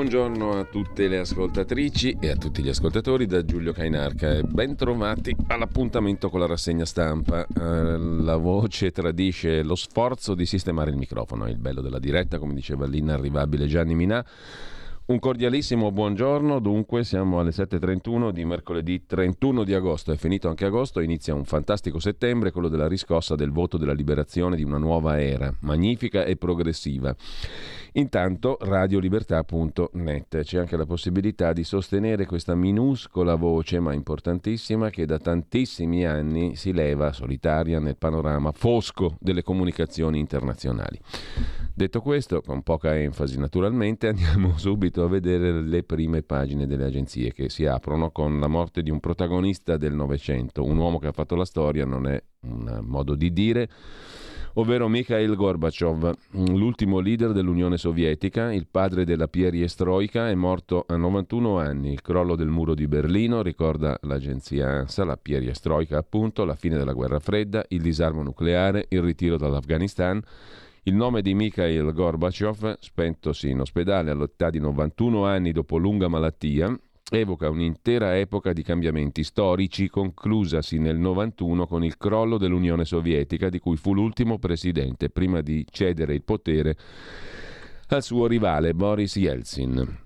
Buongiorno a tutte le ascoltatrici e a tutti gli ascoltatori da Giulio Cainarca e ben all'appuntamento con la rassegna stampa. Eh, la voce tradisce lo sforzo di sistemare il microfono, il bello della diretta, come diceva l'inarrivabile Gianni Minà. Un cordialissimo buongiorno, dunque siamo alle 7.31 di mercoledì 31 di agosto, è finito anche agosto, inizia un fantastico settembre, quello della riscossa del voto della liberazione di una nuova era, magnifica e progressiva. Intanto radiolibertà.net c'è anche la possibilità di sostenere questa minuscola voce, ma importantissima, che da tantissimi anni si leva solitaria nel panorama fosco delle comunicazioni internazionali. Detto questo, con poca enfasi naturalmente, andiamo subito a vedere le prime pagine delle agenzie che si aprono con la morte di un protagonista del Novecento, un uomo che ha fatto la storia, non è un modo di dire ovvero Mikhail Gorbachev, l'ultimo leader dell'Unione Sovietica, il padre della Pieriestrojka, è morto a 91 anni. Il crollo del muro di Berlino, ricorda l'agenzia ANSA, la Pieriestrojka appunto, la fine della guerra fredda, il disarmo nucleare, il ritiro dall'Afghanistan. Il nome di Mikhail Gorbachev, spentosi in ospedale all'età di 91 anni dopo lunga malattia, evoca un'intera epoca di cambiamenti storici conclusasi nel 91 con il crollo dell'Unione Sovietica di cui fu l'ultimo presidente prima di cedere il potere al suo rivale Boris Yeltsin.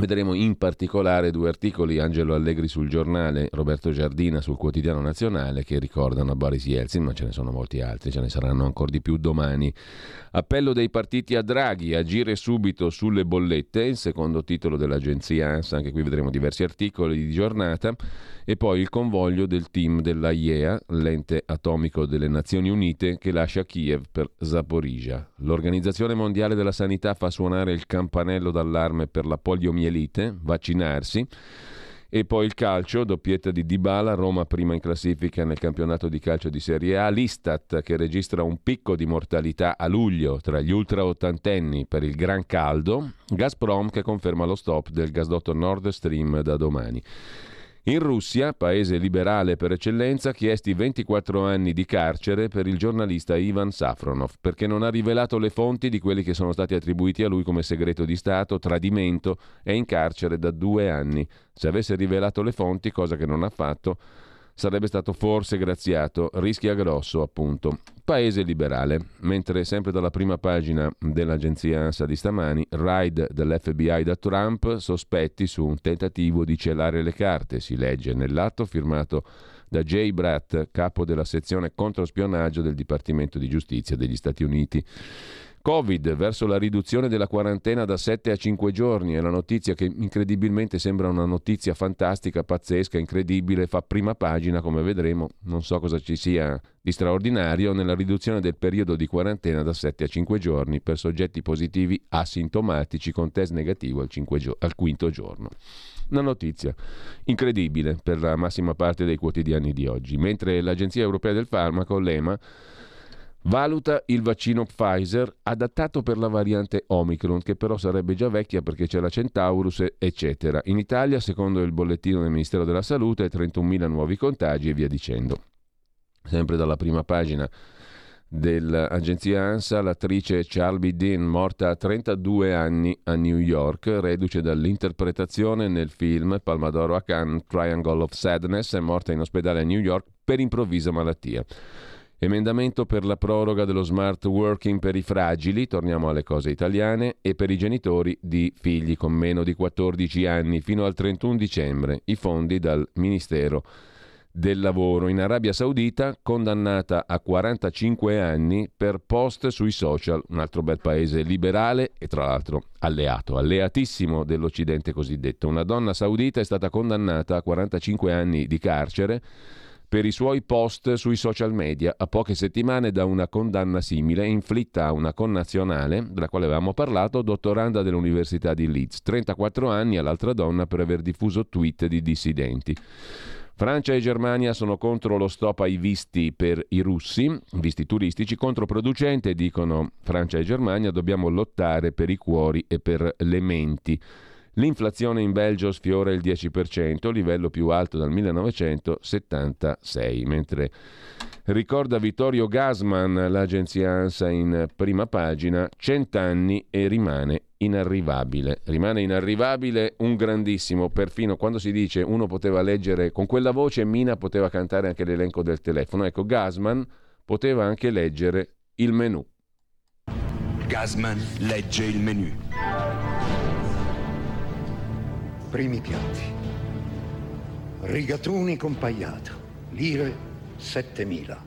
Vedremo in particolare due articoli, Angelo Allegri sul giornale, Roberto Giardina sul quotidiano nazionale, che ricordano Boris Yeltsin, ma ce ne sono molti altri, ce ne saranno ancora di più domani. Appello dei partiti a Draghi, agire subito sulle bollette, il secondo titolo dell'agenzia ANSA, anche qui vedremo diversi articoli di giornata, e poi il convoglio del team dell'AIEA, l'ente atomico delle Nazioni Unite, che lascia Kiev per Zaporizhia. L'Organizzazione Mondiale della Sanità fa suonare il campanello d'allarme per la poliomielite, vaccinarsi. E poi il calcio, doppietta di Dybala, Roma prima in classifica nel campionato di calcio di Serie A, l'Istat che registra un picco di mortalità a luglio tra gli ultra ottantenni per il gran caldo, Gazprom che conferma lo stop del gasdotto Nord Stream da domani. In Russia, paese liberale per eccellenza, chiesti 24 anni di carcere per il giornalista Ivan Safronov perché non ha rivelato le fonti di quelli che sono stati attribuiti a lui come segreto di Stato, tradimento, è in carcere da due anni. Se avesse rivelato le fonti, cosa che non ha fatto, sarebbe stato forse graziato, rischia grosso appunto. Paese liberale, mentre sempre dalla prima pagina dell'agenzia ANSA di stamani, ride dell'FBI da Trump, sospetti su un tentativo di celare le carte, si legge nell'atto firmato da Jay Bratt, capo della sezione controspionaggio del Dipartimento di Giustizia degli Stati Uniti. Covid verso la riduzione della quarantena da 7 a 5 giorni. È la notizia che incredibilmente sembra una notizia fantastica, pazzesca, incredibile, fa prima pagina come vedremo, non so cosa ci sia di straordinario nella riduzione del periodo di quarantena da 7 a 5 giorni per soggetti positivi asintomatici con test negativo al, gio- al quinto giorno. Una notizia incredibile per la massima parte dei quotidiani di oggi, mentre l'Agenzia Europea del Farmaco, l'EMA, Valuta il vaccino Pfizer adattato per la variante Omicron, che però sarebbe già vecchia perché c'è la Centaurus, eccetera. In Italia, secondo il bollettino del Ministero della Salute, 31.000 nuovi contagi e via dicendo. Sempre dalla prima pagina dell'agenzia ANSA, l'attrice Charlie Dean, morta a 32 anni a New York, reduce dall'interpretazione nel film Palmadoro a Cannes Triangle of Sadness, è morta in ospedale a New York per improvvisa malattia. Emendamento per la proroga dello smart working per i fragili, torniamo alle cose italiane, e per i genitori di figli con meno di 14 anni fino al 31 dicembre. I fondi dal Ministero del lavoro. In Arabia Saudita condannata a 45 anni per post sui social, un altro bel paese liberale e tra l'altro alleato, alleatissimo dell'Occidente cosiddetto. Una donna saudita è stata condannata a 45 anni di carcere per i suoi post sui social media a poche settimane da una condanna simile inflitta a una connazionale, della quale avevamo parlato, dottoranda dell'Università di Leeds, 34 anni all'altra donna per aver diffuso tweet di dissidenti. Francia e Germania sono contro lo stop ai visti per i russi, visti turistici, controproducente, dicono Francia e Germania, dobbiamo lottare per i cuori e per le menti. L'inflazione in Belgio sfiora il 10%, livello più alto dal 1976, mentre ricorda Vittorio Gasman, l'agenzia ANSA in prima pagina, cent'anni e rimane inarrivabile. Rimane inarrivabile un grandissimo, perfino quando si dice uno poteva leggere con quella voce, Mina poteva cantare anche l'elenco del telefono. Ecco, Gasman poteva anche leggere il menù. Gasman legge il menù. Primi piatti. Rigatoni con pagliato, lire 7000.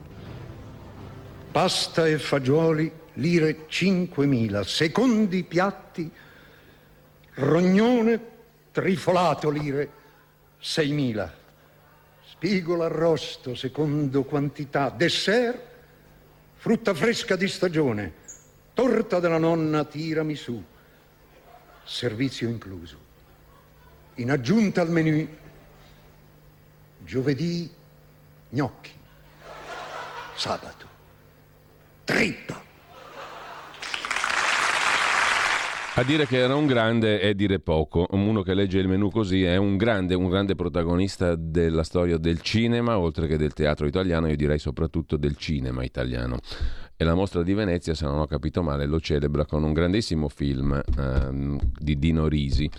Pasta e fagioli lire 5.000, secondi piatti, rognone trifolato lire 6.000, spigolo arrosto secondo quantità, dessert, frutta fresca di stagione, torta della nonna tirami su, servizio incluso. In aggiunta al menù, giovedì gnocchi, sabato trippa. A dire che era un grande è dire poco. Uno che legge il menù così è un grande, un grande protagonista della storia del cinema, oltre che del teatro italiano, io direi soprattutto del cinema italiano. E la mostra di Venezia, se non ho capito male, lo celebra con un grandissimo film ehm, di Dino Risi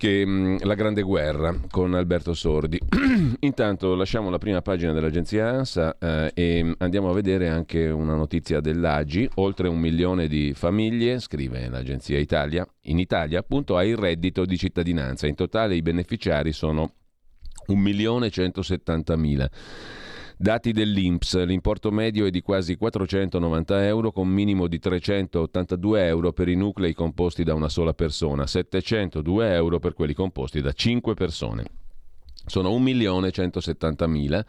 che mh, La Grande Guerra con Alberto Sordi. Intanto lasciamo la prima pagina dell'agenzia ANSA eh, e andiamo a vedere anche una notizia dell'AGI. Oltre un milione di famiglie, scrive l'agenzia Italia, in Italia appunto ha il reddito di cittadinanza. In totale i beneficiari sono 1.170.000. Dati dell'INPS, l'importo medio è di quasi 490 euro con minimo di 382 euro per i nuclei composti da una sola persona, 702 euro per quelli composti da 5 persone. Sono 1.170.000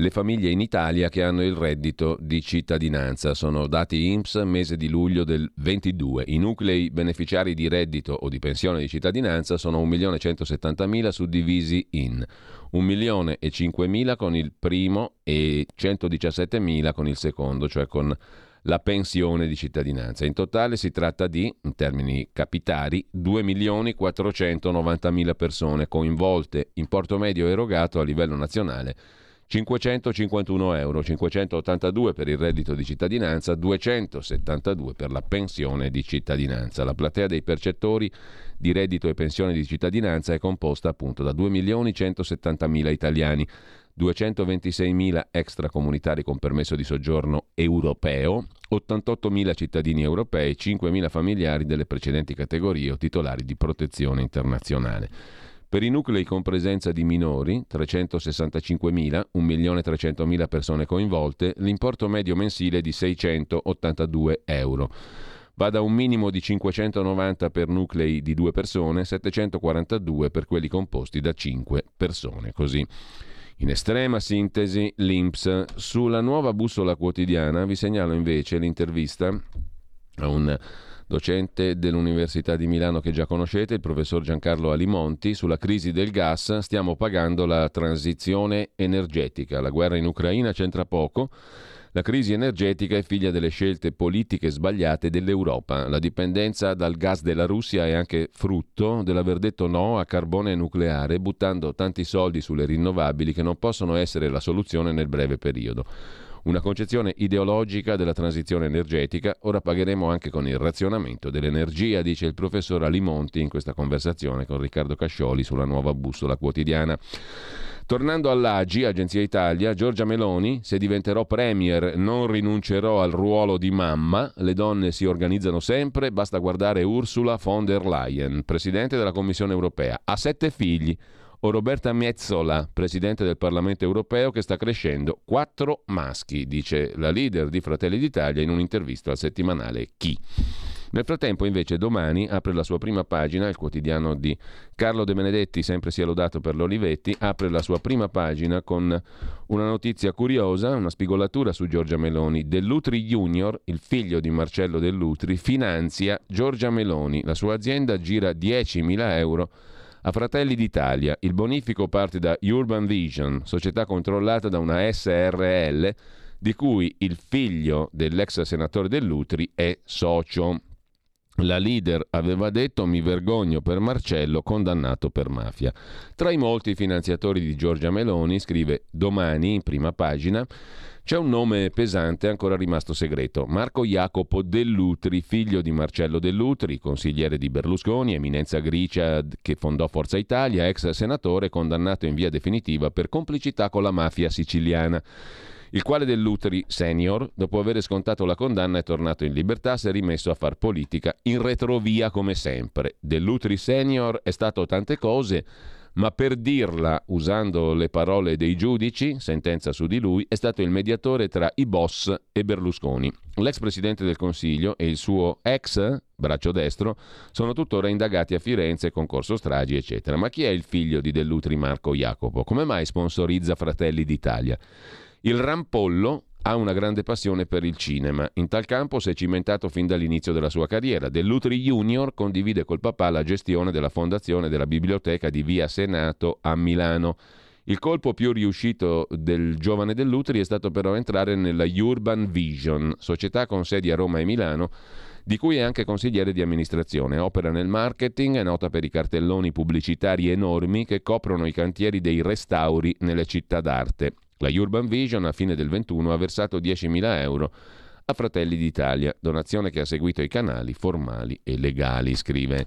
le famiglie in Italia che hanno il reddito di cittadinanza. Sono dati INPS mese di luglio del 22. I nuclei beneficiari di reddito o di pensione di cittadinanza sono 1.170.000 suddivisi in 1 milione e 5 mila con il primo e 117 mila con il secondo, cioè con la pensione di cittadinanza. In totale si tratta di, in termini capitali, 2 milioni 490 mila persone coinvolte, importo medio erogato a livello nazionale 551 euro, 582 per il reddito di cittadinanza, 272 per la pensione di cittadinanza. La platea dei percettori di reddito e pensione di cittadinanza è composta appunto da 2.170.000 italiani, 226.000 extracomunitari con permesso di soggiorno europeo, 88.000 cittadini europei, 5.000 familiari delle precedenti categorie o titolari di protezione internazionale. Per i nuclei con presenza di minori, 365.000, 1.300.000 persone coinvolte, l'importo medio mensile è di 682 euro. Va da un minimo di 590 per nuclei di due persone, 742 per quelli composti da 5 persone. Così. In estrema sintesi, l'INPS. Sulla nuova bussola quotidiana vi segnalo invece l'intervista a un docente dell'Università di Milano che già conoscete, il professor Giancarlo Alimonti, sulla crisi del gas stiamo pagando la transizione energetica. La guerra in Ucraina c'entra poco. La crisi energetica è figlia delle scelte politiche sbagliate dell'Europa. La dipendenza dal gas della Russia è anche frutto dell'aver detto no a carbone nucleare, buttando tanti soldi sulle rinnovabili che non possono essere la soluzione nel breve periodo una concezione ideologica della transizione energetica. Ora pagheremo anche con il razionamento dell'energia, dice il professor Alimonti in questa conversazione con Riccardo Cascioli sulla nuova bussola quotidiana. Tornando all'AGI, Agenzia Italia, Giorgia Meloni, se diventerò premier non rinuncerò al ruolo di mamma, le donne si organizzano sempre, basta guardare Ursula von der Leyen, presidente della Commissione europea, ha sette figli, o Roberta Mezzola, presidente del Parlamento europeo, che sta crescendo quattro maschi, dice la leader di Fratelli d'Italia in un'intervista al settimanale Chi. Nel frattempo, invece, domani apre la sua prima pagina, il quotidiano di Carlo De Benedetti, sempre sia lodato per l'Olivetti, apre la sua prima pagina con una notizia curiosa, una spigolatura su Giorgia Meloni. Dell'Utri Junior, il figlio di Marcello Dell'Utri, finanzia Giorgia Meloni. La sua azienda gira 10.000 euro a Fratelli d'Italia. Il bonifico parte da Urban Vision, società controllata da una SRL di cui il figlio dell'ex senatore Dell'Utri è socio. La leader aveva detto mi vergogno per Marcello condannato per mafia. Tra i molti finanziatori di Giorgia Meloni, scrive domani in prima pagina, c'è un nome pesante ancora rimasto segreto. Marco Jacopo Dell'Utri, figlio di Marcello Dell'Utri, consigliere di Berlusconi, eminenza gricia che fondò Forza Italia, ex senatore condannato in via definitiva per complicità con la mafia siciliana il quale Dell'Utri senior, dopo aver scontato la condanna, è tornato in libertà, si è rimesso a far politica in retrovia come sempre. Dell'Utri senior è stato tante cose, ma per dirla usando le parole dei giudici, sentenza su di lui, è stato il mediatore tra i boss e Berlusconi. L'ex presidente del Consiglio e il suo ex braccio destro sono tuttora indagati a Firenze, concorso stragi, eccetera. Ma chi è il figlio di Dell'Utri Marco Jacopo? Come mai sponsorizza Fratelli d'Italia? Il Rampollo ha una grande passione per il cinema. In tal campo si è cimentato fin dall'inizio della sua carriera. Dell'Utri Junior condivide col papà la gestione della fondazione della biblioteca di Via Senato a Milano. Il colpo più riuscito del giovane Dell'Utri è stato però entrare nella Urban Vision, società con sedi a Roma e Milano, di cui è anche consigliere di amministrazione. Opera nel marketing, è nota per i cartelloni pubblicitari enormi che coprono i cantieri dei restauri nelle città d'arte. La Urban Vision a fine del 21 ha versato 10.000 euro a Fratelli d'Italia, donazione che ha seguito i canali formali e legali, scrive.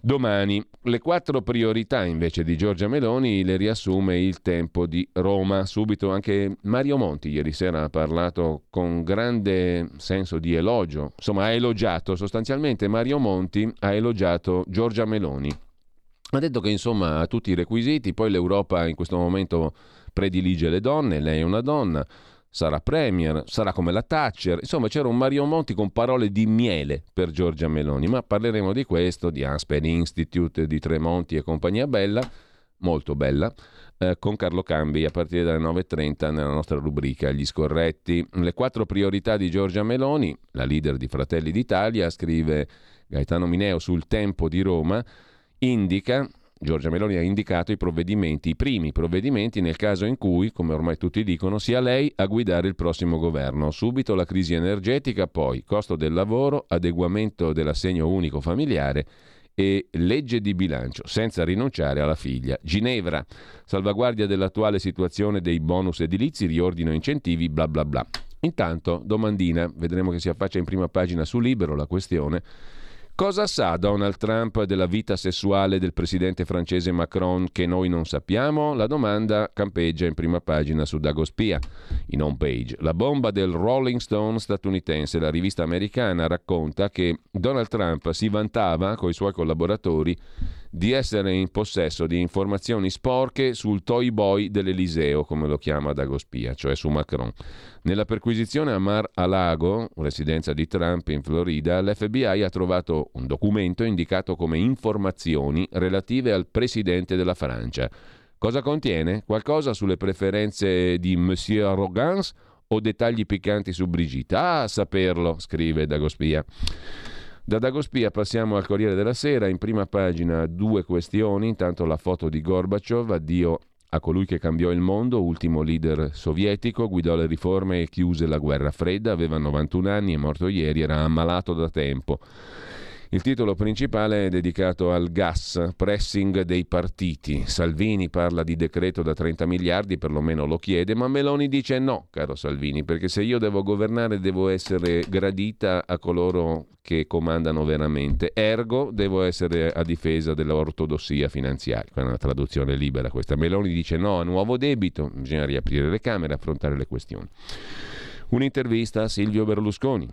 Domani le quattro priorità invece di Giorgia Meloni le riassume il tempo di Roma. Subito anche Mario Monti ieri sera ha parlato con grande senso di elogio, insomma ha elogiato sostanzialmente Mario Monti, ha elogiato Giorgia Meloni. Ha detto che insomma ha tutti i requisiti, poi l'Europa in questo momento predilige le donne, lei è una donna, sarà premier, sarà come la Thatcher. Insomma, c'era un Mario Monti con parole di miele per Giorgia Meloni, ma parleremo di questo, di Aspen Institute, di Tremonti e compagnia bella, molto bella, eh, con Carlo Cambi a partire dalle 9.30 nella nostra rubrica Gli scorretti. Le quattro priorità di Giorgia Meloni, la leader di Fratelli d'Italia, scrive Gaetano Mineo sul Tempo di Roma, indica Giorgia Meloni ha indicato i provvedimenti, i primi provvedimenti nel caso in cui, come ormai tutti dicono, sia lei a guidare il prossimo governo. Subito la crisi energetica, poi costo del lavoro, adeguamento dell'assegno unico familiare e legge di bilancio, senza rinunciare alla figlia. Ginevra, salvaguardia dell'attuale situazione dei bonus edilizi, riordino incentivi, bla bla bla. Intanto, domandina, vedremo che si affaccia in prima pagina su Libero la questione Cosa sa Donald Trump della vita sessuale del presidente francese Macron che noi non sappiamo? La domanda campeggia in prima pagina su Dagospia, in home page. La bomba del Rolling Stone statunitense, la rivista americana, racconta che Donald Trump si vantava con i suoi collaboratori di essere in possesso di informazioni sporche sul toy boy dell'Eliseo, come lo chiama Dagospia, cioè su Macron. Nella perquisizione a Mar-a-Lago, residenza di Trump in Florida, l'FBI ha trovato un documento indicato come informazioni relative al presidente della Francia. Cosa contiene? Qualcosa sulle preferenze di Monsieur Arrogance o dettagli piccanti su Brigitte? Ah, saperlo, scrive Dagospia. Da Dagospia passiamo al Corriere della Sera, in prima pagina due questioni, intanto la foto di Gorbaciov, addio a colui che cambiò il mondo, ultimo leader sovietico, guidò le riforme e chiuse la guerra fredda, aveva 91 anni, è morto ieri, era ammalato da tempo. Il titolo principale è dedicato al gas, pressing dei partiti. Salvini parla di decreto da 30 miliardi, perlomeno lo chiede, ma Meloni dice no, caro Salvini, perché se io devo governare devo essere gradita a coloro che comandano veramente. Ergo devo essere a difesa dell'ortodossia finanziaria. È una traduzione libera questa. Meloni dice no a nuovo debito, bisogna riaprire le Camere affrontare le questioni. Un'intervista a Silvio Berlusconi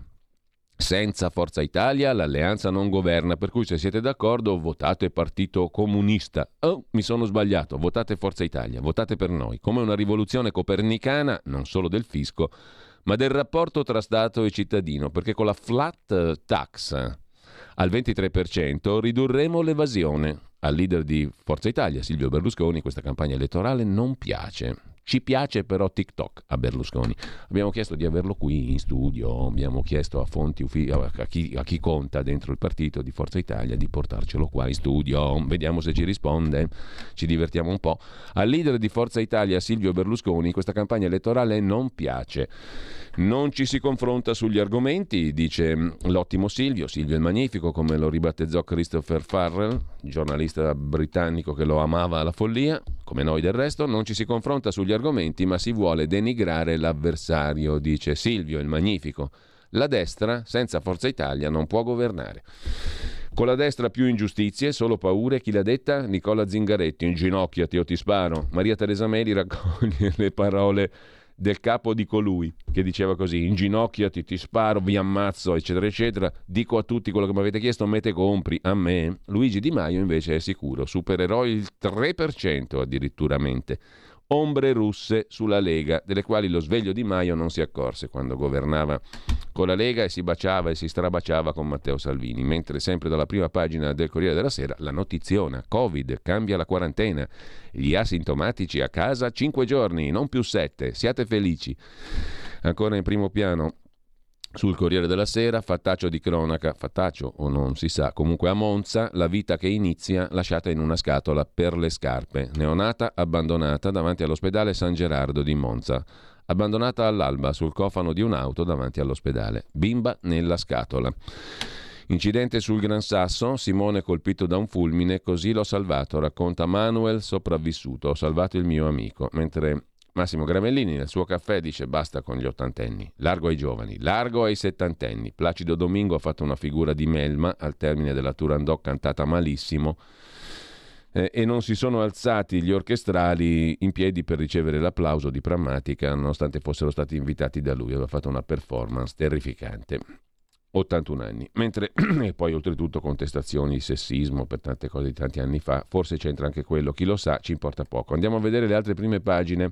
Senza Forza Italia l'alleanza non governa, per cui se siete d'accordo votate Partito Comunista. Oh, mi sono sbagliato, votate Forza Italia, votate per noi, come una rivoluzione copernicana, non solo del fisco, ma del rapporto tra Stato e cittadino, perché con la flat tax al 23% ridurremo l'evasione. Al leader di Forza Italia, Silvio Berlusconi, questa campagna elettorale non piace. Ci piace però TikTok a Berlusconi. Abbiamo chiesto di averlo qui in studio, abbiamo chiesto a fonti a, chi, a chi conta dentro il partito di Forza Italia di portarcelo qua in studio. Vediamo se ci risponde, ci divertiamo un po'. Al leader di Forza Italia, Silvio Berlusconi, questa campagna elettorale non piace. Non ci si confronta sugli argomenti, dice l'ottimo Silvio, Silvio il Magnifico, come lo ribattezzò Christopher Farrell, giornalista britannico che lo amava alla follia, come noi del resto, non ci si confronta sugli argomenti, ma si vuole denigrare l'avversario, dice Silvio il Magnifico. La destra, senza Forza Italia, non può governare. Con la destra più ingiustizie, solo paure, chi l'ha detta? Nicola Zingaretti, inginocchiati o ti sparo. Maria Teresa Meli raccoglie le parole del capo di colui che diceva così inginocchiati, ti sparo, vi ammazzo, eccetera, eccetera. Dico a tutti quello che mi avete chiesto, mette compri a me. Luigi Di Maio invece è sicuro, supererò il 3% addirittura mente ombre russe sulla Lega, delle quali lo sveglio Di Maio non si accorse quando governava con la Lega e si baciava e si strabaciava con Matteo Salvini, mentre sempre dalla prima pagina del Corriere della Sera la notiziona, Covid, cambia la quarantena, gli asintomatici a casa 5 giorni, non più 7, siate felici. Ancora in primo piano sul Corriere della Sera, fattaccio di cronaca, fattaccio o non si sa, comunque a Monza, la vita che inizia lasciata in una scatola per le scarpe, neonata abbandonata davanti all'ospedale San Gerardo di Monza, abbandonata all'alba sul cofano di un'auto davanti all'ospedale, bimba nella scatola. Incidente sul Gran Sasso, Simone colpito da un fulmine, così l'ho salvato, racconta Manuel sopravvissuto, ho salvato il mio amico, mentre Massimo Gramellini nel suo caffè dice basta con gli ottantenni, largo ai giovani, largo ai settantenni. Placido Domingo ha fatto una figura di melma al termine della Turandot cantata malissimo eh, e non si sono alzati gli orchestrali in piedi per ricevere l'applauso di Prammatica nonostante fossero stati invitati da lui, aveva fatto una performance terrificante. 81 anni, mentre e poi oltretutto contestazioni sessismo per tante cose di tanti anni fa, forse c'entra anche quello, chi lo sa, ci importa poco. Andiamo a vedere le altre prime pagine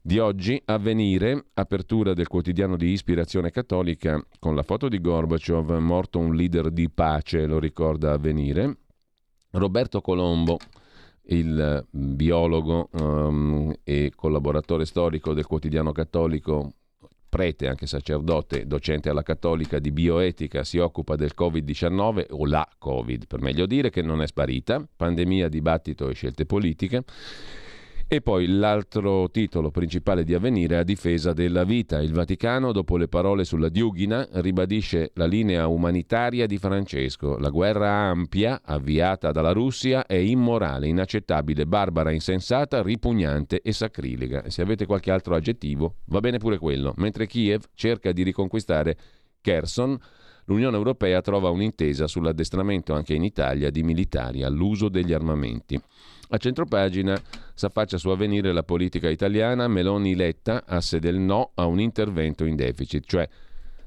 di oggi, avvenire, apertura del quotidiano di ispirazione cattolica con la foto di Gorbaciov, morto un leader di pace, lo ricorda avvenire. Roberto Colombo, il biologo um, e collaboratore storico del quotidiano cattolico prete, anche sacerdote, docente alla cattolica di bioetica, si occupa del Covid-19 o la Covid, per meglio dire, che non è sparita, pandemia, dibattito e scelte politiche. E poi l'altro titolo principale di avvenire a difesa della vita. Il Vaticano, dopo le parole sulla Diughina, ribadisce la linea umanitaria di Francesco. La guerra ampia, avviata dalla Russia, è immorale, inaccettabile, barbara, insensata, ripugnante e sacrilega. Se avete qualche altro aggettivo, va bene pure quello. Mentre Kiev cerca di riconquistare Kherson, l'Unione Europea trova un'intesa sull'addestramento anche in Italia di militari all'uso degli armamenti. A centropagina s'affaccia su avvenire la politica italiana, Meloni-Letta, asse del no a un intervento in deficit, cioè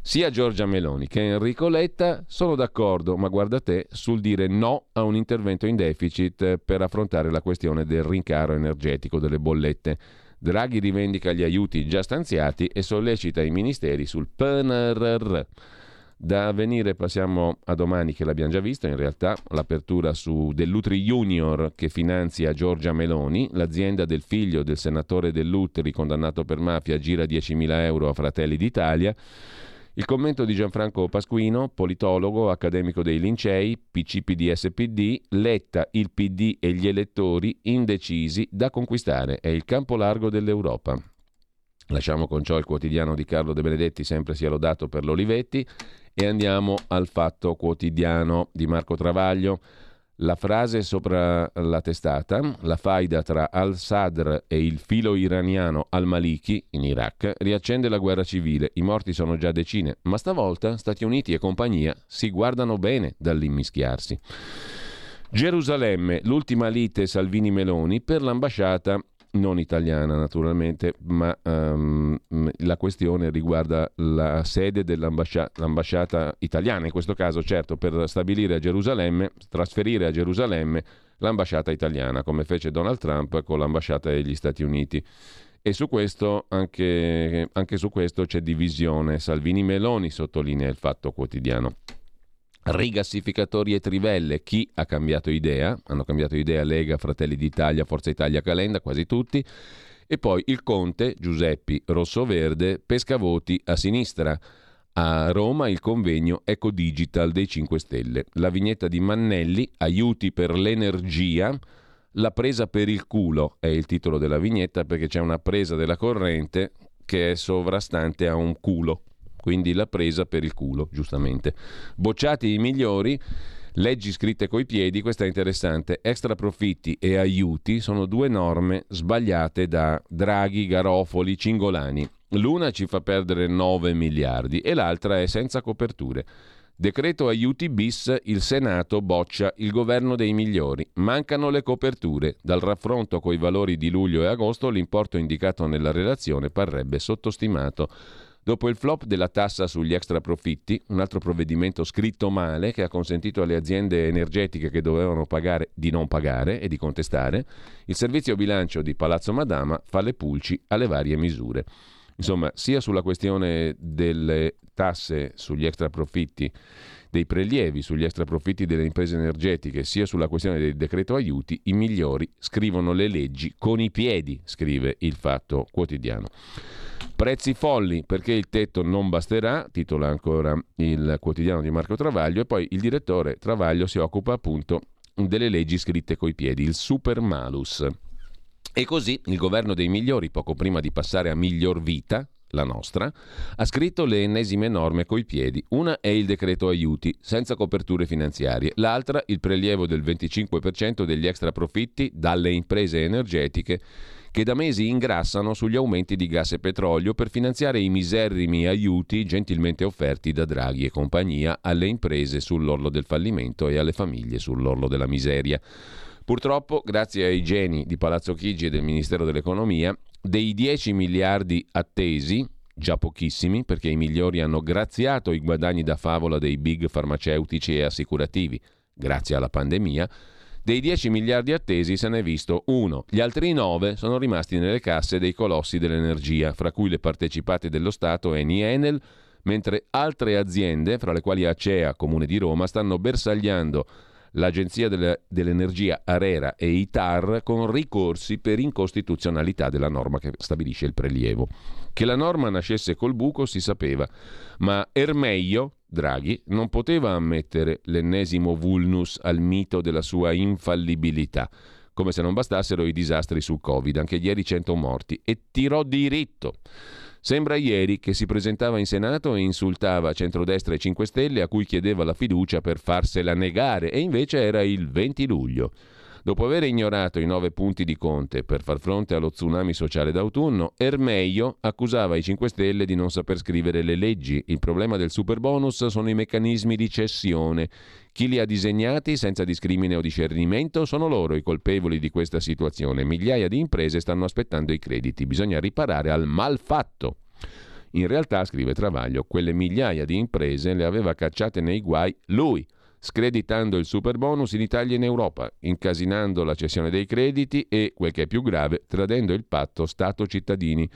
sia Giorgia Meloni che Enrico Letta sono d'accordo, ma guarda te, sul dire no a un intervento in deficit per affrontare la questione del rincaro energetico delle bollette. Draghi rivendica gli aiuti già stanziati e sollecita i ministeri sul PNRR. Da avvenire passiamo a domani che l'abbiamo già visto, in realtà l'apertura su Dell'Utri Junior che finanzia Giorgia Meloni, l'azienda del figlio del senatore Dell'Utri condannato per mafia gira 10.000 euro a Fratelli d'Italia. Il commento di Gianfranco Pasquino, politologo, accademico dei Lincei, PCPD-SPD, Letta, il PD e gli elettori indecisi da conquistare. È il campo largo dell'Europa. Lasciamo con ciò il quotidiano di Carlo De Benedetti, sempre sia lodato per l'Olivetti, e andiamo al fatto quotidiano di Marco Travaglio. La frase sopra la testata, la faida tra al-Sadr e il filo iraniano al-Maliki in Iraq riaccende la guerra civile. I morti sono già decine, ma stavolta Stati Uniti e compagnia si guardano bene dall'immischiarsi. Gerusalemme, l'ultima lite Salvini-Meloni per l'ambasciata non italiana naturalmente, ma um, la questione riguarda la sede dell'ambasciata italiana, in questo caso certo per stabilire a Gerusalemme, trasferire a Gerusalemme l'ambasciata italiana, come fece Donald Trump con l'ambasciata degli Stati Uniti. E su questo, anche, anche su questo c'è divisione. Salvini Meloni sottolinea il fatto quotidiano rigassificatori e trivelle, chi ha cambiato idea? Hanno cambiato idea Lega, Fratelli d'Italia, Forza Italia, Calenda, quasi tutti. E poi il Conte, Giuseppi Rossoverde, pesca voti a sinistra. A Roma il convegno Eco Digital dei 5 Stelle. La vignetta di Mannelli, aiuti per l'energia, la presa per il culo è il titolo della vignetta perché c'è una presa della corrente che è sovrastante a un culo quindi la presa per il culo, giustamente. Bocciati i migliori, leggi scritte coi piedi, questa è interessante, extra profitti e aiuti sono due norme sbagliate da Draghi, Garofoli, Cingolani. L'una ci fa perdere 9 miliardi e l'altra è senza coperture. Decreto aiuti bis, il Senato boccia il governo dei migliori. Mancano le coperture. Dal raffronto coi valori di luglio e agosto l'importo indicato nella relazione parrebbe sottostimato. Dopo il flop della tassa sugli extra profitti, un altro provvedimento scritto male che ha consentito alle aziende energetiche che dovevano pagare di non pagare e di contestare, il servizio bilancio di Palazzo Madama fa le pulci alle varie misure. Insomma, sia sulla questione delle tasse sugli extra profitti, dei prelievi sugli extra profitti delle imprese energetiche, sia sulla questione del decreto aiuti, i migliori scrivono le leggi con i piedi, scrive il Fatto Quotidiano. Prezzi folli perché il tetto non basterà, titola ancora il quotidiano di Marco Travaglio, e poi il direttore Travaglio si occupa appunto delle leggi scritte coi piedi, il super malus. E così il governo dei migliori, poco prima di passare a miglior vita, la nostra, ha scritto le ennesime norme coi piedi. Una è il decreto aiuti, senza coperture finanziarie. L'altra, il prelievo del 25% degli extra profitti dalle imprese energetiche che da mesi ingrassano sugli aumenti di gas e petrolio per finanziare i miserrimi aiuti gentilmente offerti da Draghi e compagnia alle imprese sull'orlo del fallimento e alle famiglie sull'orlo della miseria. Purtroppo, grazie ai geni di Palazzo Chigi e del Ministero dell'Economia, dei 10 miliardi attesi, già pochissimi perché i migliori hanno graziato i guadagni da favola dei big farmaceutici e assicurativi, grazie alla pandemia, dei 10 miliardi attesi se ne è visto uno. Gli altri 9 sono rimasti nelle casse dei colossi dell'energia, fra cui le partecipate dello Stato Eni Enel, mentre altre aziende, fra le quali Acea, Comune di Roma, stanno bersagliando l'Agenzia delle, dell'Energia Arera e ITAR con ricorsi per incostituzionalità della norma che stabilisce il prelievo. Che la norma nascesse col buco si sapeva, ma Ermeio, Draghi, non poteva ammettere l'ennesimo vulnus al mito della sua infallibilità come se non bastassero i disastri sul Covid, anche ieri 100 morti, e tirò diritto. Sembra ieri che si presentava in Senato e insultava centrodestra e 5 Stelle a cui chiedeva la fiducia per farsela negare e invece era il 20 luglio. Dopo aver ignorato i nove punti di Conte per far fronte allo tsunami sociale d'autunno, Ermeio accusava i 5 Stelle di non saper scrivere le leggi. Il problema del super bonus sono i meccanismi di cessione. Chi li ha disegnati senza discrimine o discernimento sono loro i colpevoli di questa situazione. Migliaia di imprese stanno aspettando i crediti. Bisogna riparare al malfatto. In realtà, scrive Travaglio, quelle migliaia di imprese le aveva cacciate nei guai lui screditando il super bonus in Italia e in Europa, incasinando la cessione dei crediti e, quel che è più grave, tradendo il patto Stato-cittadini.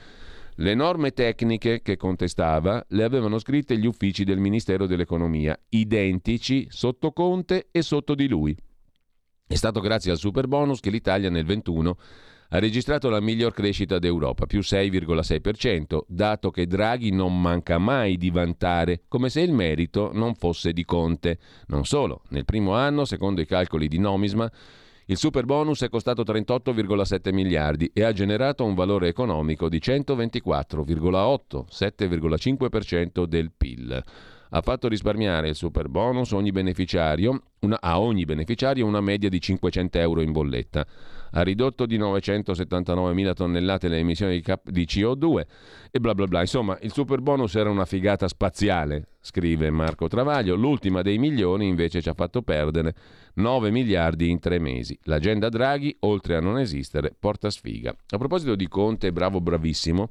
Le norme tecniche che contestava le avevano scritte gli uffici del Ministero dell'Economia, identici sotto Conte e sotto di lui. È stato grazie al super bonus che l'Italia nel 21 ha registrato la miglior crescita d'Europa, più 6,6%, dato che Draghi non manca mai di vantare, come se il merito non fosse di Conte. Non solo, nel primo anno, secondo i calcoli di Nomisma, il super bonus è costato 38,7 miliardi e ha generato un valore economico di 124,8, 7,5% del PIL. Ha fatto risparmiare il super bonus ogni una, a ogni beneficiario una media di 500 euro in bolletta. Ha ridotto di 979.000 tonnellate le emissioni di, cap- di CO2 e bla bla bla. Insomma, il super bonus era una figata spaziale, scrive Marco Travaglio. L'ultima dei milioni invece ci ha fatto perdere 9 miliardi in tre mesi. L'agenda Draghi, oltre a non esistere, porta sfiga. A proposito di Conte, bravo, bravissimo,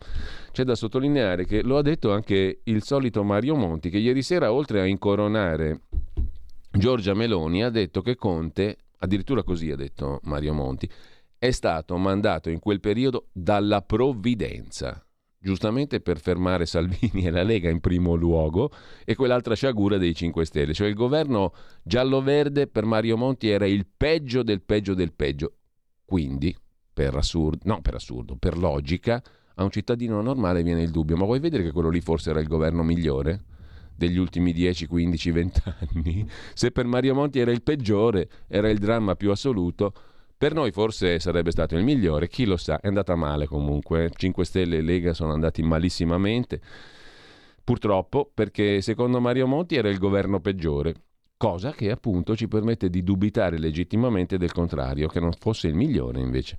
c'è da sottolineare che lo ha detto anche il solito Mario Monti, che ieri sera, oltre a incoronare Giorgia Meloni, ha detto che Conte, addirittura così ha detto Mario Monti, è stato mandato in quel periodo dalla provvidenza giustamente per fermare Salvini e la Lega in primo luogo, e quell'altra sciagura dei 5 Stelle. Cioè il governo giallo-verde per Mario Monti era il peggio del peggio del peggio. Quindi, per assurdo, no per assurdo, per logica, a un cittadino normale viene il dubbio, ma vuoi vedere che quello lì forse era il governo migliore? degli ultimi 10, 15, 20 anni. Se per Mario Monti era il peggiore, era il dramma più assoluto, per noi forse sarebbe stato il migliore, chi lo sa, è andata male comunque. 5 Stelle e Lega sono andati malissimamente, purtroppo, perché secondo Mario Monti era il governo peggiore, cosa che appunto ci permette di dubitare legittimamente del contrario, che non fosse il migliore invece.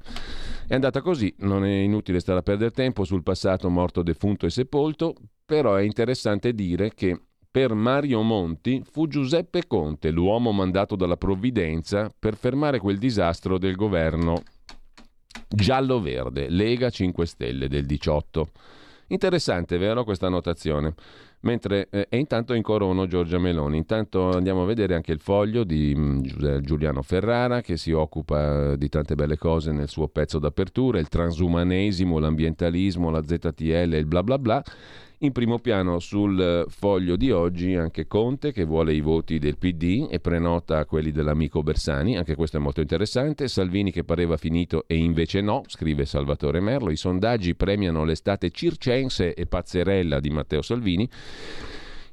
È andata così, non è inutile stare a perdere tempo sul passato morto, defunto e sepolto, però è interessante dire che per Mario Monti fu Giuseppe Conte l'uomo mandato dalla provvidenza per fermare quel disastro del governo giallo-verde, Lega 5 Stelle del 18. Interessante, vero, questa notazione? Mentre, eh, e intanto incorono Giorgia Meloni. Intanto andiamo a vedere anche il foglio di mm, Giuliano Ferrara che si occupa di tante belle cose nel suo pezzo d'apertura, il transumanesimo, l'ambientalismo, la ZTL, il bla bla bla. In primo piano sul foglio di oggi anche Conte che vuole i voti del PD e prenota quelli dell'amico Bersani, anche questo è molto interessante. Salvini che pareva finito e invece no, scrive Salvatore Merlo. I sondaggi premiano l'estate circense e pazzerella di Matteo Salvini.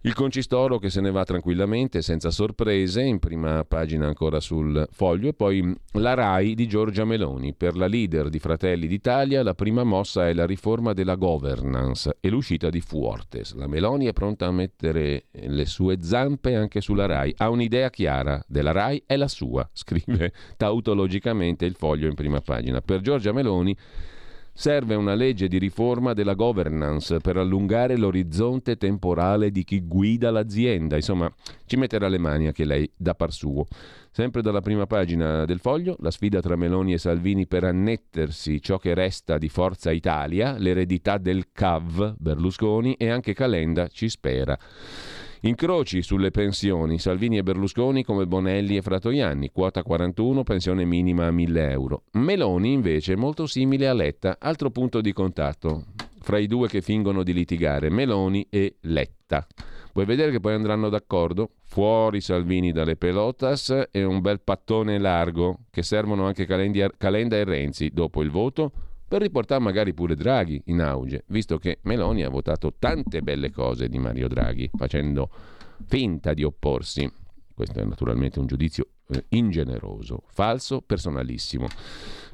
Il concistoro che se ne va tranquillamente, senza sorprese, in prima pagina ancora sul foglio, e poi la RAI di Giorgia Meloni. Per la leader di Fratelli d'Italia la prima mossa è la riforma della governance e l'uscita di Fuortes. La Meloni è pronta a mettere le sue zampe anche sulla RAI. Ha un'idea chiara della RAI, è la sua, scrive tautologicamente il foglio in prima pagina. Per Giorgia Meloni Serve una legge di riforma della governance per allungare l'orizzonte temporale di chi guida l'azienda. Insomma, ci metterà le mani anche lei da par suo. Sempre dalla prima pagina del foglio, la sfida tra Meloni e Salvini per annettersi ciò che resta di Forza Italia, l'eredità del CAV Berlusconi e anche Calenda ci spera. Incroci sulle pensioni, Salvini e Berlusconi come Bonelli e Fratoianni, quota 41, pensione minima a 1000 euro. Meloni invece molto simile a Letta, altro punto di contatto fra i due che fingono di litigare, Meloni e Letta. Vuoi vedere che poi andranno d'accordo? Fuori Salvini dalle pelotas e un bel pattone largo che servono anche Calenda e Renzi dopo il voto per riportare magari pure Draghi in auge, visto che Meloni ha votato tante belle cose di Mario Draghi, facendo finta di opporsi. Questo è naturalmente un giudizio eh, ingeneroso, falso, personalissimo.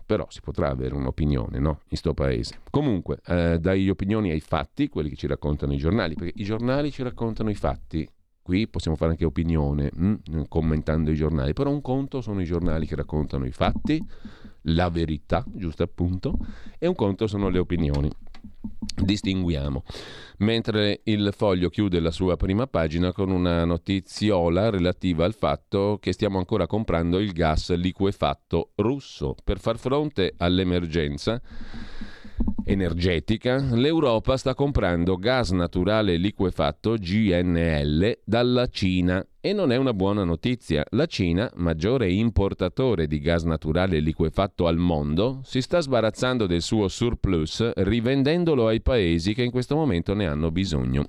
Però si potrà avere un'opinione, no? In sto paese. Comunque, eh, dagli opinioni ai fatti, quelli che ci raccontano i giornali, perché i giornali ci raccontano i fatti, Qui possiamo fare anche opinione mh, hm, commentando i giornali, però un conto sono i giornali che raccontano i fatti, la verità, giusto appunto, e un conto sono le opinioni. Distinguiamo. Mentre il foglio chiude la sua prima pagina con una notiziola relativa al fatto che stiamo ancora comprando il gas liquefatto russo per far fronte all'emergenza energetica, l'Europa sta comprando gas naturale liquefatto GNL dalla Cina e non è una buona notizia. La Cina, maggiore importatore di gas naturale liquefatto al mondo, si sta sbarazzando del suo surplus rivendendolo ai paesi che in questo momento ne hanno bisogno.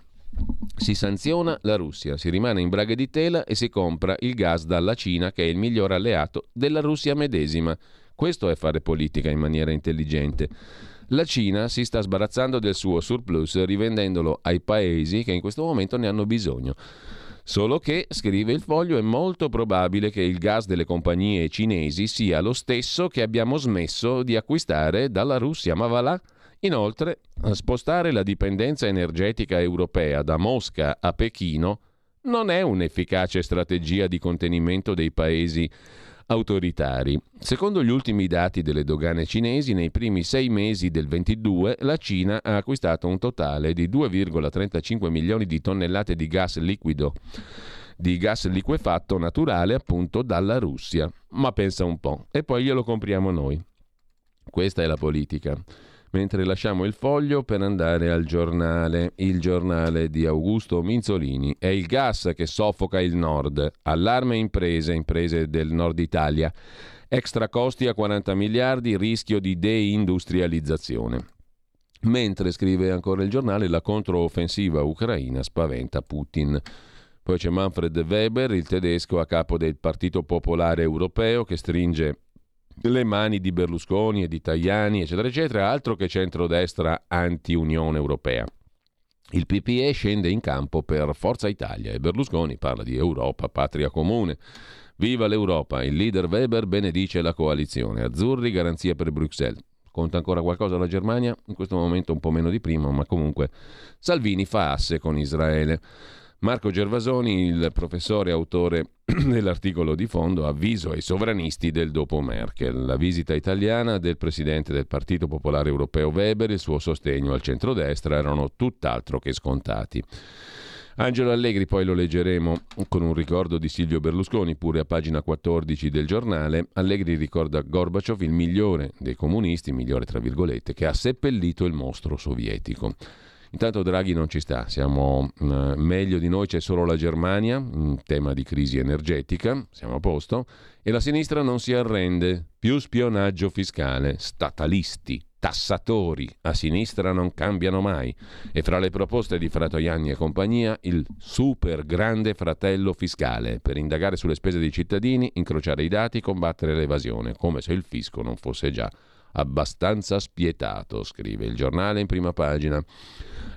Si sanziona la Russia, si rimane in braghe di tela e si compra il gas dalla Cina che è il miglior alleato della Russia medesima. Questo è fare politica in maniera intelligente. La Cina si sta sbarazzando del suo surplus rivendendolo ai paesi che in questo momento ne hanno bisogno. Solo che, scrive il foglio, è molto probabile che il gas delle compagnie cinesi sia lo stesso che abbiamo smesso di acquistare dalla Russia, ma va là. Inoltre, spostare la dipendenza energetica europea da Mosca a Pechino non è un'efficace strategia di contenimento dei paesi autoritari. Secondo gli ultimi dati delle dogane cinesi, nei primi sei mesi del 22 la Cina ha acquistato un totale di 2,35 milioni di tonnellate di gas liquido di gas liquefatto naturale appunto dalla Russia. Ma pensa un po', e poi glielo compriamo noi. Questa è la politica mentre lasciamo il foglio per andare al giornale, il giornale di Augusto Minzolini. È il gas che soffoca il nord. Allarme imprese, imprese del nord Italia. Extra costi a 40 miliardi, rischio di deindustrializzazione. Mentre, scrive ancora il giornale, la controoffensiva ucraina spaventa Putin. Poi c'è Manfred Weber, il tedesco a capo del Partito Popolare Europeo, che stringe le mani di Berlusconi e di Tajani, eccetera, eccetera, altro che centrodestra anti-Unione Europea. Il PPE scende in campo per Forza Italia e Berlusconi parla di Europa, patria comune. Viva l'Europa! Il leader Weber benedice la coalizione. Azzurri, garanzia per Bruxelles. Conta ancora qualcosa la Germania? In questo momento un po' meno di prima, ma comunque Salvini fa asse con Israele. Marco Gervasoni, il professore autore dell'articolo di fondo, avviso ai sovranisti del dopo Merkel. La visita italiana del presidente del Partito Popolare Europeo Weber e il suo sostegno al centrodestra erano tutt'altro che scontati. Angelo Allegri poi lo leggeremo con un ricordo di Silvio Berlusconi, pure a pagina 14 del giornale. Allegri ricorda Gorbaciov il migliore dei comunisti, migliore tra virgolette, che ha seppellito il mostro sovietico. Intanto Draghi non ci sta, siamo uh, meglio di noi, c'è solo la Germania, in tema di crisi energetica, siamo a posto, e la sinistra non si arrende, più spionaggio fiscale, statalisti, tassatori, a sinistra non cambiano mai. E fra le proposte di Fratoianni e compagnia, il super grande fratello fiscale, per indagare sulle spese dei cittadini, incrociare i dati, combattere l'evasione, come se il fisco non fosse già abbastanza spietato, scrive il giornale in prima pagina.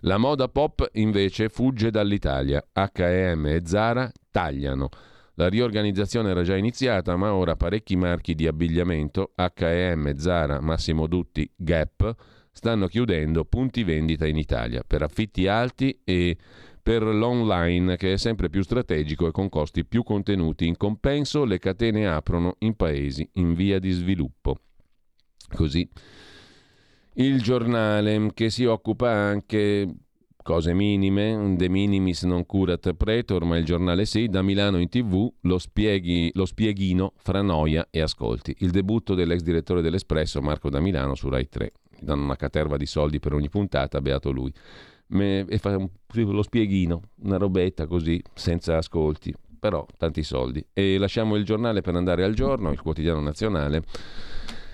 La moda pop invece fugge dall'Italia. H&M e Zara tagliano. La riorganizzazione era già iniziata, ma ora parecchi marchi di abbigliamento, H&M, Zara, Massimo Dutti, Gap, stanno chiudendo punti vendita in Italia per affitti alti e per l'online che è sempre più strategico e con costi più contenuti. In compenso le catene aprono in paesi in via di sviluppo. Così il giornale che si occupa anche cose minime, de minimis non curat pretor, ma il giornale sì, da Milano in tv lo, spieghi, lo spieghino fra noia e ascolti. Il debutto dell'ex direttore dell'Espresso, Marco da Milano, su Rai 3. Gli danno una caterva di soldi per ogni puntata, beato lui. Me, e fa un, lo spieghino, una robetta così, senza ascolti, però tanti soldi. E lasciamo il giornale per andare al giorno, il quotidiano nazionale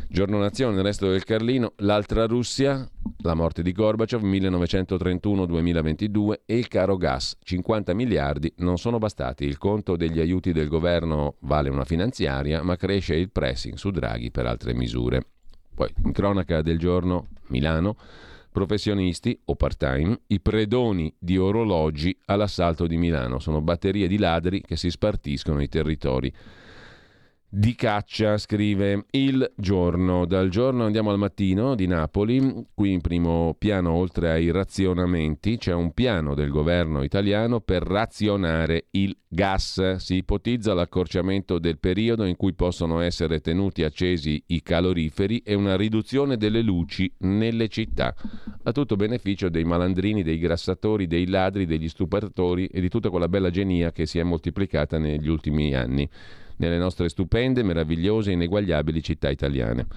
Giorno Nazione, il resto del Carlino, l'altra Russia, la morte di Gorbaciov 1931-2022 e il caro gas, 50 miliardi non sono bastati. Il conto degli aiuti del governo vale una finanziaria, ma cresce il pressing su Draghi per altre misure. Poi, in cronaca del giorno, Milano, professionisti o part-time, i predoni di orologi all'assalto di Milano. Sono batterie di ladri che si spartiscono i territori di caccia, scrive Il Giorno. Dal giorno andiamo al mattino di Napoli, qui in primo piano oltre ai razionamenti c'è un piano del governo italiano per razionare il gas. Si ipotizza l'accorciamento del periodo in cui possono essere tenuti accesi i caloriferi e una riduzione delle luci nelle città, a tutto beneficio dei malandrini, dei grassatori, dei ladri, degli stupratori e di tutta quella bella genia che si è moltiplicata negli ultimi anni nelle nostre stupende, meravigliose e ineguagliabili città italiane.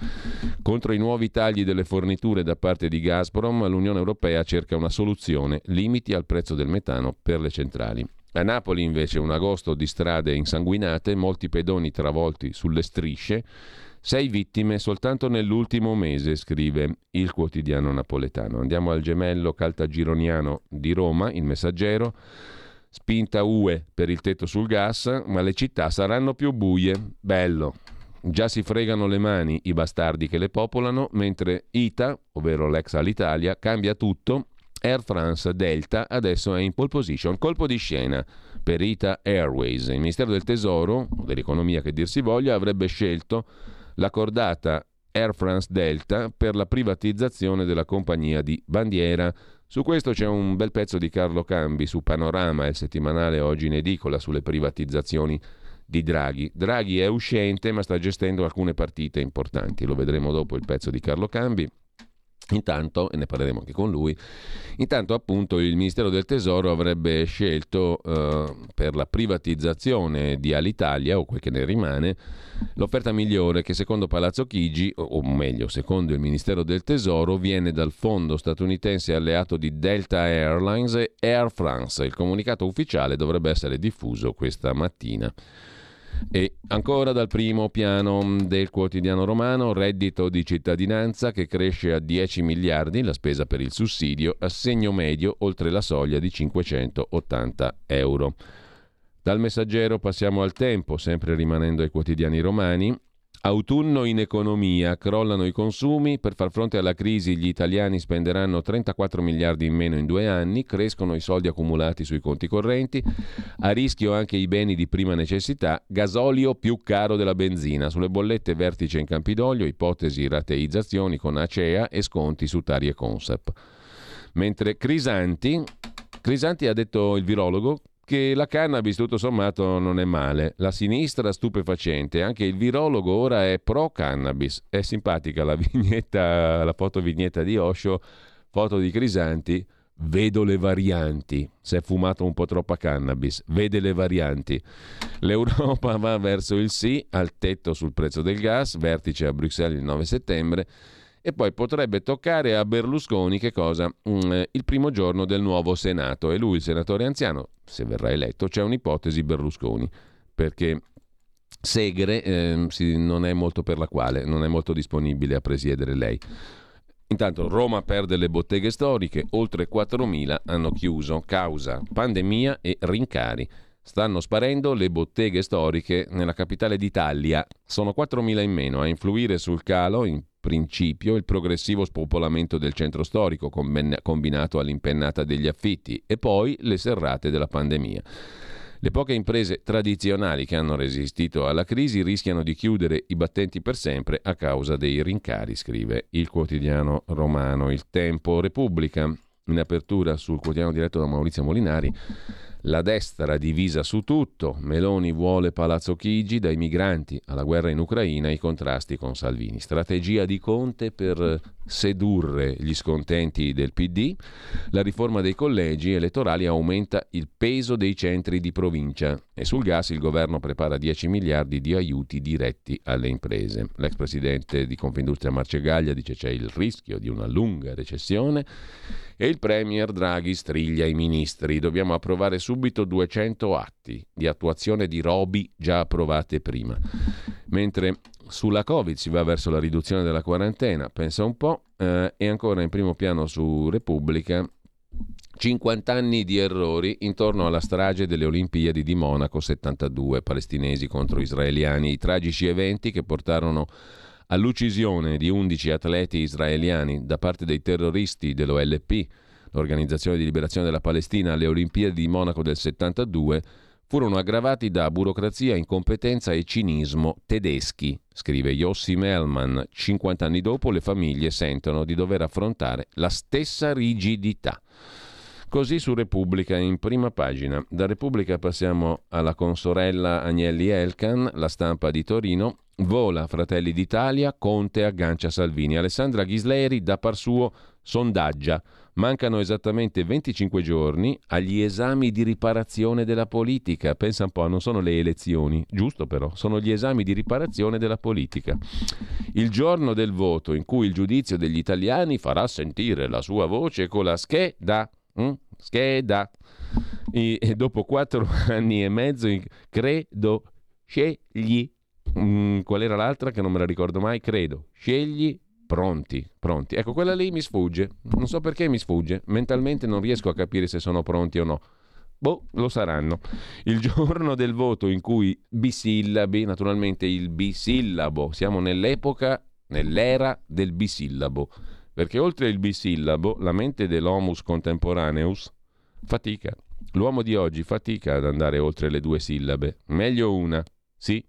Contro i nuovi tagli delle forniture da parte di Gazprom, l'Unione Europea cerca una soluzione, limiti al prezzo del metano per le centrali. A Napoli invece un agosto di strade insanguinate, molti pedoni travolti sulle strisce, sei vittime soltanto nell'ultimo mese, scrive il quotidiano napoletano. Andiamo al gemello caltagironiano di Roma, il messaggero. Spinta UE per il tetto sul gas, ma le città saranno più buie. Bello. Già si fregano le mani i bastardi che le popolano, mentre ITA, ovvero l'ex Alitalia, cambia tutto. Air France Delta adesso è in pole position. Colpo di scena per ITA Airways. Il Ministero del Tesoro, o dell'Economia che dir si voglia, avrebbe scelto la cordata Air France Delta per la privatizzazione della compagnia di bandiera Su questo c'è un bel pezzo di Carlo Cambi su Panorama, il settimanale oggi in edicola, sulle privatizzazioni di Draghi. Draghi è uscente ma sta gestendo alcune partite importanti, lo vedremo dopo il pezzo di Carlo Cambi. Intanto, e ne parleremo anche con lui, intanto appunto il Ministero del Tesoro avrebbe scelto eh, per la privatizzazione di Alitalia, o quel che ne rimane, l'offerta migliore che secondo Palazzo Chigi, o meglio secondo il Ministero del Tesoro, viene dal fondo statunitense alleato di Delta Airlines e Air France. Il comunicato ufficiale dovrebbe essere diffuso questa mattina. E ancora dal primo piano del quotidiano romano, reddito di cittadinanza che cresce a 10 miliardi, la spesa per il sussidio, assegno medio oltre la soglia di 580 euro. Dal messaggero passiamo al tempo, sempre rimanendo ai quotidiani romani. Autunno in economia, crollano i consumi, per far fronte alla crisi gli italiani spenderanno 34 miliardi in meno in due anni, crescono i soldi accumulati sui conti correnti, a rischio anche i beni di prima necessità, gasolio più caro della benzina, sulle bollette vertice in Campidoglio, ipotesi rateizzazioni con Acea e sconti su Tari e Consep. Mentre Crisanti, Crisanti ha detto il virologo che la cannabis tutto sommato non è male. La sinistra stupefacente, anche il virologo ora è pro cannabis. È simpatica la vignetta, la foto vignetta di Osho, foto di Crisanti. Vedo le varianti. Si è fumato un po' troppa cannabis. Vede le varianti. L'Europa va verso il sì al tetto sul prezzo del gas, vertice a Bruxelles il 9 settembre. E poi potrebbe toccare a Berlusconi che cosa? Mm, il primo giorno del nuovo Senato. E lui, il senatore anziano, se verrà eletto, c'è un'ipotesi Berlusconi. Perché Segre eh, sì, non è molto per la quale, non è molto disponibile a presiedere lei. Intanto Roma perde le botteghe storiche, oltre 4.000 hanno chiuso causa pandemia e rincari. Stanno sparendo le botteghe storiche nella capitale d'Italia. Sono 4.000 in meno. A influire sul calo, in principio il progressivo spopolamento del centro storico combinato all'impennata degli affitti e poi le serrate della pandemia. Le poche imprese tradizionali che hanno resistito alla crisi rischiano di chiudere i battenti per sempre a causa dei rincari, scrive il quotidiano romano Il Tempo Repubblica. In apertura sul quotidiano diretto da Maurizio Molinari la destra divisa su tutto, Meloni vuole Palazzo Chigi, dai migranti alla guerra in Ucraina ai contrasti con Salvini. Strategia di Conte per sedurre gli scontenti del PD. La riforma dei collegi elettorali aumenta il peso dei centri di provincia e sul gas il governo prepara 10 miliardi di aiuti diretti alle imprese. L'ex presidente di Confindustria Marcegaglia dice c'è il rischio di una lunga recessione e il Premier Draghi striglia i ministri. Dobbiamo approvare subito 200 atti di attuazione di robi già approvate prima. Mentre sulla Covid si va verso la riduzione della quarantena, pensa un po', eh, e ancora in primo piano su Repubblica 50 anni di errori intorno alla strage delle Olimpiadi di Monaco 72, palestinesi contro israeliani, i tragici eventi che portarono all'uccisione di 11 atleti israeliani da parte dei terroristi dell'OLP, l'Organizzazione di Liberazione della Palestina, alle Olimpiadi di Monaco del 72, furono aggravati da burocrazia, incompetenza e cinismo tedeschi, scrive Jossi Melman. 50 anni dopo le famiglie sentono di dover affrontare la stessa rigidità. Così su Repubblica in prima pagina. Da Repubblica passiamo alla consorella Agnelli Elkan, la stampa di Torino. Vola Fratelli d'Italia, Conte aggancia Salvini. Alessandra Ghisleri da par suo sondaggia. Mancano esattamente 25 giorni agli esami di riparazione della politica. Pensa un po', non sono le elezioni, giusto però, sono gli esami di riparazione della politica. Il giorno del voto in cui il giudizio degli italiani farà sentire la sua voce con la scheda. Mm? Scheda. E, dopo quattro anni e mezzo, credo, scegli. Mm, qual era l'altra che non me la ricordo mai? Credo, scegli Pronti, pronti. Ecco, quella lì mi sfugge. Non so perché mi sfugge. Mentalmente non riesco a capire se sono pronti o no. Boh, lo saranno. Il giorno del voto in cui bisillabi, naturalmente il bisillabo, siamo nell'epoca, nell'era del bisillabo. Perché oltre il bisillabo, la mente dell'homus contemporaneus fatica. L'uomo di oggi fatica ad andare oltre le due sillabe. Meglio una. Sì,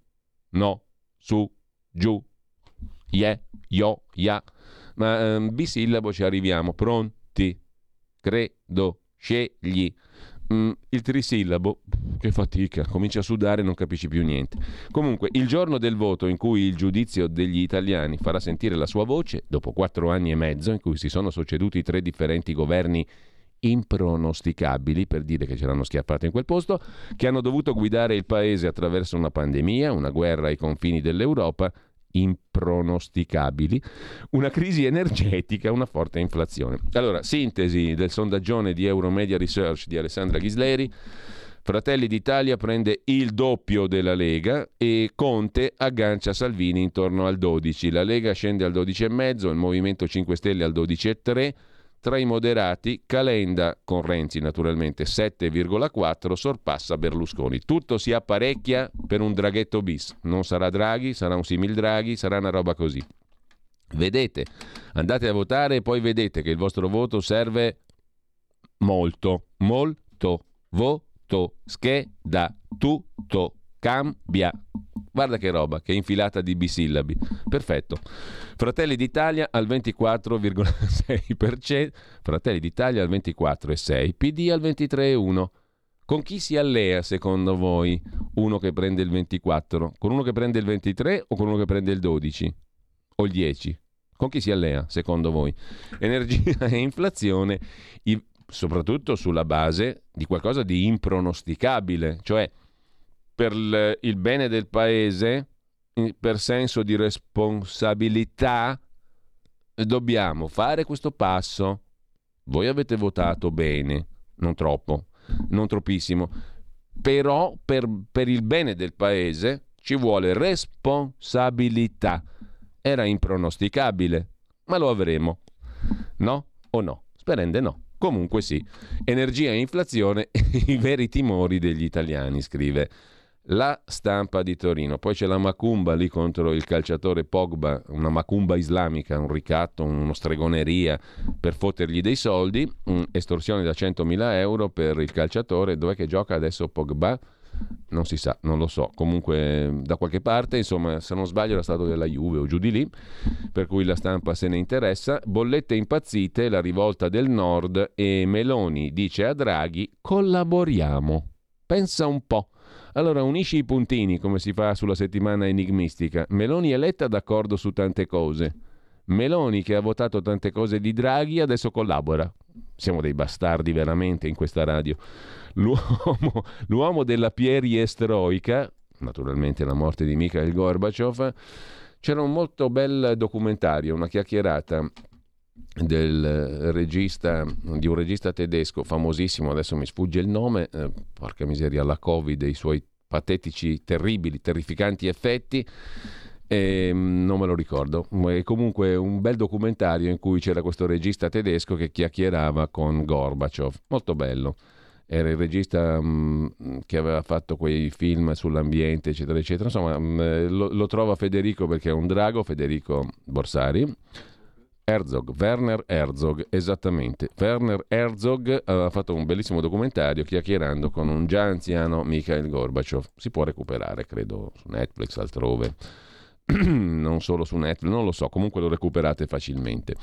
no, su, giù, yeah, io, ya. Ma um, bisillabo ci arriviamo. Pronti? credo, scegli. Mm, il trisillabo, che fatica, comincia a sudare e non capisci più niente. Comunque, il giorno del voto in cui il giudizio degli italiani farà sentire la sua voce, dopo quattro anni e mezzo in cui si sono succeduti tre differenti governi impronosticabili, per dire che ce l'hanno schiappata in quel posto, che hanno dovuto guidare il paese attraverso una pandemia, una guerra ai confini dell'Europa, impronosticabili, una crisi energetica, una forte inflazione. Allora, sintesi del sondaggione di Euromedia Research di Alessandra Ghisleri. Fratelli d'Italia prende il doppio della Lega e Conte aggancia Salvini intorno al 12. La Lega scende al 12,5, il Movimento 5 Stelle al 12,3 tra i moderati, Calenda, con Renzi naturalmente, 7,4, sorpassa Berlusconi. Tutto si apparecchia per un draghetto bis. Non sarà Draghi, sarà un simil Draghi, sarà una roba così. Vedete, andate a votare e poi vedete che il vostro voto serve molto, molto. Voto, scheda, tutto, cambia. Guarda che roba, che infilata di bisillabi. Perfetto. Fratelli d'Italia al 24,6%, Fratelli d'Italia al 24,6%, PD al 23,1%. Con chi si allea secondo voi uno che prende il 24? Con uno che prende il 23 o con uno che prende il 12? O il 10? Con chi si allea secondo voi? Energia e inflazione, soprattutto sulla base di qualcosa di impronosticabile, cioè per il bene del paese, per senso di responsabilità, dobbiamo fare questo passo. Voi avete votato bene, non troppo, non troppissimo, però per, per il bene del paese ci vuole responsabilità. Era impronosticabile, ma lo avremo. No o no? Sperende no. Comunque sì. Energia e inflazione, i veri timori degli italiani, scrive la stampa di Torino. Poi c'è la macumba lì contro il calciatore Pogba, una macumba islamica, un ricatto, uno stregoneria per fottergli dei soldi, estorsione da 100.000 euro per il calciatore. Dov'è che gioca adesso Pogba? Non si sa, non lo so. Comunque da qualche parte, insomma, se non sbaglio era stato della Juve o giù di lì, per cui la stampa se ne interessa. Bollette impazzite, la rivolta del nord e Meloni dice a Draghi collaboriamo. Pensa un po'. Allora unisci i puntini come si fa sulla settimana enigmistica. Meloni è eletta d'accordo su tante cose. Meloni che ha votato tante cose di Draghi adesso collabora. Siamo dei bastardi veramente in questa radio. L'uomo, l'uomo della pierieestroica, naturalmente la morte di Mikhail Gorbachev, c'era un molto bel documentario, una chiacchierata del regista, di un regista tedesco famosissimo, adesso mi sfugge il nome, eh, porca miseria, la Covid e i suoi patetici, terribili, terrificanti effetti. E, non me lo ricordo. È comunque un bel documentario in cui c'era questo regista tedesco che chiacchierava con Gorbaciov. Molto bello. Era il regista mh, che aveva fatto quei film sull'ambiente, eccetera, eccetera. Insomma, mh, lo, lo trova Federico perché è un drago, Federico Borsari Herzog, Werner Herzog, esattamente. Werner Herzog aveva fatto un bellissimo documentario chiacchierando con un già anziano Mikhail Gorbachev. Si può recuperare, credo, su Netflix, altrove. non solo su Netflix, non lo so, comunque lo recuperate facilmente.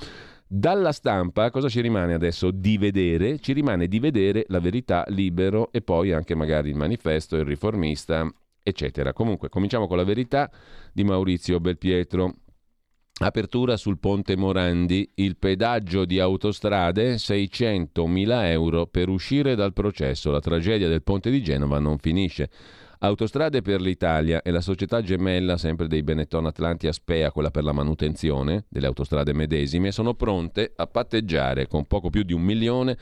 Dalla stampa cosa ci rimane adesso di vedere? Ci rimane di vedere la verità libero e poi anche magari il manifesto, il riformista, eccetera. Comunque cominciamo con la verità di Maurizio Belpietro. Apertura sul ponte Morandi, il pedaggio di autostrade 600.000 euro per uscire dal processo. La tragedia del ponte di Genova non finisce. Autostrade per l'Italia e la società gemella sempre dei Benetton Atlanti Aspea, quella per la manutenzione delle autostrade medesime, sono pronte a patteggiare con poco più di un milione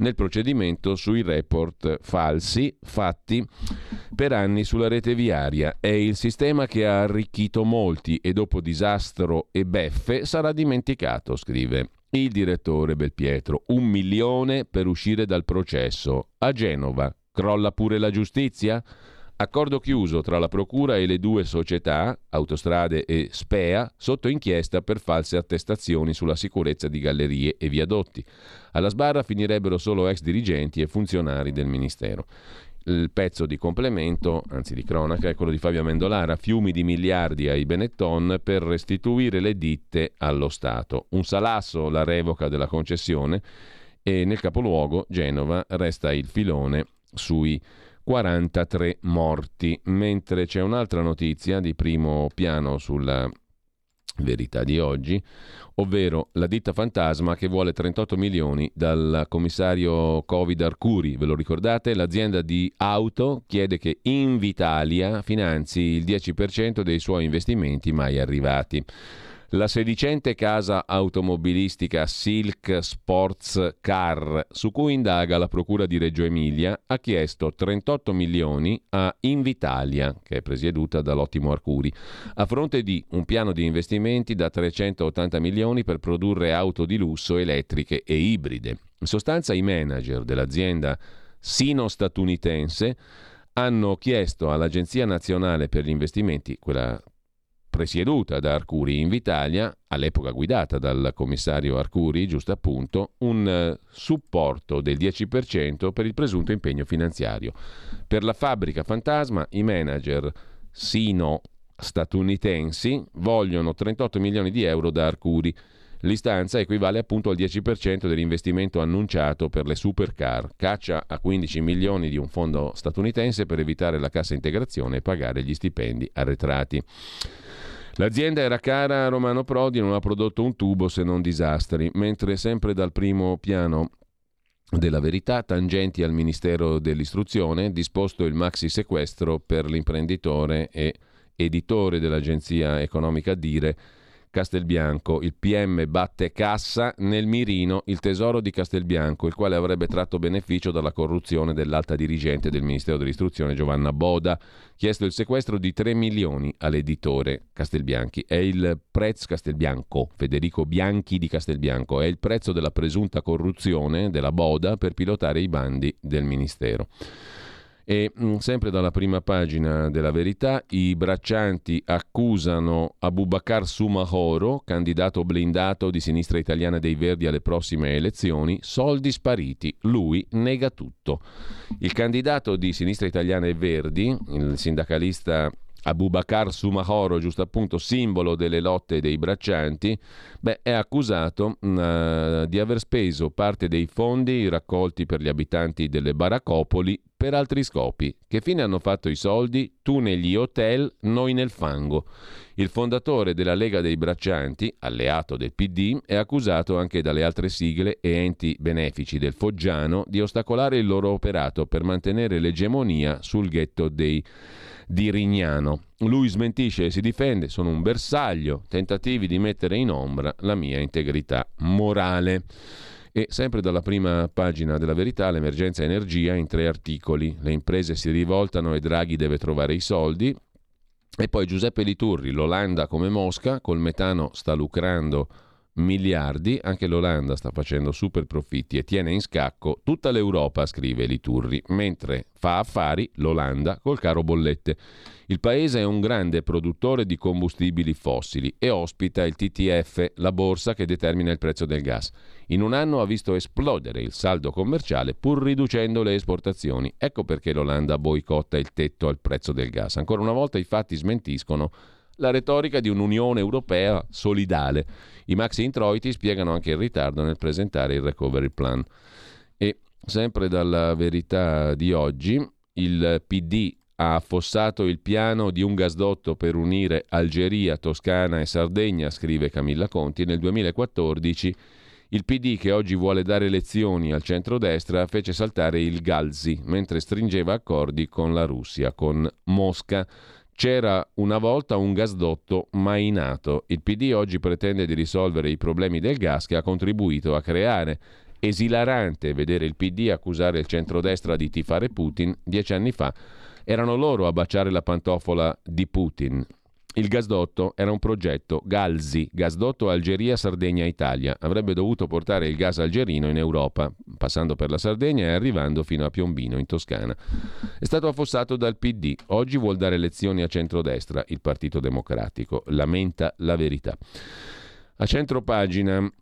nel procedimento sui report falsi fatti per anni sulla rete viaria. È il sistema che ha arricchito molti e dopo disastro e beffe sarà dimenticato, scrive il direttore Belpietro. Un milione per uscire dal processo. A Genova crolla pure la giustizia? Accordo chiuso tra la Procura e le due società, Autostrade e Spea, sotto inchiesta per false attestazioni sulla sicurezza di gallerie e viadotti. Alla sbarra finirebbero solo ex dirigenti e funzionari del Ministero. Il pezzo di complemento, anzi di cronaca, è quello di Fabio Amendolara, fiumi di miliardi ai Benetton per restituire le ditte allo Stato. Un salasso la revoca della concessione e nel capoluogo Genova resta il filone sui 43 morti, mentre c'è un'altra notizia di primo piano sulla verità di oggi, ovvero la ditta fantasma che vuole 38 milioni dal commissario Covid Arcuri. Ve lo ricordate? L'azienda di auto chiede che Invitalia finanzi il 10% dei suoi investimenti mai arrivati. La sedicente casa automobilistica Silk Sports Car, su cui indaga la Procura di Reggio Emilia, ha chiesto 38 milioni a Invitalia, che è presieduta dall'ottimo Arcuri, a fronte di un piano di investimenti da 380 milioni per produrre auto di lusso elettriche e ibride. In sostanza i manager dell'azienda sino-statunitense hanno chiesto all'Agenzia Nazionale per gli Investimenti, quella presieduta da Arcuri in Vitalia, all'epoca guidata dal commissario Arcuri, giusto appunto, un eh, supporto del 10% per il presunto impegno finanziario. Per la fabbrica fantasma i manager sino statunitensi vogliono 38 milioni di euro da Arcuri. L'istanza equivale appunto al 10% dell'investimento annunciato per le supercar, caccia a 15 milioni di un fondo statunitense per evitare la cassa integrazione e pagare gli stipendi arretrati. L'azienda era cara a Romano Prodi e non ha prodotto un tubo se non disastri, mentre sempre dal primo piano della verità, tangenti al Ministero dell'Istruzione, disposto il maxi sequestro per l'imprenditore e editore dell'agenzia economica Dire Castelbianco. Il PM batte cassa nel mirino il tesoro di Castelbianco, il quale avrebbe tratto beneficio dalla corruzione dell'alta dirigente del Ministero dell'Istruzione Giovanna Boda. Chiesto il sequestro di 3 milioni all'editore Castelbianchi. È il prezzo Castelbianco, Federico Bianchi di Castelbianco, è il prezzo della presunta corruzione della Boda per pilotare i bandi del Ministero. E mh, mm, sempre dalla prima pagina della verità, i braccianti accusano Abubakar Sumahoro, candidato blindato di sinistra italiana dei Verdi alle prossime elezioni, soldi spariti. Lui nega tutto. Il candidato di sinistra italiana e Verdi, il sindacalista Abubakar Sumahoro, giusto appunto simbolo delle lotte dei braccianti, beh, è accusato mm, di aver speso parte dei fondi raccolti per gli abitanti delle baraccopoli per altri scopi. Che fine hanno fatto i soldi? Tu negli hotel, noi nel fango. Il fondatore della Lega dei Braccianti, alleato del PD, è accusato anche dalle altre sigle e enti benefici del Foggiano di ostacolare il loro operato per mantenere l'egemonia sul ghetto dei di Rignano. Lui smentisce e si difende, sono un bersaglio, tentativi di mettere in ombra la mia integrità morale. E sempre dalla prima pagina della verità, l'emergenza energia in tre articoli. Le imprese si rivoltano e Draghi deve trovare i soldi. E poi Giuseppe Liturri, l'Olanda come Mosca, col metano sta lucrando miliardi, anche l'Olanda sta facendo super profitti e tiene in scacco tutta l'Europa, scrive Liturri, mentre fa affari l'Olanda col caro bollette. Il paese è un grande produttore di combustibili fossili e ospita il TTF, la borsa che determina il prezzo del gas. In un anno ha visto esplodere il saldo commerciale pur riducendo le esportazioni. Ecco perché l'Olanda boicotta il tetto al prezzo del gas. Ancora una volta i fatti smentiscono la retorica di un'Unione Europea solidale. I maxi introiti spiegano anche il ritardo nel presentare il recovery plan. E sempre dalla verità di oggi, il PD ha affossato il piano di un gasdotto per unire Algeria, Toscana e Sardegna, scrive Camilla Conti, nel 2014 il PD che oggi vuole dare lezioni al centrodestra fece saltare il Galzi mentre stringeva accordi con la Russia, con Mosca. C'era una volta un gasdotto mai nato. Il PD oggi pretende di risolvere i problemi del gas che ha contribuito a creare. Esilarante vedere il PD accusare il centrodestra di tifare Putin dieci anni fa. Erano loro a baciare la pantofola di Putin. Il gasdotto era un progetto Galzi, gasdotto Algeria, Sardegna, Italia. Avrebbe dovuto portare il gas algerino in Europa, passando per la Sardegna e arrivando fino a Piombino, in Toscana. È stato affossato dal PD. Oggi vuol dare lezioni a centrodestra, il Partito Democratico. Lamenta la verità. A centro pagina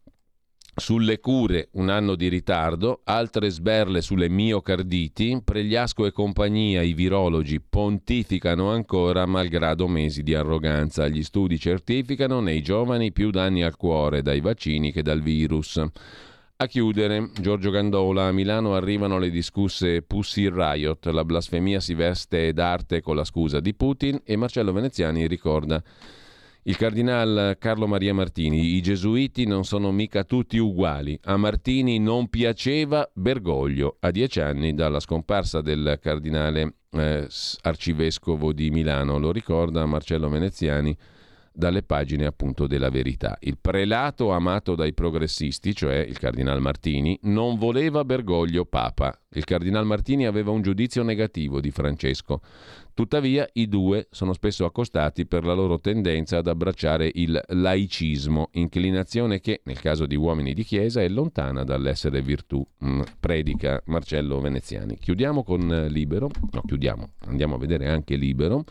sulle cure un anno di ritardo, altre sberle sulle miocarditi, Pregliasco e compagnia, i virologi, pontificano ancora malgrado mesi di arroganza. Gli studi certificano nei giovani più danni al cuore dai vaccini che dal virus. A chiudere, Giorgio Gandola, a Milano arrivano le discusse Pussy Riot, la blasfemia si veste d'arte con la scusa di Putin e Marcello Veneziani ricorda il cardinal Carlo Maria Martini, i gesuiti non sono mica tutti uguali. A Martini non piaceva Bergoglio, a dieci anni dalla scomparsa del cardinale eh, arcivescovo di Milano, lo ricorda Marcello Veneziani dalle pagine appunto della verità. Il prelato amato dai progressisti, cioè il cardinal Martini, non voleva Bergoglio papa. Il cardinal Martini aveva un giudizio negativo di Francesco. Tuttavia i due sono spesso accostati per la loro tendenza ad abbracciare il laicismo, inclinazione che, nel caso di uomini di chiesa, è lontana dall'essere virtù, mm, predica Marcello Veneziani. Chiudiamo con Libero, no chiudiamo, andiamo a vedere anche Libero.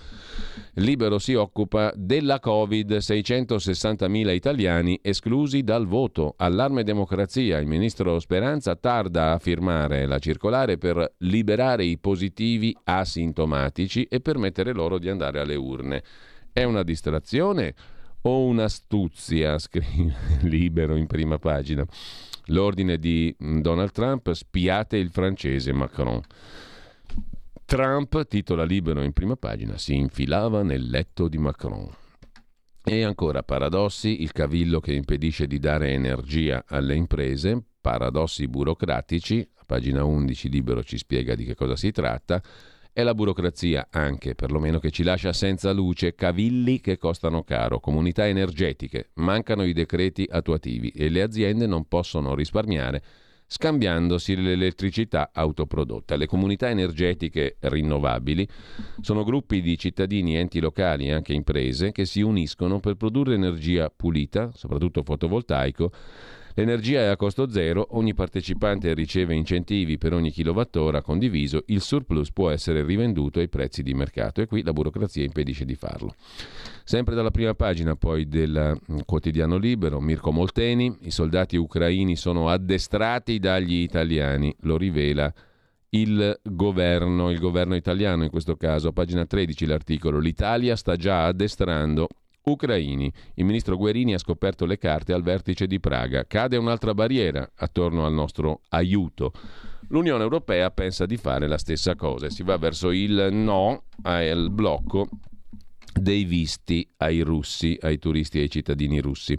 Libero si occupa della Covid, 660.000 italiani esclusi dal voto. Allarme democrazia, il ministro Speranza tarda a firmare la circolare per liberare i positivi asintomatici e permettere loro di andare alle urne. È una distrazione o un'astuzia? Scrive libero in prima pagina. L'ordine di Donald Trump, spiate il francese Macron. Trump, titola libero in prima pagina, si infilava nel letto di Macron. E ancora paradossi, il cavillo che impedisce di dare energia alle imprese, paradossi burocratici, pagina 11 libero ci spiega di che cosa si tratta, è la burocrazia anche, perlomeno che ci lascia senza luce, cavilli che costano caro, comunità energetiche, mancano i decreti attuativi e le aziende non possono risparmiare scambiandosi l'elettricità autoprodotta. Le comunità energetiche rinnovabili sono gruppi di cittadini, enti locali e anche imprese che si uniscono per produrre energia pulita, soprattutto fotovoltaico, L'energia è a costo zero, ogni partecipante riceve incentivi per ogni kilowattora condiviso, il surplus può essere rivenduto ai prezzi di mercato e qui la burocrazia impedisce di farlo. Sempre dalla prima pagina poi del mm, quotidiano libero, Mirko Molteni, i soldati ucraini sono addestrati dagli italiani, lo rivela il governo, il governo italiano in questo caso, pagina 13 l'articolo, l'Italia sta già addestrando ucraini. Il ministro Guerini ha scoperto le carte al vertice di Praga. Cade un'altra barriera attorno al nostro aiuto. L'Unione Europea pensa di fare la stessa cosa. Si va verso il no al blocco dei visti ai russi, ai turisti e ai cittadini russi.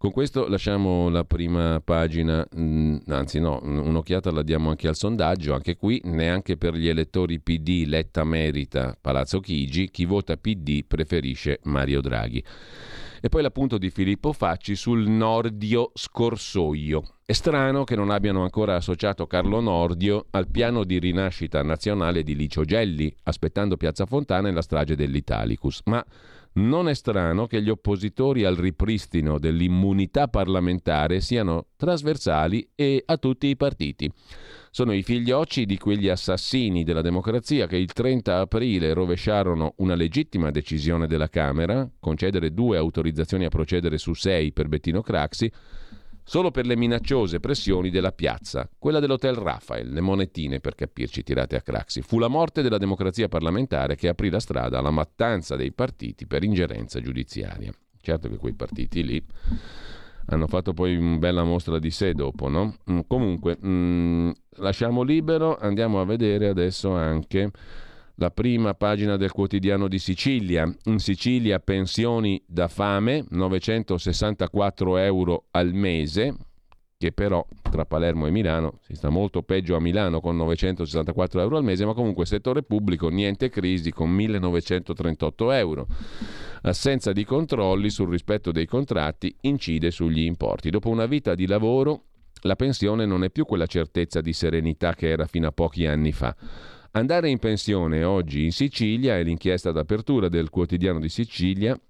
Con questo lasciamo la prima pagina, mm, anzi no, un'occhiata la diamo anche al sondaggio, anche qui neanche per gli elettori PD Letta merita Palazzo Chigi, chi vota PD preferisce Mario Draghi. E poi l'appunto di Filippo Facci sul Nordio Scorsoio. È strano che non abbiano ancora associato Carlo Nordio al piano di rinascita nazionale di Licio Gelli, aspettando Piazza Fontana e la strage dell'Italicus, ma non è strano che gli oppositori al ripristino dell'immunità parlamentare siano trasversali e a tutti i partiti. Sono i figliocci di quegli assassini della democrazia che il 30 aprile rovesciarono una legittima decisione della Camera, concedere due autorizzazioni a procedere su sei per Bettino Craxi, solo per le minacciose pressioni della piazza, quella dell'Hotel Rafael, le monetine per capirci tirate a Craxi. Fu la morte della democrazia parlamentare che aprì la strada alla mattanza dei partiti per ingerenza giudiziaria. Certo che quei partiti lì hanno fatto poi una bella mostra di sé dopo, no? Mm, comunque, mh, mm, lasciamo libero, andiamo a vedere adesso anche la prima pagina del quotidiano di Sicilia. In Sicilia pensioni da fame, 964 euro al mese, che però tra Palermo e Milano si sta molto peggio a Milano con 964 euro al mese, ma comunque settore pubblico niente crisi con 1938 euro. Assenza di controlli sul rispetto dei contratti incide sugli importi. Dopo una vita di lavoro la pensione non è più quella certezza di serenità che era fino a pochi anni fa. Andare in pensione oggi in Sicilia è l'inchiesta d'apertura del quotidiano di Sicilia.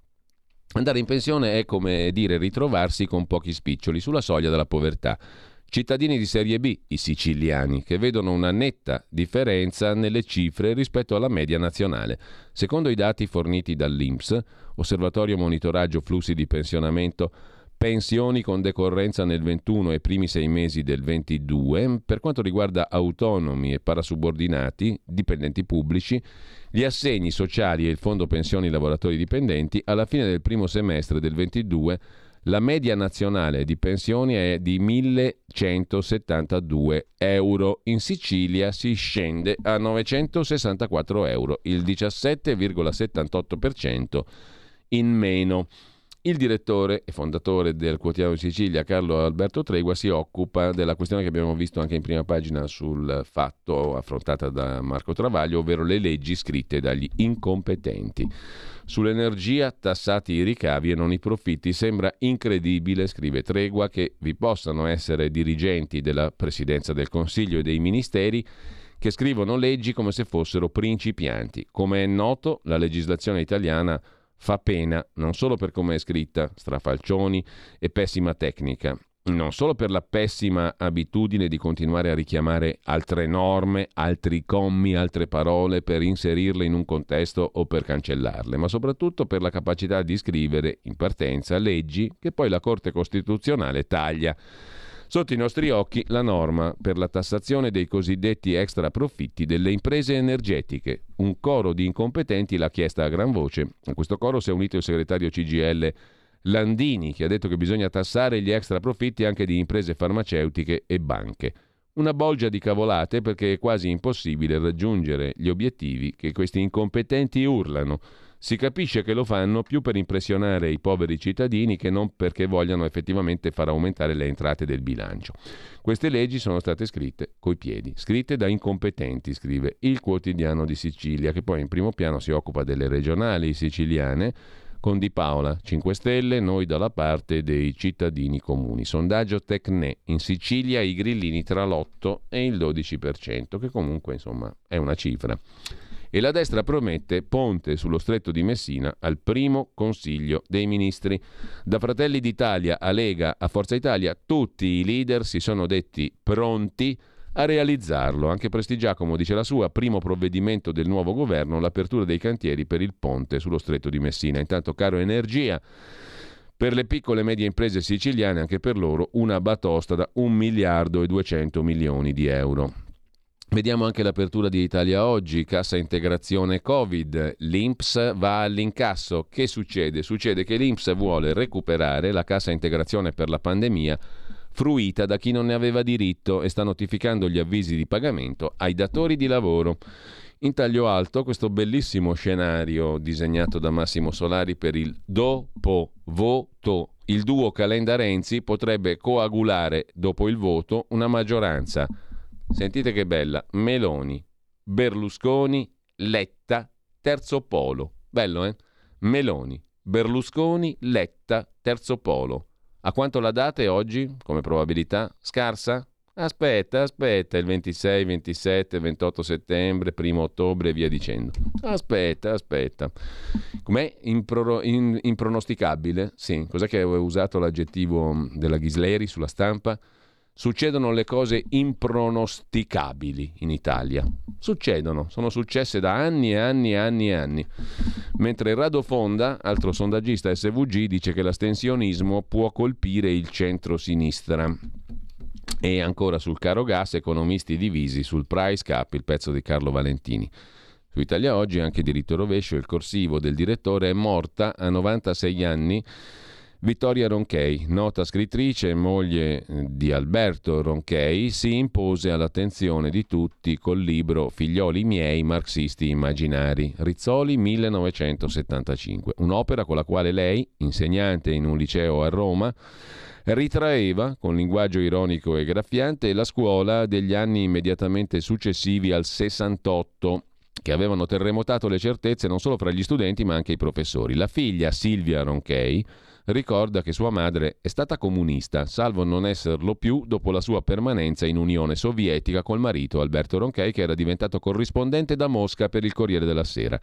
Andare in pensione è come dire ritrovarsi con pochi spiccioli sulla soglia della povertà. Cittadini di serie B, i siciliani, che vedono una netta differenza nelle cifre rispetto alla media nazionale. Secondo i dati forniti dall'INPS, Osservatorio Monitoraggio Flussi di Pensionamento pensioni con decorrenza nel 21 e primi sei mesi del 22. Per quanto riguarda autonomi e parasubordinati, dipendenti pubblici, gli assegni sociali e il fondo pensioni lavoratori dipendenti alla fine del primo semestre del 22 La media nazionale di pensioni è di 1172 euro. In Sicilia si scende a 964 euro, il 17,78% in meno. Il direttore e fondatore del quotidiano di Sicilia, Carlo Alberto Tregua, si occupa della questione che abbiamo visto anche in prima pagina sul fatto affrontata da Marco Travaglio, ovvero le leggi scritte dagli incompetenti. Sull'energia tassati i ricavi e non i profitti. Sembra incredibile, scrive Tregua, che vi possano essere dirigenti della Presidenza del Consiglio e dei ministeri che scrivono leggi come se fossero principianti. Come è noto, la legislazione italiana fa pena non solo per come è scritta, strafalcioni e pessima tecnica, non solo per la pessima abitudine di continuare a richiamare altre norme, altri commi, altre parole per inserirle in un contesto o per cancellarle, ma soprattutto per la capacità di scrivere in partenza leggi che poi la Corte Costituzionale taglia. Sotto i nostri occhi la norma per la tassazione dei cosiddetti extra profitti delle imprese energetiche. Un coro di incompetenti l'ha chiesta a gran voce. A questo coro si è unito il segretario CGL Landini, che ha detto che bisogna tassare gli extra profitti anche di imprese farmaceutiche e banche. Una bolgia di cavolate perché è quasi impossibile raggiungere gli obiettivi che questi incompetenti urlano. Si capisce che lo fanno più per impressionare i poveri cittadini che non perché vogliano effettivamente far aumentare le entrate del bilancio. Queste leggi sono state scritte coi piedi, scritte da incompetenti, scrive il quotidiano di Sicilia, che poi in primo piano si occupa delle regionali siciliane con Di Paola, 5 Stelle, noi dalla parte dei cittadini comuni. Sondaggio Tecne, in Sicilia i grillini tra l'8 e il 12%, che comunque insomma è una cifra e la destra promette ponte sullo stretto di Messina al primo Consiglio dei Ministri. Da Fratelli d'Italia a Lega a Forza Italia tutti i leader si sono detti pronti a realizzarlo. Anche Prestigiacomo dice la sua, primo provvedimento del nuovo governo, l'apertura dei cantieri per il ponte sullo stretto di Messina. Intanto caro energia, per le piccole e medie imprese siciliane, anche per loro, una batosta da 1 miliardo e 200 milioni di euro. Vediamo anche l'apertura di Italia Oggi, cassa integrazione Covid, l'Inps va all'incasso. Che succede? Succede che l'Inps vuole recuperare la cassa integrazione per la pandemia fruita da chi non ne aveva diritto e sta notificando gli avvisi di pagamento ai datori di lavoro. In taglio alto questo bellissimo scenario disegnato da Massimo Solari per il dopo voto. Il duo Calenda Renzi potrebbe coagulare dopo il voto una maggioranza Sentite che bella. Meloni, Berlusconi, Letta, terzo polo. Bello, eh? Meloni, Berlusconi, Letta, terzo polo. A quanto la date oggi, come probabilità? Scarsa? Aspetta, aspetta, il 26, 27, 28 settembre, 1 ottobre e via dicendo. Aspetta, aspetta. Com'è impro- in- impronosticabile? Sì, cos'è che avevo usato l'aggettivo della Ghisleri sulla stampa? Succedono le cose impronosticabili in Italia. Succedono, sono successe da anni e anni e anni e anni. Mentre Rado Fonda, altro sondaggista SVG, dice che l'astensionismo può colpire il centro-sinistra. E ancora sul caro gas, economisti divisi sul price cap, il pezzo di Carlo Valentini. Su Italia Oggi anche diritto rovescio, il corsivo del direttore è morta a 96 anni Vittoria Ronchei, nota scrittrice e moglie eh, di Alberto Ronchei, si impose all'attenzione di tutti col libro Figlioli miei marxisti immaginari, Rizzoli 1975, un'opera con la quale lei, insegnante in un liceo a Roma, ritraeva, con linguaggio ironico e graffiante, la scuola degli anni immediatamente successivi al 68 che avevano terremotato le certezze non solo fra gli studenti ma anche i professori. La figlia Silvia Ronchei ricorda che sua madre è stata comunista, salvo non esserlo più dopo la sua permanenza in Unione Sovietica col marito Alberto Ronchey che era diventato corrispondente da Mosca per il Corriere della Sera.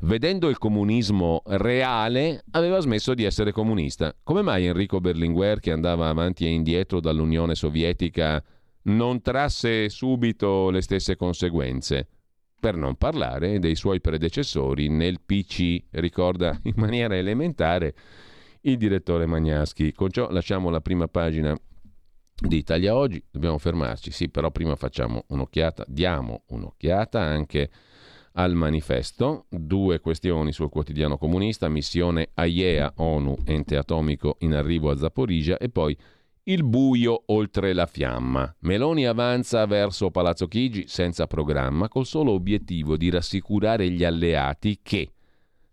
Vedendo il comunismo reale, aveva smesso di essere comunista. Come mai Enrico Berlinguer, che andava avanti e indietro dall'Unione Sovietica, non trasse subito le stesse conseguenze? per non parlare dei suoi predecessori nel PC, ricorda in maniera elementare il direttore Magnaschi. Con ciò lasciamo la prima pagina di Italia Oggi, dobbiamo fermarci, sì, però prima facciamo un'occhiata, diamo un'occhiata anche al manifesto, due questioni sul quotidiano comunista, missione AIEA, ONU, ente atomico in arrivo a Zaporizia e poi il buio oltre la fiamma. Meloni avanza verso Palazzo Chigi senza programma, col solo obiettivo di rassicurare gli alleati che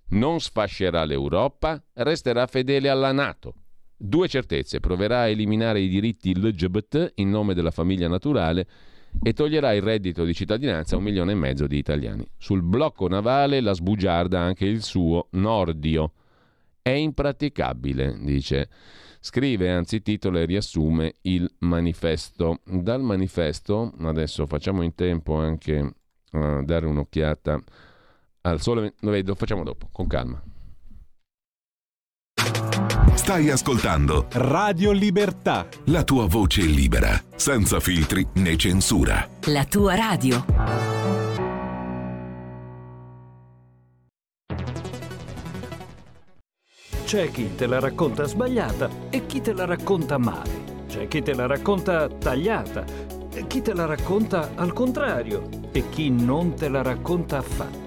non sfascerà l'Europa, resterà fedele alla Nato. Due certezze, proverà a eliminare i diritti LGBT in nome della famiglia naturale e toglierà il reddito di cittadinanza a un milione e mezzo di italiani. Sul blocco navale la sbugiarda anche il suo Nordio. È impraticabile, dice. Scrive, anzi e riassume il manifesto. Dal manifesto, adesso facciamo in tempo anche a dare un'occhiata al sole, lo facciamo dopo, con calma. Stai ascoltando Radio Libertà. La tua voce libera, senza filtri né censura. La tua radio. C'è chi te la racconta sbagliata e chi te la racconta male. C'è chi te la racconta tagliata e chi te la racconta al contrario e chi non te la racconta affatto.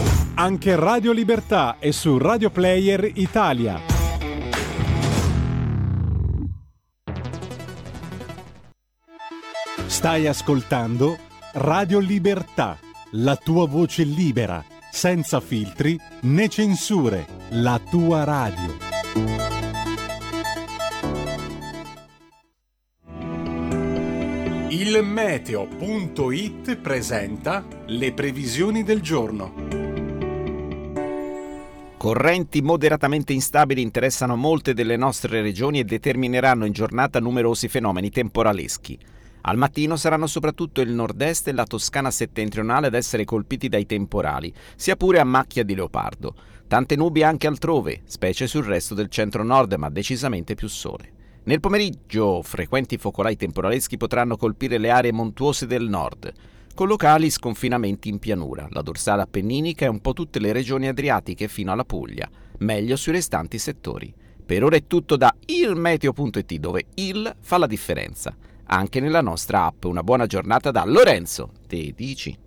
Anche Radio Libertà è su Radio Player Italia. Stai ascoltando Radio Libertà, la tua voce libera, senza filtri né censure, la tua radio. Il meteo.it presenta le previsioni del giorno. Correnti moderatamente instabili interessano molte delle nostre regioni e determineranno in giornata numerosi fenomeni temporaleschi. Al mattino saranno soprattutto il nord-est e la Toscana settentrionale ad essere colpiti dai temporali, sia pure a macchia di leopardo. Tante nubi anche altrove, specie sul resto del centro-nord, ma decisamente più sole. Nel pomeriggio frequenti focolai temporaleschi potranno colpire le aree montuose del nord con locali sconfinamenti in pianura, la dorsale appenninica e un po' tutte le regioni adriatiche fino alla Puglia, meglio sui restanti settori. Per ora è tutto da ilmeteo.it dove il fa la differenza. Anche nella nostra app una buona giornata da Lorenzo, te dici.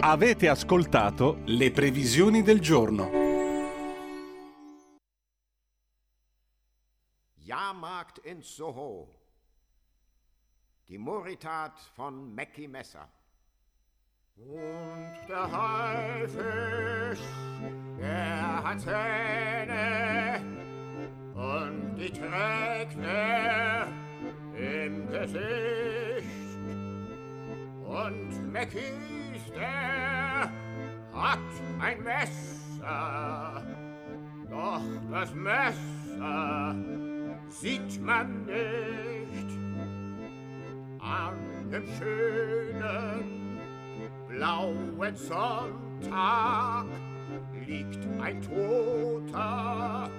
Avete ascoltato le previsioni del giorno. Jahrmarkt in Soho die Moritat von Mackie Messer. Und der Haifisch, der hat Zähne und die trägt er im Gesicht. Und Mackies, der hat ein Messer, doch das Messer sieht man nicht an dem schönen blauen Sonntag liegt ein toter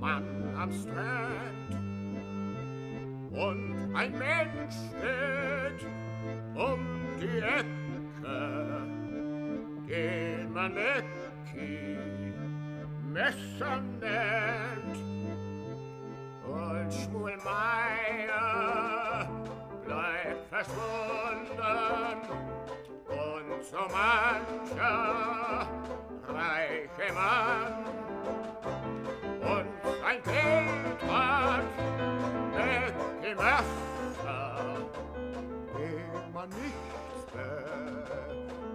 Mann am Strand. Und ein Mensch steht um die Ecke, den man Ecki Messer nennt. Und Schmuelmeier bleibt verschwunden und so mancher reiche Mann und ein Kind hat mit dem Messer, dem man nichts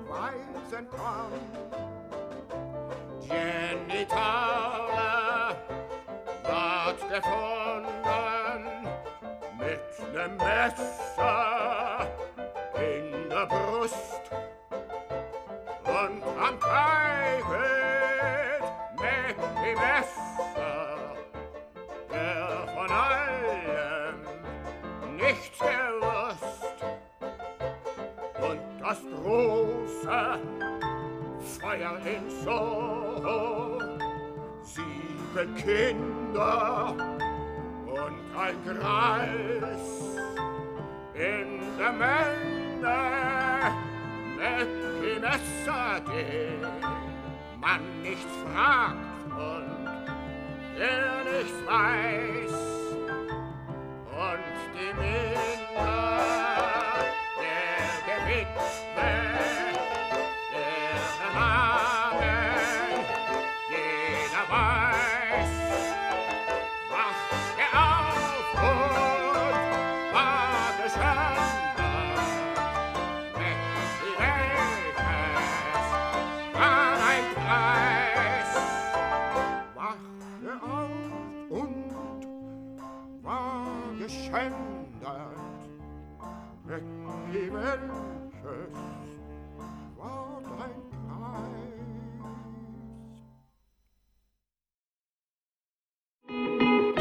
beweisen kann. Jenny Tauler ward gefunden Messer in der Brust. Und am Teufel mit dem Messer, der von allem nichts gewusst und das große Feuer in Soho, sieben Kinder und ein Greis in the Mende Messinessa geht, man nichts fragt und der nichts weiß. Und die Mädchen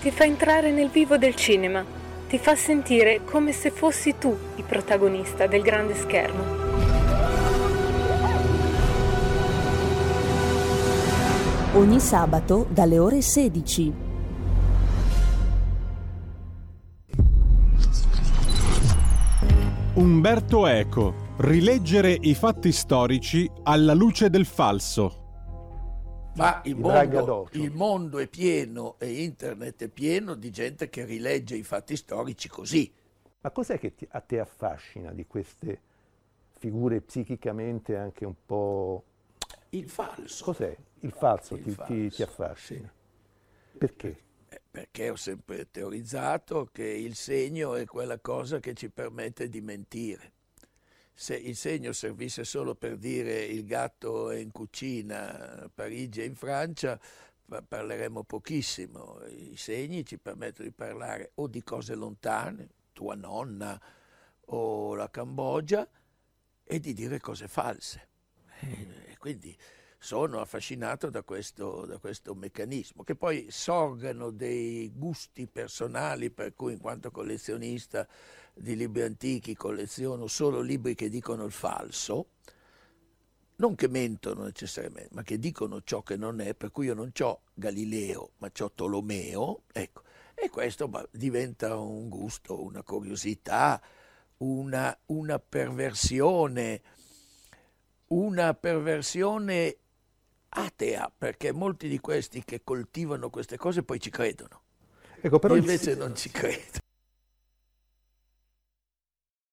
Ti fa entrare nel vivo del cinema, ti fa sentire come se fossi tu il protagonista del grande schermo. Ogni sabato dalle ore 16. Umberto Eco. Rileggere i fatti storici alla luce del falso. Ma il mondo, il mondo è pieno e internet è pieno di gente che rilegge i fatti storici così. Ma cos'è che ti- a te affascina di queste figure psichicamente anche un po'... Il falso. Cos'è? Il falso, Il ti, ti- falso, ti affascina. Perché? Eh, Perché ho sempre teorizzato che il segno è quella cosa che ci permette di mentire. Se il segno servisse solo per dire il gatto è in cucina a Parigi e in Francia, pa- parleremmo pochissimo. I segni ci permettono di parlare o di cose lontane, tua nonna o la Cambogia, e di dire cose false. E quindi sono affascinato da questo, da questo meccanismo, che poi sorgano dei gusti personali, per cui in quanto collezionista di libri antichi colleziono solo libri che dicono il falso, non che mentono necessariamente, ma che dicono ciò che non è, per cui io non ho Galileo, ma ho Tolomeo, ecco, e questo bah, diventa un gusto, una curiosità, una, una perversione, una perversione atea, perché molti di questi che coltivano queste cose poi ci credono. Ecco, però Io invece non ci credo.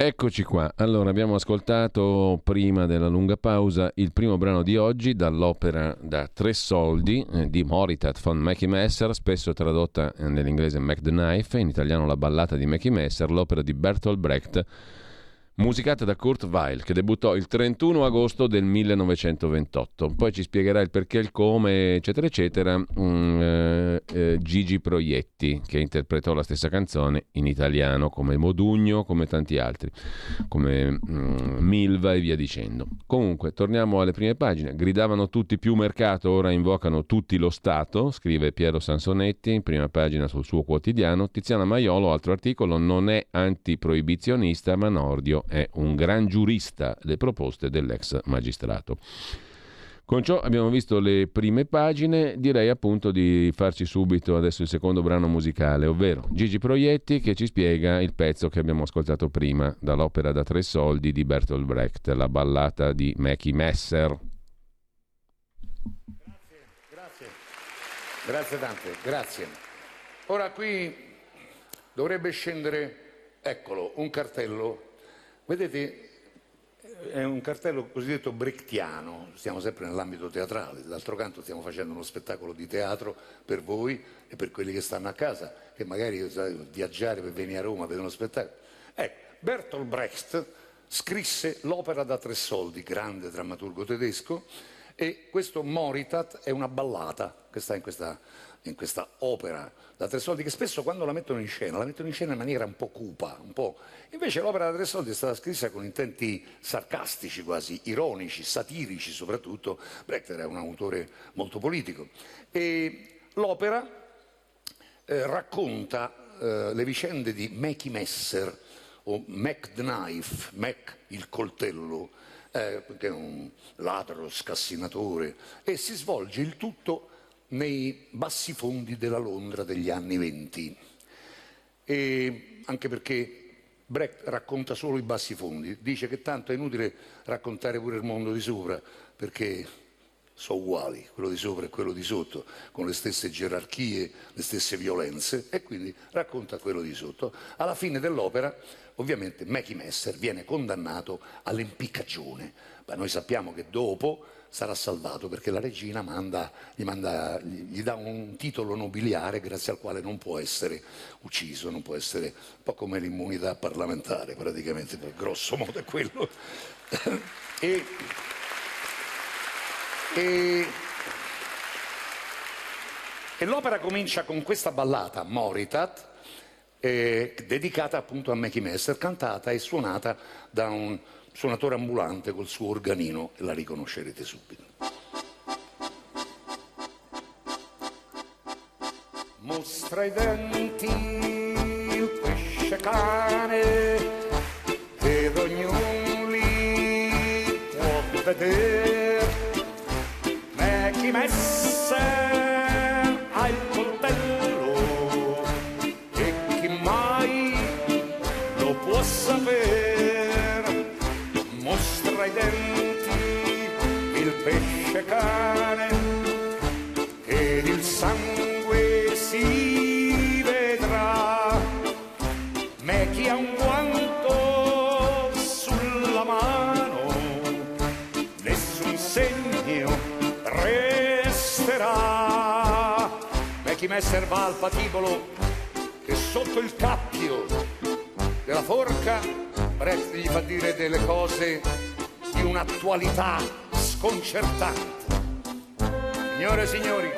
Eccoci qua. Allora, abbiamo ascoltato prima della lunga pausa il primo brano di oggi dall'opera Da tre soldi eh, di Moritat von Mackie Messer, spesso tradotta eh, nell'inglese Mac the Knife, in italiano La ballata di Mackie Messer, l'opera di Bertolt Brecht, musicata da Kurt Weill, che debuttò il 31 agosto del 1928. Poi ci spiegherà il perché, il come, eccetera, eccetera, mm, eh, Gigi Proietti, che interpretò la stessa canzone in italiano, come Modugno, come tanti altri, come mm, Milva e via dicendo. Comunque, torniamo alle prime pagine. Gridavano tutti più mercato, ora invocano tutti lo Stato, scrive Piero Sansonetti, in prima pagina sul suo quotidiano. Tiziana Maiolo, altro articolo, non è antiproibizionista, ma Nordio è un gran giurista le proposte dell'ex magistrato. Con ciò abbiamo visto le prime pagine, direi appunto di farci subito adesso il secondo brano musicale, ovvero Gigi Proietti che ci spiega il pezzo che abbiamo ascoltato prima dall'opera da tre soldi di Bertolt Brecht, la ballata di Mackie Messer. Grazie, grazie, grazie tante, grazie. Ora qui dovrebbe scendere, eccolo, un cartello Vedete, è un cartello cosiddetto brechtiano, stiamo sempre nell'ambito teatrale, d'altro canto stiamo facendo uno spettacolo di teatro per voi e per quelli che stanno a casa, che magari sai, viaggiare per venire a Roma per uno spettacolo. Ecco, Bertolt Brecht scrisse l'opera da tre soldi, grande drammaturgo tedesco, e questo Moritat è una ballata che sta in questa in questa opera da tre soldi che spesso quando la mettono in scena la mettono in scena in maniera un po' cupa, un po'. invece l'opera da tre soldi è stata scritta con intenti sarcastici quasi, ironici, satirici soprattutto, Brecht era un autore molto politico e l'opera eh, racconta eh, le vicende di Mackie Messer o Mac the Knife, Mac il coltello, eh, che è un ladro, scassinatore, e si svolge il tutto nei bassi fondi della Londra degli anni venti. Anche perché Brecht racconta solo i bassi fondi, dice che tanto è inutile raccontare pure il mondo di sopra, perché sono uguali, quello di sopra e quello di sotto, con le stesse gerarchie, le stesse violenze, e quindi racconta quello di sotto. Alla fine dell'opera, ovviamente, Mackie Messer viene condannato all'impiccagione, ma noi sappiamo che dopo sarà salvato perché la regina manda, gli, manda, gli, dà un titolo nobiliare grazie al quale non può essere ucciso, non può essere un po' come l'immunità parlamentare praticamente, grosso modo è quello. e, e, e l'opera comincia con questa ballata, Moritat, eh, dedicata appunto a Mackie Messer, cantata e suonata da un suonatore ambulante col suo organino e la riconoscerete subito. Mostra i denti il pesce cane ed ognuno li può vedere me chi messe mostra i denti il pesce cane ed il sangue si vedrà. Me chi ha un guanto sulla mano nessun segno resterà. Me chi messer va al patibolo che sotto il cappio della forca Brecht gli fa dire delle cose un'attualità sconcertante. Signore e signori,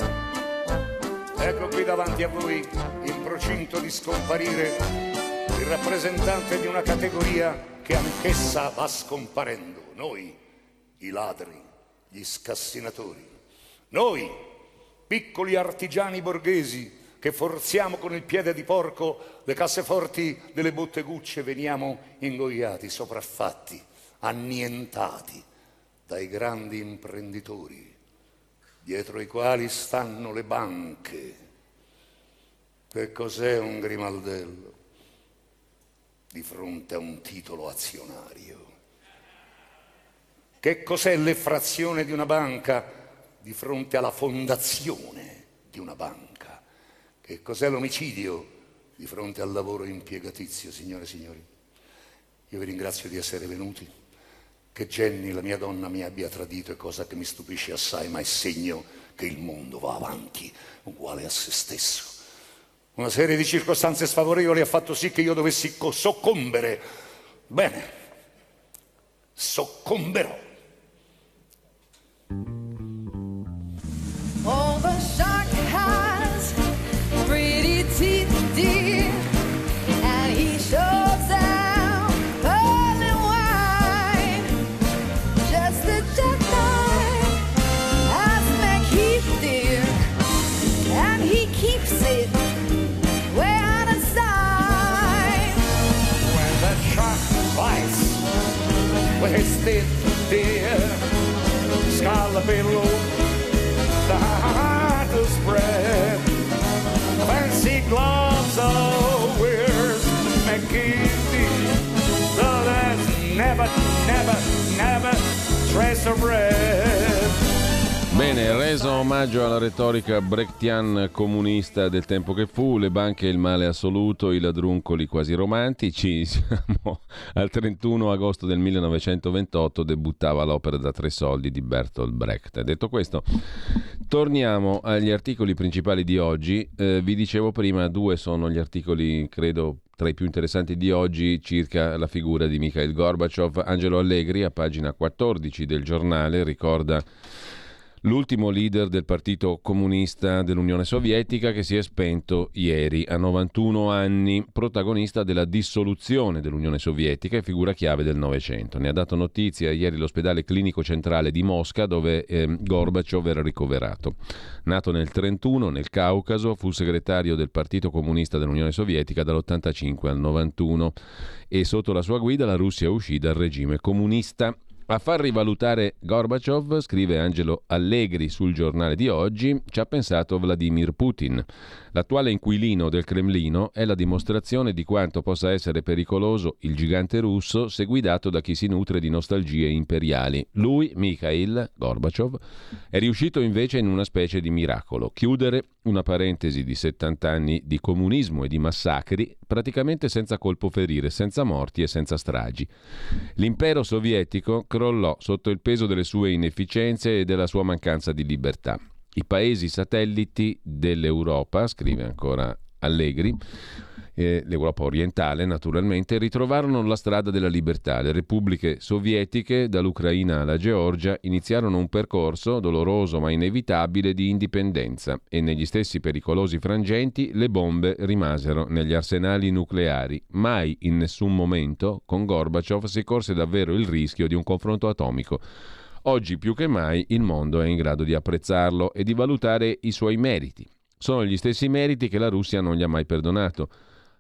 ecco qui davanti a voi, in procinto di scomparire, il rappresentante di una categoria che anch'essa va scomparendo. Noi, i ladri, gli scassinatori. Noi, piccoli artigiani borghesi, che forziamo con il piede di porco le casseforti delle bottegucce, veniamo ingoiati, sopraffatti, annientati dai grandi imprenditori, dietro i quali stanno le banche. Che cos'è un grimaldello di fronte a un titolo azionario? Che cos'è l'effrazione di una banca di fronte alla fondazione di una banca? Che cos'è l'omicidio di fronte al lavoro impiegatizio, signore e signori? Io vi ringrazio di essere venuti. Che Jenny, la mia donna, mi abbia tradito è cosa che mi stupisce assai, ma è segno che il mondo va avanti, uguale a se stesso. Una serie di circostanze sfavorevoli ha fatto sì che io dovessi co- soccombere. Bene, soccomberò. The heart to spread. Fancy gloves, oh, where's McKinney? So there's never, never, never trace of red. Bene, reso omaggio alla retorica brechtian comunista del tempo che fu, le banche il male assoluto, i ladruncoli quasi romantici, siamo al 31 agosto del 1928 debuttava l'opera da tre soldi di Bertolt Brecht. Detto questo, torniamo agli articoli principali di oggi. Eh, vi dicevo prima, due sono gli articoli, credo, tra i più interessanti di oggi circa la figura di Mikhail Gorbachev. Angelo Allegri, a pagina 14 del giornale, ricorda l'ultimo leader del Partito Comunista dell'Unione Sovietica che si è spento ieri a 91 anni, protagonista della dissoluzione dell'Unione Sovietica e figura chiave del Novecento. Ne ha dato notizia ieri l'ospedale clinico centrale di Mosca dove eh, Gorbaciov era ricoverato. Nato nel 31 nel Caucaso, fu segretario del Partito Comunista dell'Unione Sovietica dall'85 al 91 e sotto la sua guida la Russia uscì dal regime comunista. A far rivalutare Gorbaciov, scrive Angelo Allegri sul giornale di oggi, ci ha pensato Vladimir Putin. L'attuale inquilino del Cremlino è la dimostrazione di quanto possa essere pericoloso il gigante russo se guidato da chi si nutre di nostalgie imperiali. Lui, Mikhail Gorbaciov, è riuscito invece in una specie di miracolo, chiudere una parentesi di 70 anni di comunismo e di massacri praticamente senza colpo ferire, senza morti e senza stragi. L'impero sovietico crollò sotto il peso delle sue inefficienze e della sua mancanza di libertà. I paesi satelliti dell'Europa, scrive ancora Allegri, eh, l'Europa orientale naturalmente, ritrovarono la strada della libertà. Le repubbliche sovietiche, dall'Ucraina alla Georgia, iniziarono un percorso doloroso ma inevitabile di indipendenza e negli stessi pericolosi frangenti le bombe rimasero negli arsenali nucleari. Mai in nessun momento con Gorbaciov si corse davvero il rischio di un confronto atomico. Oggi più che mai il mondo è in grado di apprezzarlo e di valutare i suoi meriti. Sono gli stessi meriti che la Russia non gli ha mai perdonato.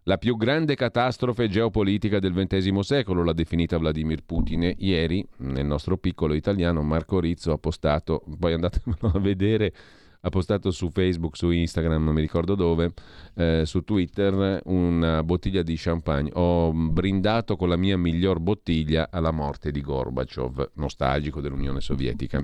La più grande catastrofe geopolitica del XX secolo l'ha definita Vladimir Putin. Ieri, nel nostro piccolo italiano, Marco Rizzo ha postato, poi andatevelo a vedere, ha postato su Facebook, su Instagram, non mi ricordo dove, eh, su Twitter, una bottiglia di champagne. Ho brindato con la mia miglior bottiglia alla morte di Gorbaciov, nostalgico dell'Unione Sovietica.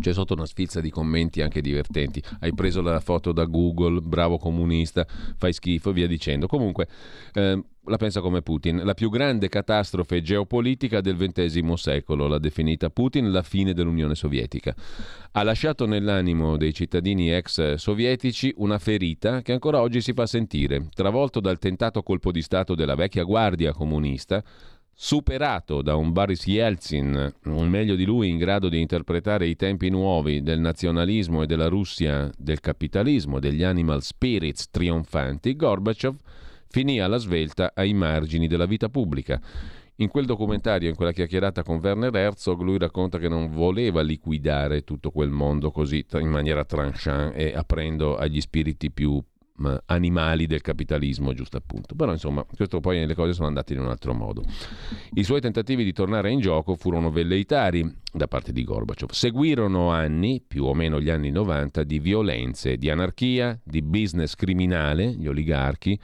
C'è sotto una sfilza di commenti anche divertenti. Hai preso la foto da Google, bravo comunista, fai schifo, via dicendo. Comunque, eh, la pensa come Putin. La più grande catastrofe geopolitica del XX secolo, l'ha definita Putin, la fine dell'Unione Sovietica. Ha lasciato nell'animo dei cittadini ex sovietici una ferita che ancora oggi si fa sentire. Travolto dal tentato colpo di Stato della vecchia guardia comunista, superato da un Boris Yeltsin, un meglio di lui in grado di interpretare i tempi nuovi del nazionalismo e della Russia del capitalismo, degli animal spirits trionfanti, Gorbachev finì alla svelta ai margini della vita pubblica. In quel documentario, in quella chiacchierata con Werner Herzog, lui racconta che non voleva liquidare tutto quel mondo così in maniera tranchant e aprendo agli spiriti più animali del capitalismo, giusto appunto. Però insomma, questo poi le cose sono andate in un altro modo. I suoi tentativi di tornare in gioco furono velleitari da parte di Gorbaciov. Seguirono anni, più o meno gli anni 90, di violenze, di anarchia, di business criminale, gli oligarchi,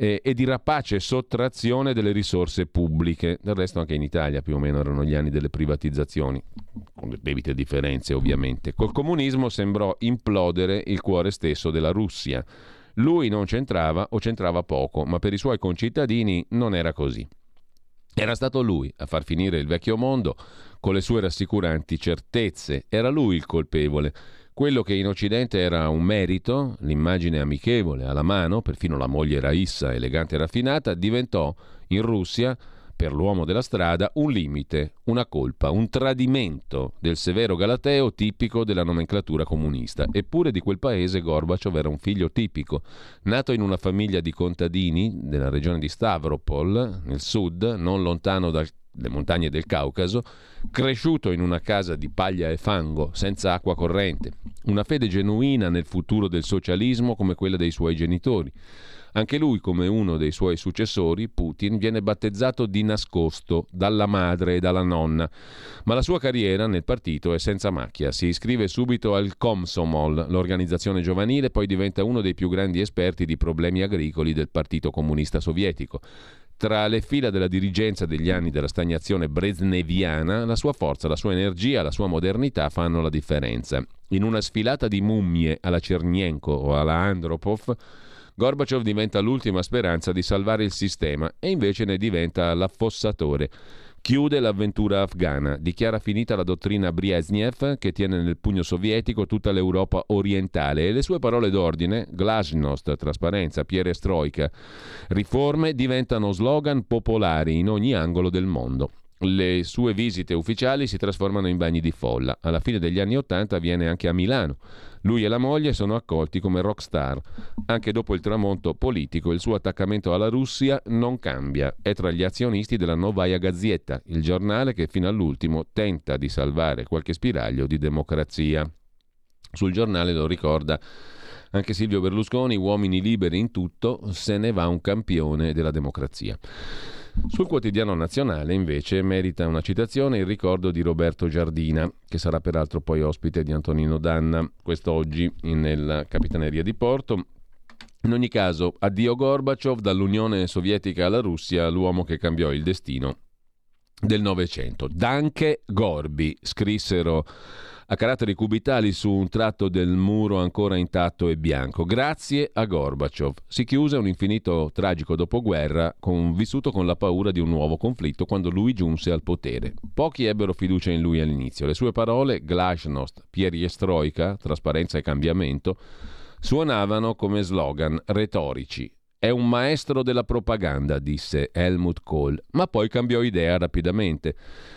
eh, e di rapace sottrazione delle risorse pubbliche. Del resto anche in Italia più o meno erano gli anni delle privatizzazioni, con debite differenze ovviamente. Col comunismo sembrò implodere il cuore stesso della Russia. Lui non c'entrava o c'entrava poco, ma per i suoi concittadini non era così. Era stato lui a far finire il vecchio mondo con le sue rassicuranti certezze. Era lui il colpevole. Quello che in Occidente era un merito, l'immagine amichevole alla mano, perfino la moglie Raissa, elegante e raffinata, diventò in Russia per l'uomo della strada, un limite, una colpa, un tradimento del severo galateo tipico della nomenclatura comunista. Eppure di quel paese Gorbaciov era un figlio tipico, nato in una famiglia di contadini della regione di Stavropol, nel sud, non lontano dalle montagne del Caucaso, cresciuto in una casa di paglia e fango, senza acqua corrente, una fede genuina nel futuro del socialismo come quella dei suoi genitori. Anche lui, come uno dei suoi successori, Putin, viene battezzato di nascosto dalla madre e dalla nonna, ma la sua carriera nel partito è senza macchia. Si iscrive subito al Komsomol, l'organizzazione giovanile, poi diventa uno dei più grandi esperti di problemi agricoli del Partito Comunista Sovietico. Tra le fila della dirigenza degli anni della stagnazione brezneviana, la sua forza, la sua energia, la sua modernità fanno la differenza. In una sfilata di mummie alla Cernienko o alla Andropov, Gorbaciov diventa l'ultima speranza di salvare il sistema e invece ne diventa l'affossatore. Chiude l'avventura afghana, dichiara finita la dottrina Brezhnev che tiene nel pugno sovietico tutta l'Europa orientale e le sue parole d'ordine, glasnost, trasparenza, pierestroica, riforme diventano slogan popolari in ogni angolo del mondo. Le sue visite ufficiali si trasformano in bagni di folla. Alla fine degli anni Ottanta viene anche a Milano. Lui e la moglie sono accolti come rockstar. Anche dopo il tramonto politico, il suo attaccamento alla Russia non cambia. È tra gli azionisti della Novaya Gazeta, il giornale che fino all'ultimo tenta di salvare qualche spiraglio di democrazia. Sul giornale lo ricorda anche Silvio Berlusconi, uomini liberi in tutto, se ne va un campione della democrazia. Sul quotidiano nazionale invece merita una citazione il ricordo di Roberto Giardina, che sarà peraltro poi ospite di Antonino Danna quest'oggi nella Capitaneria di Porto. In ogni caso, addio Gorbaciov, dall'Unione Sovietica alla Russia, l'uomo che cambiò il destino del Novecento. Danke Gorbi, scrissero a caratteri cubitali su un tratto del muro ancora intatto e bianco. Grazie a Gorbaciov. Si chiuse un infinito tragico dopoguerra con, vissuto con la paura di un nuovo conflitto quando lui giunse al potere. Pochi ebbero fiducia in lui all'inizio. Le sue parole, glasnost, pierjestroika, trasparenza e cambiamento, suonavano come slogan retorici. È un maestro della propaganda, disse Helmut Kohl, ma poi cambiò idea rapidamente.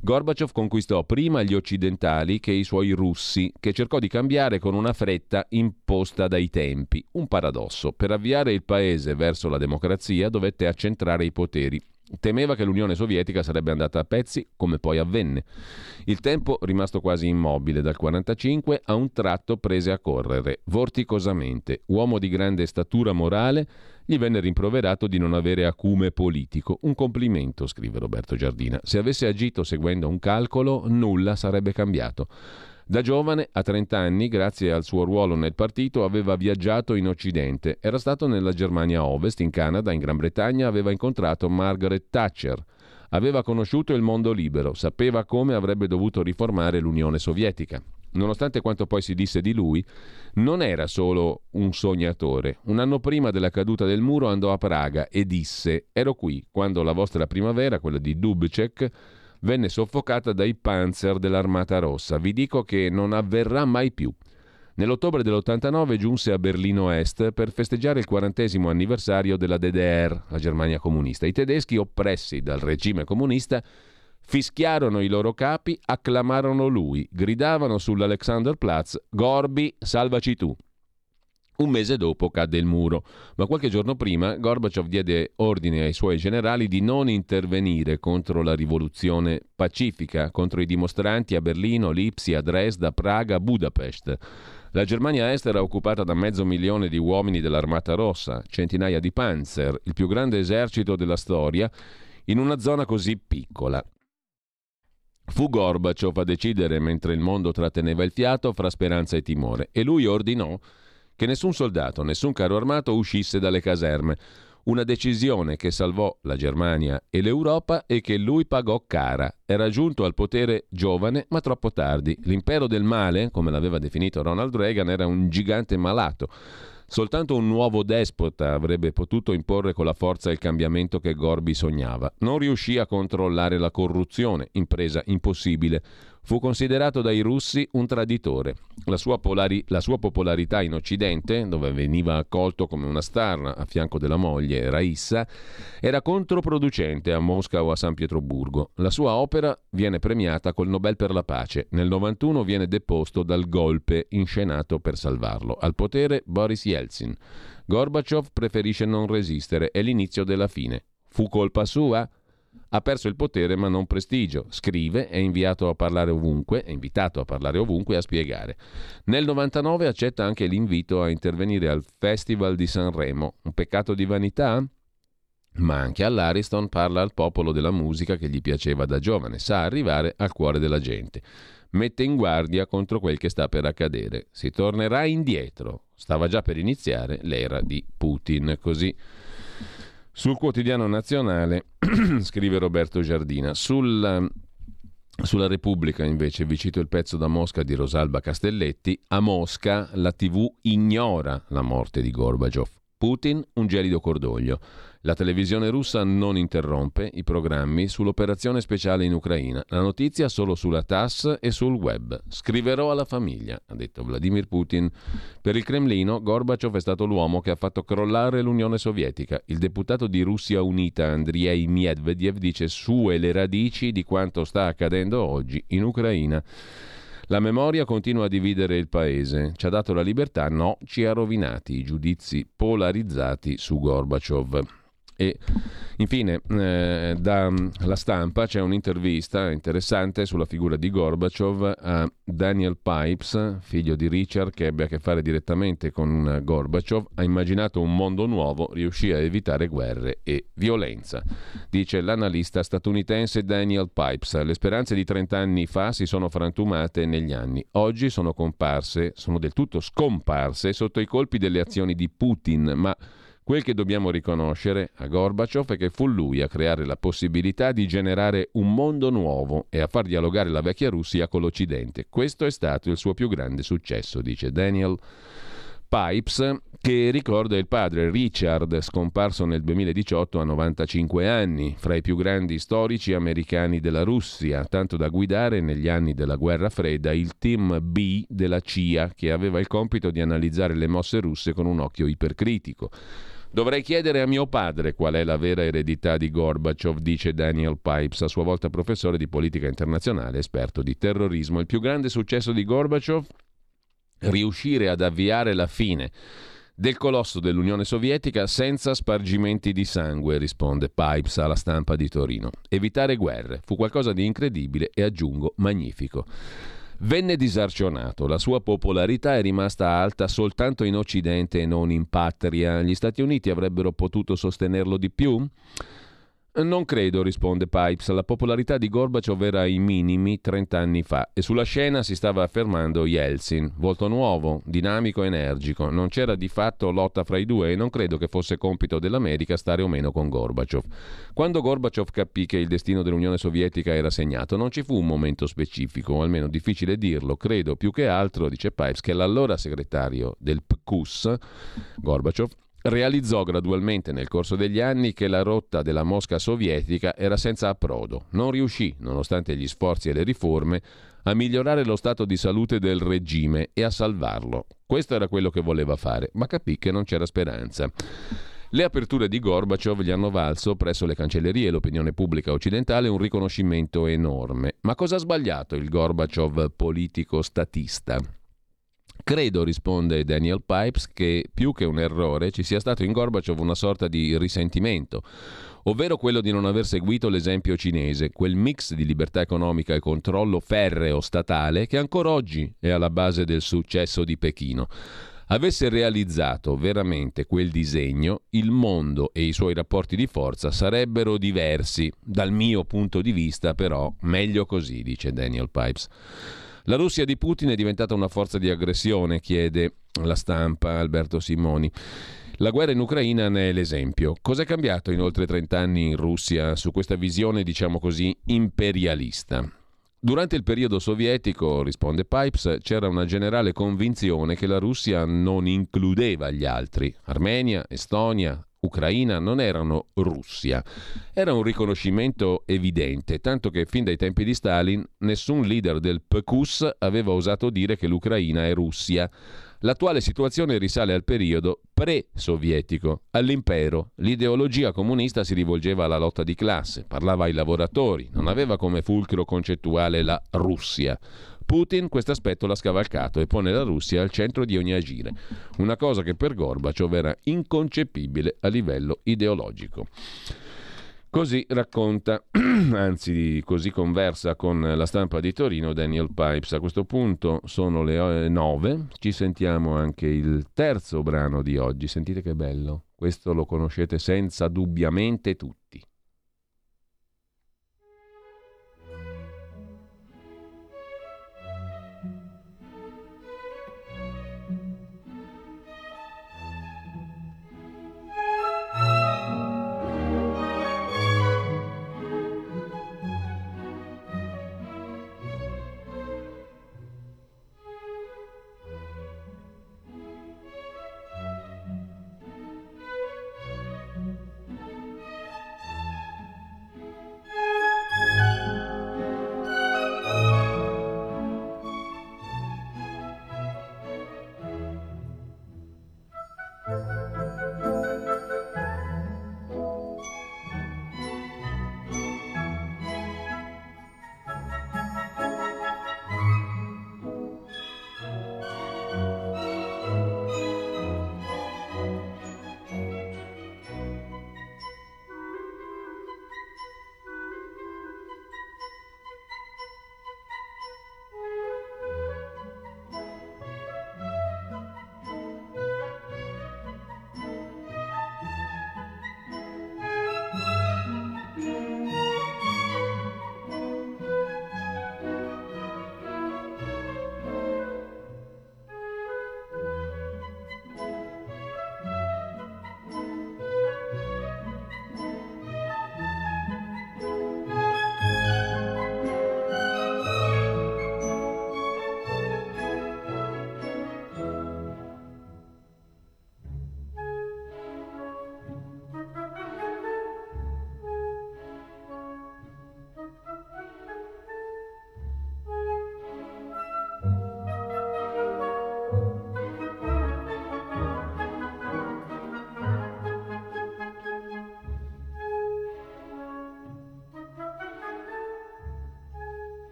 Gorbaciov conquistò prima gli occidentali che i suoi russi, che cercò di cambiare con una fretta imposta dai tempi. Un paradosso. Per avviare il paese verso la democrazia dovette accentrare i poteri. Temeva che l'Unione Sovietica sarebbe andata a pezzi, come poi avvenne. Il tempo, rimasto quasi immobile dal 1945, a un tratto prese a correre, vorticosamente. Uomo di grande statura morale, gli venne rimproverato di non avere acume politico. Un complimento, scrive Roberto Giardina. Se avesse agito seguendo un calcolo, nulla sarebbe cambiato. Da giovane, a 30 anni, grazie al suo ruolo nel partito, aveva viaggiato in Occidente. Era stato nella Germania Ovest, in Canada, in Gran Bretagna, aveva incontrato Margaret Thatcher. Aveva conosciuto il mondo libero, sapeva come avrebbe dovuto riformare l'Unione Sovietica. Nonostante quanto poi si disse di lui, non era solo un sognatore. Un anno prima della caduta del muro andò a Praga e disse: Ero qui quando la vostra primavera, quella di Dubček, venne soffocata dai panzer dell'Armata Rossa. Vi dico che non avverrà mai più. Nell'ottobre dell'89 giunse a Berlino Est per festeggiare il quarantesimo anniversario della DDR, la Germania comunista. I tedeschi, oppressi dal regime comunista, fischiarono i loro capi, acclamarono lui, gridavano sull'Alexanderplatz: Gorbi, salvaci tu. Un mese dopo cadde il muro, ma qualche giorno prima Gorbaciov diede ordine ai suoi generali di non intervenire contro la rivoluzione pacifica, contro i dimostranti a Berlino, Lipsia, Dresda, Praga, Budapest. La Germania Est era occupata da mezzo milione di uomini dell'Armata Rossa, centinaia di panzer, il più grande esercito della storia, in una zona così piccola. Fu Gorbaciov a decidere mentre il mondo tratteneva il fiato fra speranza e timore e lui ordinò che nessun soldato, nessun carro armato uscisse dalle caserme. Una decisione che salvò la Germania e l'Europa e che lui pagò cara. Era giunto al potere giovane ma troppo tardi. L'impero del male, come l'aveva definito Ronald Reagan, era un gigante malato. Soltanto un nuovo despota avrebbe potuto imporre con la forza il cambiamento che Gorbi sognava. Non riuscì a controllare la corruzione, impresa impossibile. Fu considerato dai russi un traditore. La sua, polari- la sua popolarità in Occidente, dove veniva accolto come una star a fianco della moglie Raissa, era controproducente a Mosca o a San Pietroburgo. La sua opera viene premiata col Nobel per la pace. Nel 91 viene deposto dal golpe inscenato per salvarlo. Al potere Boris Yeltsin. Gorbaciov preferisce non resistere, è l'inizio della fine. Fu colpa sua? Ha perso il potere ma non prestigio. Scrive, è inviato a parlare ovunque, è invitato a parlare ovunque e a spiegare. Nel 99 accetta anche l'invito a intervenire al Festival di Sanremo. Un peccato di vanità? Ma anche all'Ariston parla al popolo della musica che gli piaceva da giovane, sa arrivare al cuore della gente. Mette in guardia contro quel che sta per accadere. Si tornerà indietro. Stava già per iniziare l'era di Putin. Così sul quotidiano nazionale scrive Roberto Giardina. Sul, sulla Repubblica invece vi cito il pezzo da Mosca di Rosalba Castelletti. A Mosca la TV ignora la morte di Gorbaciov. Putin un gelido cordoglio. La televisione russa non interrompe i programmi sull'operazione speciale in Ucraina. La notizia solo sulla TASS e sul web. Scriverò alla famiglia, ha detto Vladimir Putin. Per il Cremlino, Gorbaciov è stato l'uomo che ha fatto crollare l'Unione Sovietica. Il deputato di Russia Unita Andriy Medvedev dice sue le radici di quanto sta accadendo oggi in Ucraina. La memoria continua a dividere il paese. Ci ha dato la libertà? No, ci ha rovinati i giudizi polarizzati su Gorbaciov. E infine, eh, dalla stampa c'è un'intervista interessante sulla figura di Gorbaciov a Daniel Pipes, figlio di Richard, che ebbe a che fare direttamente con Gorbaciov. Ha immaginato un mondo nuovo, riuscì a evitare guerre e violenza. Dice l'analista statunitense Daniel Pipes. Le speranze di 30 anni fa si sono frantumate negli anni. Oggi sono comparse, sono del tutto scomparse sotto i colpi delle azioni di Putin, ma Quel che dobbiamo riconoscere a Gorbaciov è che fu lui a creare la possibilità di generare un mondo nuovo e a far dialogare la vecchia Russia con l'Occidente. Questo è stato il suo più grande successo, dice Daniel Pipes, che ricorda il padre Richard, scomparso nel 2018 a 95 anni, fra i più grandi storici americani della Russia, tanto da guidare negli anni della guerra fredda il team B della CIA, che aveva il compito di analizzare le mosse russe con un occhio ipercritico. Dovrei chiedere a mio padre qual è la vera eredità di Gorbaciov, dice Daniel Pipes, a sua volta professore di politica internazionale, esperto di terrorismo. Il più grande successo di Gorbaciov? Riuscire ad avviare la fine del colosso dell'Unione Sovietica senza spargimenti di sangue, risponde Pipes alla stampa di Torino. Evitare guerre fu qualcosa di incredibile e aggiungo magnifico. Venne disarcionato, la sua popolarità è rimasta alta soltanto in Occidente e non in patria. Gli Stati Uniti avrebbero potuto sostenerlo di più? Non credo, risponde Pipes. La popolarità di Gorbaciov era ai minimi 30 anni fa e sulla scena si stava affermando Yeltsin, volto nuovo, dinamico, energico. Non c'era di fatto lotta fra i due e non credo che fosse compito dell'America stare o meno con Gorbaciov. Quando Gorbaciov capì che il destino dell'Unione Sovietica era segnato, non ci fu un momento specifico, o almeno difficile dirlo. Credo più che altro, dice Pipes, che l'allora segretario del PQS, Gorbaciov, realizzò gradualmente nel corso degli anni che la rotta della Mosca sovietica era senza approdo. Non riuscì, nonostante gli sforzi e le riforme, a migliorare lo stato di salute del regime e a salvarlo. Questo era quello che voleva fare, ma capì che non c'era speranza. Le aperture di Gorbaciov gli hanno valso presso le cancellerie e l'opinione pubblica occidentale un riconoscimento enorme. Ma cosa ha sbagliato il Gorbaciov politico statista? Credo, risponde Daniel Pipes, che più che un errore ci sia stato in Gorbaciov una sorta di risentimento, ovvero quello di non aver seguito l'esempio cinese, quel mix di libertà economica e controllo ferreo statale che ancora oggi è alla base del successo di Pechino. Avesse realizzato veramente quel disegno, il mondo e i suoi rapporti di forza sarebbero diversi. Dal mio punto di vista, però, meglio così, dice Daniel Pipes. La Russia di Putin è diventata una forza di aggressione, chiede la stampa Alberto Simoni. La guerra in Ucraina ne è l'esempio. Cos'è cambiato in oltre 30 anni in Russia su questa visione, diciamo così, imperialista? Durante il periodo sovietico, risponde Pipes, c'era una generale convinzione che la Russia non includeva gli altri. Armenia, Estonia, Ucraina non erano Russia. Era un riconoscimento evidente, tanto che fin dai tempi di Stalin nessun leader del PQS aveva osato dire che l'Ucraina è Russia. L'attuale situazione risale al periodo pre-sovietico, all'impero. L'ideologia comunista si rivolgeva alla lotta di classe, parlava ai lavoratori, non aveva come fulcro concettuale la Russia. Putin questo aspetto l'ha scavalcato e pone la Russia al centro di ogni agire, una cosa che per Gorbaciov era inconcepibile a livello ideologico. Così racconta, anzi così conversa con la stampa di Torino Daniel Pipes. A questo punto sono le 9, ci sentiamo anche il terzo brano di oggi. Sentite che bello, questo lo conoscete senza dubbiamente tutti.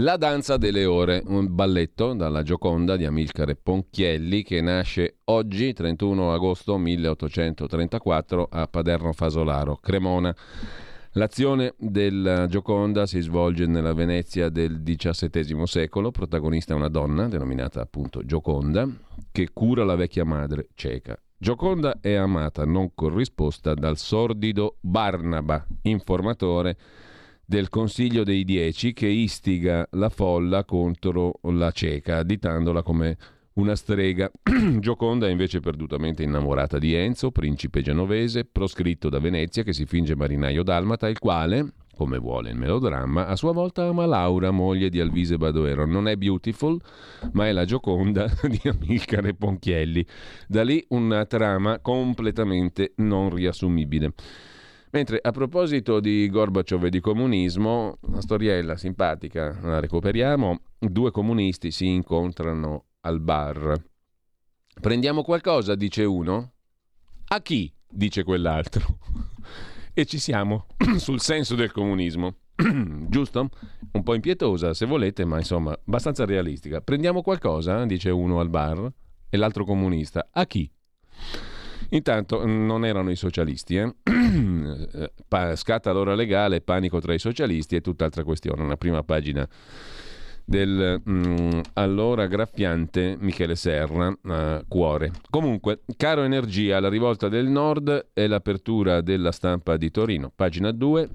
La danza delle ore, un balletto dalla Gioconda di Amilcare Ponchielli che nasce oggi, 31 agosto 1834, a Paderno Fasolaro, Cremona. L'azione della Gioconda si svolge nella Venezia del XVII secolo, protagonista è una donna, denominata appunto Gioconda, che cura la vecchia madre cieca. Gioconda è amata, non corrisposta, dal sordido Barnaba, informatore del Consiglio dei Dieci che istiga la folla contro la cieca, additandola come una strega. Gioconda è invece perdutamente innamorata di Enzo, principe genovese, proscritto da Venezia, che si finge marinaio dalmata, il quale, come vuole il melodramma, a sua volta ama Laura, moglie di Alvise Badoero. Non è beautiful, ma è la Gioconda di Amilcare Ponchielli. Da lì una trama completamente non riassumibile. Mentre a proposito di Gorbaciov e di comunismo, una storiella simpatica, la recuperiamo, due comunisti si incontrano al bar. Prendiamo qualcosa, dice uno. A chi? dice quell'altro. e ci siamo sul senso del comunismo. Giusto? Un po' impietosa se volete, ma insomma abbastanza realistica. Prendiamo qualcosa, dice uno al bar, e l'altro comunista. A chi? Intanto non erano i socialisti, eh? scatta l'ora legale, panico tra i socialisti e tutt'altra questione, una prima pagina del mm, allora graffiante Michele Serra, a cuore. Comunque, caro energia, la rivolta del nord è l'apertura della stampa di Torino, pagina 2.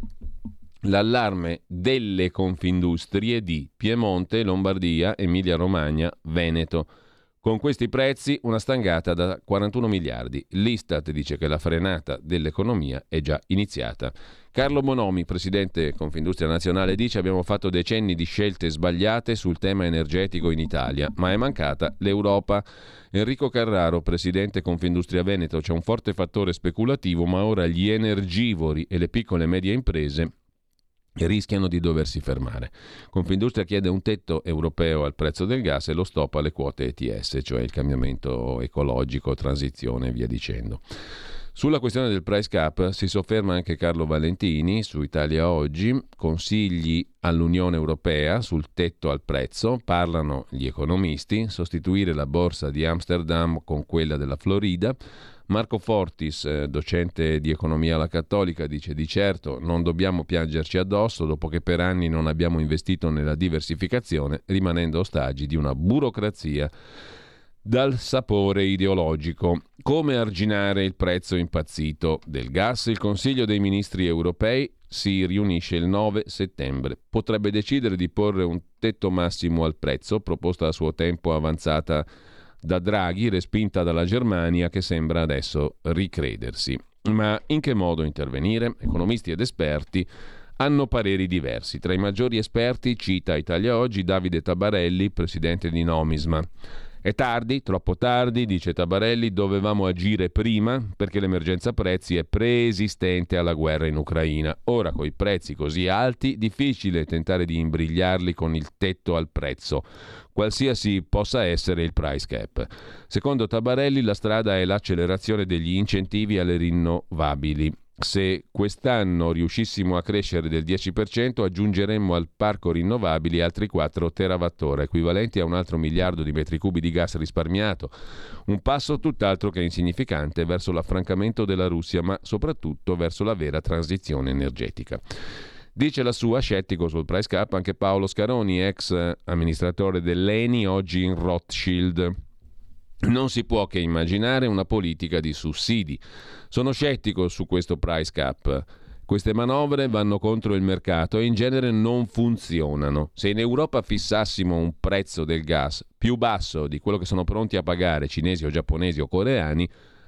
L'allarme delle confindustrie di Piemonte, Lombardia, Emilia Romagna, Veneto. Con questi prezzi una stangata da 41 miliardi. L'Istat dice che la frenata dell'economia è già iniziata. Carlo Bonomi, presidente Confindustria Nazionale, dice abbiamo fatto decenni di scelte sbagliate sul tema energetico in Italia, ma è mancata l'Europa. Enrico Carraro, presidente Confindustria Veneto, c'è un forte fattore speculativo, ma ora gli energivori e le piccole e medie imprese rischiano di doversi fermare. Confindustria chiede un tetto europeo al prezzo del gas e lo stop alle quote ETS, cioè il cambiamento ecologico, transizione e via dicendo. Sulla questione del price cap si sofferma anche Carlo Valentini su Italia Oggi, consigli all'Unione Europea sul tetto al prezzo, parlano gli economisti, sostituire la borsa di Amsterdam con quella della Florida, Marco Fortis, eh, docente di economia alla Cattolica, dice di certo non dobbiamo piangerci addosso dopo che per anni non abbiamo investito nella diversificazione, rimanendo ostaggi di una burocrazia dal sapore ideologico. Come arginare il prezzo impazzito del gas? Il Consiglio dei Ministri europei si riunisce il 9 settembre. Potrebbe decidere di porre un tetto massimo al prezzo, proposta a suo tempo avanzata da Draghi, respinta dalla Germania, che sembra adesso ricredersi. Ma in che modo intervenire? Economisti ed esperti hanno pareri diversi. Tra i maggiori esperti cita Italia Oggi Davide Tabarelli, presidente di Nomisma. È tardi, troppo tardi, dice Tabarelli, dovevamo agire prima perché l'emergenza prezzi è preesistente alla guerra in Ucraina. Ora, con i prezzi così alti, difficile tentare di imbrigliarli con il tetto al prezzo, qualsiasi possa essere il price cap. Secondo Tabarelli, la strada è l'accelerazione degli incentivi alle rinnovabili. Se quest'anno riuscissimo a crescere del 10%, aggiungeremmo al parco rinnovabili altri 4 terawattora, equivalenti a un altro miliardo di metri cubi di gas risparmiato. Un passo tutt'altro che insignificante verso l'affrancamento della Russia, ma soprattutto verso la vera transizione energetica. Dice la sua, scettico sul price cap, anche Paolo Scaroni, ex amministratore dell'ENI, oggi in Rothschild. Non si può che immaginare una politica di sussidi. Sono scettico su questo price cap. Queste manovre vanno contro il mercato e in genere non funzionano. Se in Europa fissassimo un prezzo del gas più basso di quello che sono pronti a pagare cinesi o giapponesi o coreani,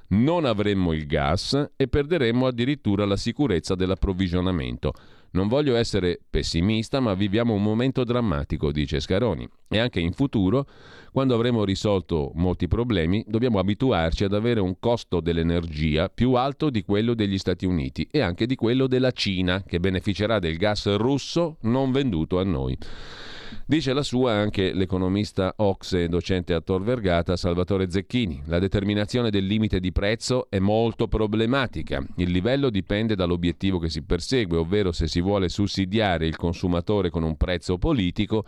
non avremmo il gas e perderemmo addirittura la sicurezza dell'approvvigionamento. Non voglio essere pessimista, ma viviamo un momento drammatico, dice Scaroni. E anche in futuro, quando avremo risolto molti problemi, dobbiamo abituarci ad avere un costo dell'energia più alto di quello degli Stati Uniti e anche di quello della Cina, che beneficerà del gas russo non venduto a noi. Dice la sua anche l'economista Ocse, docente a Tor Vergata, Salvatore Zecchini. La determinazione del limite di prezzo è molto problematica. Il livello dipende dall'obiettivo che si persegue, ovvero se si vuole sussidiare il consumatore con un prezzo politico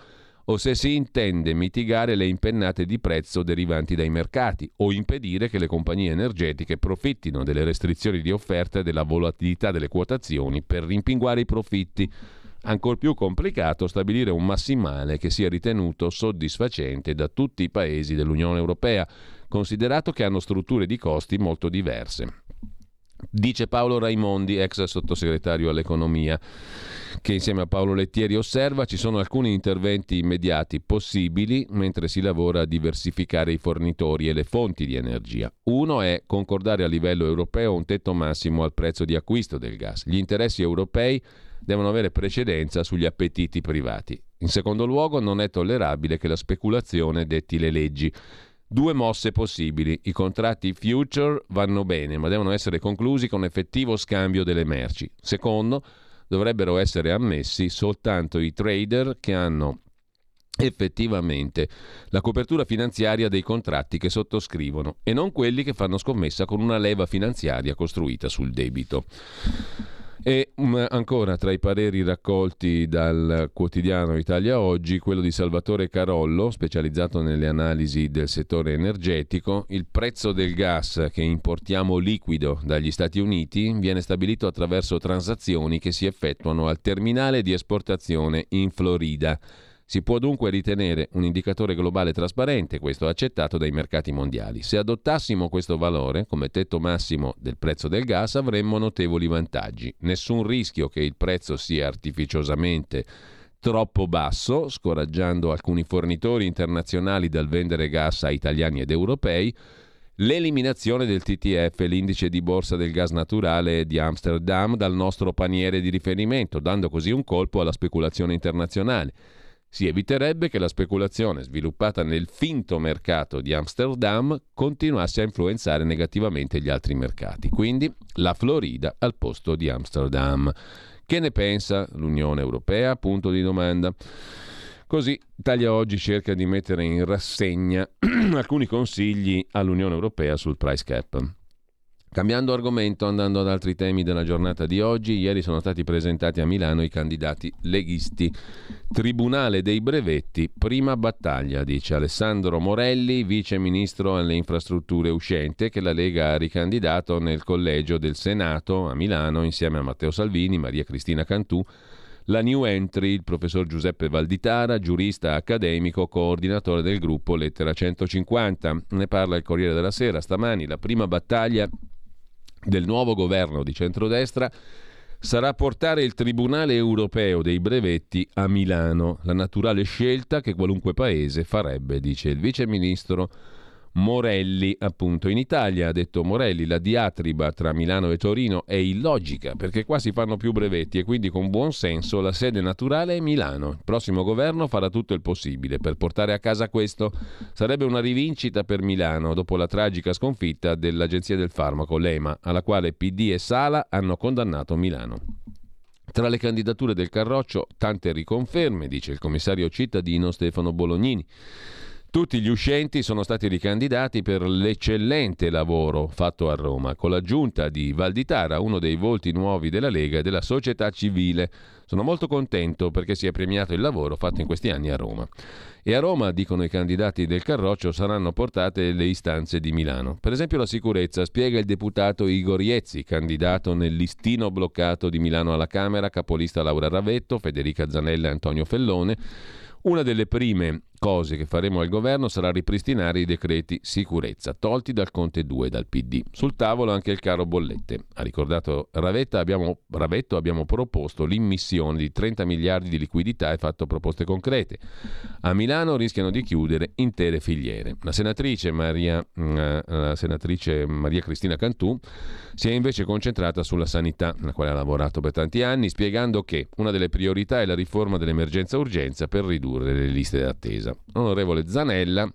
o se si intende mitigare le impennate di prezzo derivanti dai mercati o impedire che le compagnie energetiche profittino delle restrizioni di offerta e della volatilità delle quotazioni per rimpinguare i profitti. Ancor più complicato stabilire un massimale che sia ritenuto soddisfacente da tutti i paesi dell'Unione Europea, considerato che hanno strutture di costi molto diverse. Dice Paolo Raimondi, ex sottosegretario all'economia, che insieme a Paolo Lettieri osserva ci sono alcuni interventi immediati possibili mentre si lavora a diversificare i fornitori e le fonti di energia. Uno è concordare a livello europeo un tetto massimo al prezzo di acquisto del gas. Gli interessi europei devono avere precedenza sugli appetiti privati. In secondo luogo, non è tollerabile che la speculazione detti le leggi. Due mosse possibili. I contratti future vanno bene, ma devono essere conclusi con effettivo scambio delle merci. Secondo, dovrebbero essere ammessi soltanto i trader che hanno effettivamente la copertura finanziaria dei contratti che sottoscrivono e non quelli che fanno scommessa con una leva finanziaria costruita sul debito. E ancora tra i pareri raccolti dal quotidiano Italia Oggi, quello di Salvatore Carollo, specializzato nelle analisi del settore energetico, il prezzo del gas che importiamo liquido dagli Stati Uniti viene stabilito attraverso transazioni che si effettuano al terminale di esportazione in Florida. Si può dunque ritenere un indicatore globale trasparente, questo accettato dai mercati mondiali. Se adottassimo questo valore come tetto massimo del prezzo del gas avremmo notevoli vantaggi. Nessun rischio che il prezzo sia artificiosamente troppo basso, scoraggiando alcuni fornitori internazionali dal vendere gas a italiani ed europei, l'eliminazione del TTF, l'indice di borsa del gas naturale di Amsterdam, dal nostro paniere di riferimento, dando così un colpo alla speculazione internazionale. Si eviterebbe che la speculazione sviluppata nel finto mercato di Amsterdam continuasse a influenzare negativamente gli altri mercati. Quindi la Florida al posto di Amsterdam. Che ne pensa l'Unione Europea? Punto di domanda. Così Italia Oggi cerca di mettere in rassegna alcuni consigli all'Unione Europea sul price cap. Cambiando argomento, andando ad altri temi della giornata di oggi, ieri sono stati presentati a Milano i candidati leghisti. Tribunale dei brevetti, prima battaglia, dice Alessandro Morelli, vice ministro alle infrastrutture uscente, che la Lega ha ricandidato nel collegio del Senato a Milano insieme a Matteo Salvini, Maria Cristina Cantù, la new entry, il professor Giuseppe Valditara, giurista accademico, coordinatore del gruppo Lettera 150. Ne parla il Corriere della Sera stamani, la prima battaglia del nuovo governo di centrodestra sarà portare il Tribunale europeo dei brevetti a Milano, la naturale scelta che qualunque paese farebbe, dice il vice ministro Morelli, appunto. In Italia, ha detto Morelli, la diatriba tra Milano e Torino è illogica perché qua si fanno più brevetti e quindi con buon senso la sede naturale è Milano. Il prossimo governo farà tutto il possibile per portare a casa questo. Sarebbe una rivincita per Milano dopo la tragica sconfitta dell'Agenzia del Farmaco, l'EMA, alla quale PD e Sala hanno condannato Milano. Tra le candidature del Carroccio, tante riconferme, dice il commissario cittadino Stefano Bolognini. Tutti gli uscenti sono stati ricandidati per l'eccellente lavoro fatto a Roma, con l'aggiunta di Valditara, uno dei volti nuovi della Lega e della società civile. Sono molto contento perché si è premiato il lavoro fatto in questi anni a Roma. E a Roma, dicono i candidati del Carroccio, saranno portate le istanze di Milano. Per esempio la sicurezza, spiega il deputato Igor Iezzi, candidato nel listino bloccato di Milano alla Camera, capolista Laura Ravetto, Federica Zanella e Antonio Fellone. Una delle prime cose che faremo al governo sarà ripristinare i decreti sicurezza, tolti dal Conte 2 e dal PD. Sul tavolo anche il caro bollette. Ha ricordato Ravetta, abbiamo, Ravetto, abbiamo proposto l'immissione di 30 miliardi di liquidità e fatto proposte concrete. A Milano rischiano di chiudere intere filiere. La senatrice Maria, eh, la senatrice Maria Cristina Cantù si è invece concentrata sulla sanità, nella quale ha lavorato per tanti anni, spiegando che una delle priorità è la riforma dell'emergenza urgenza per ridurre le liste d'attesa. L'onorevole Zanella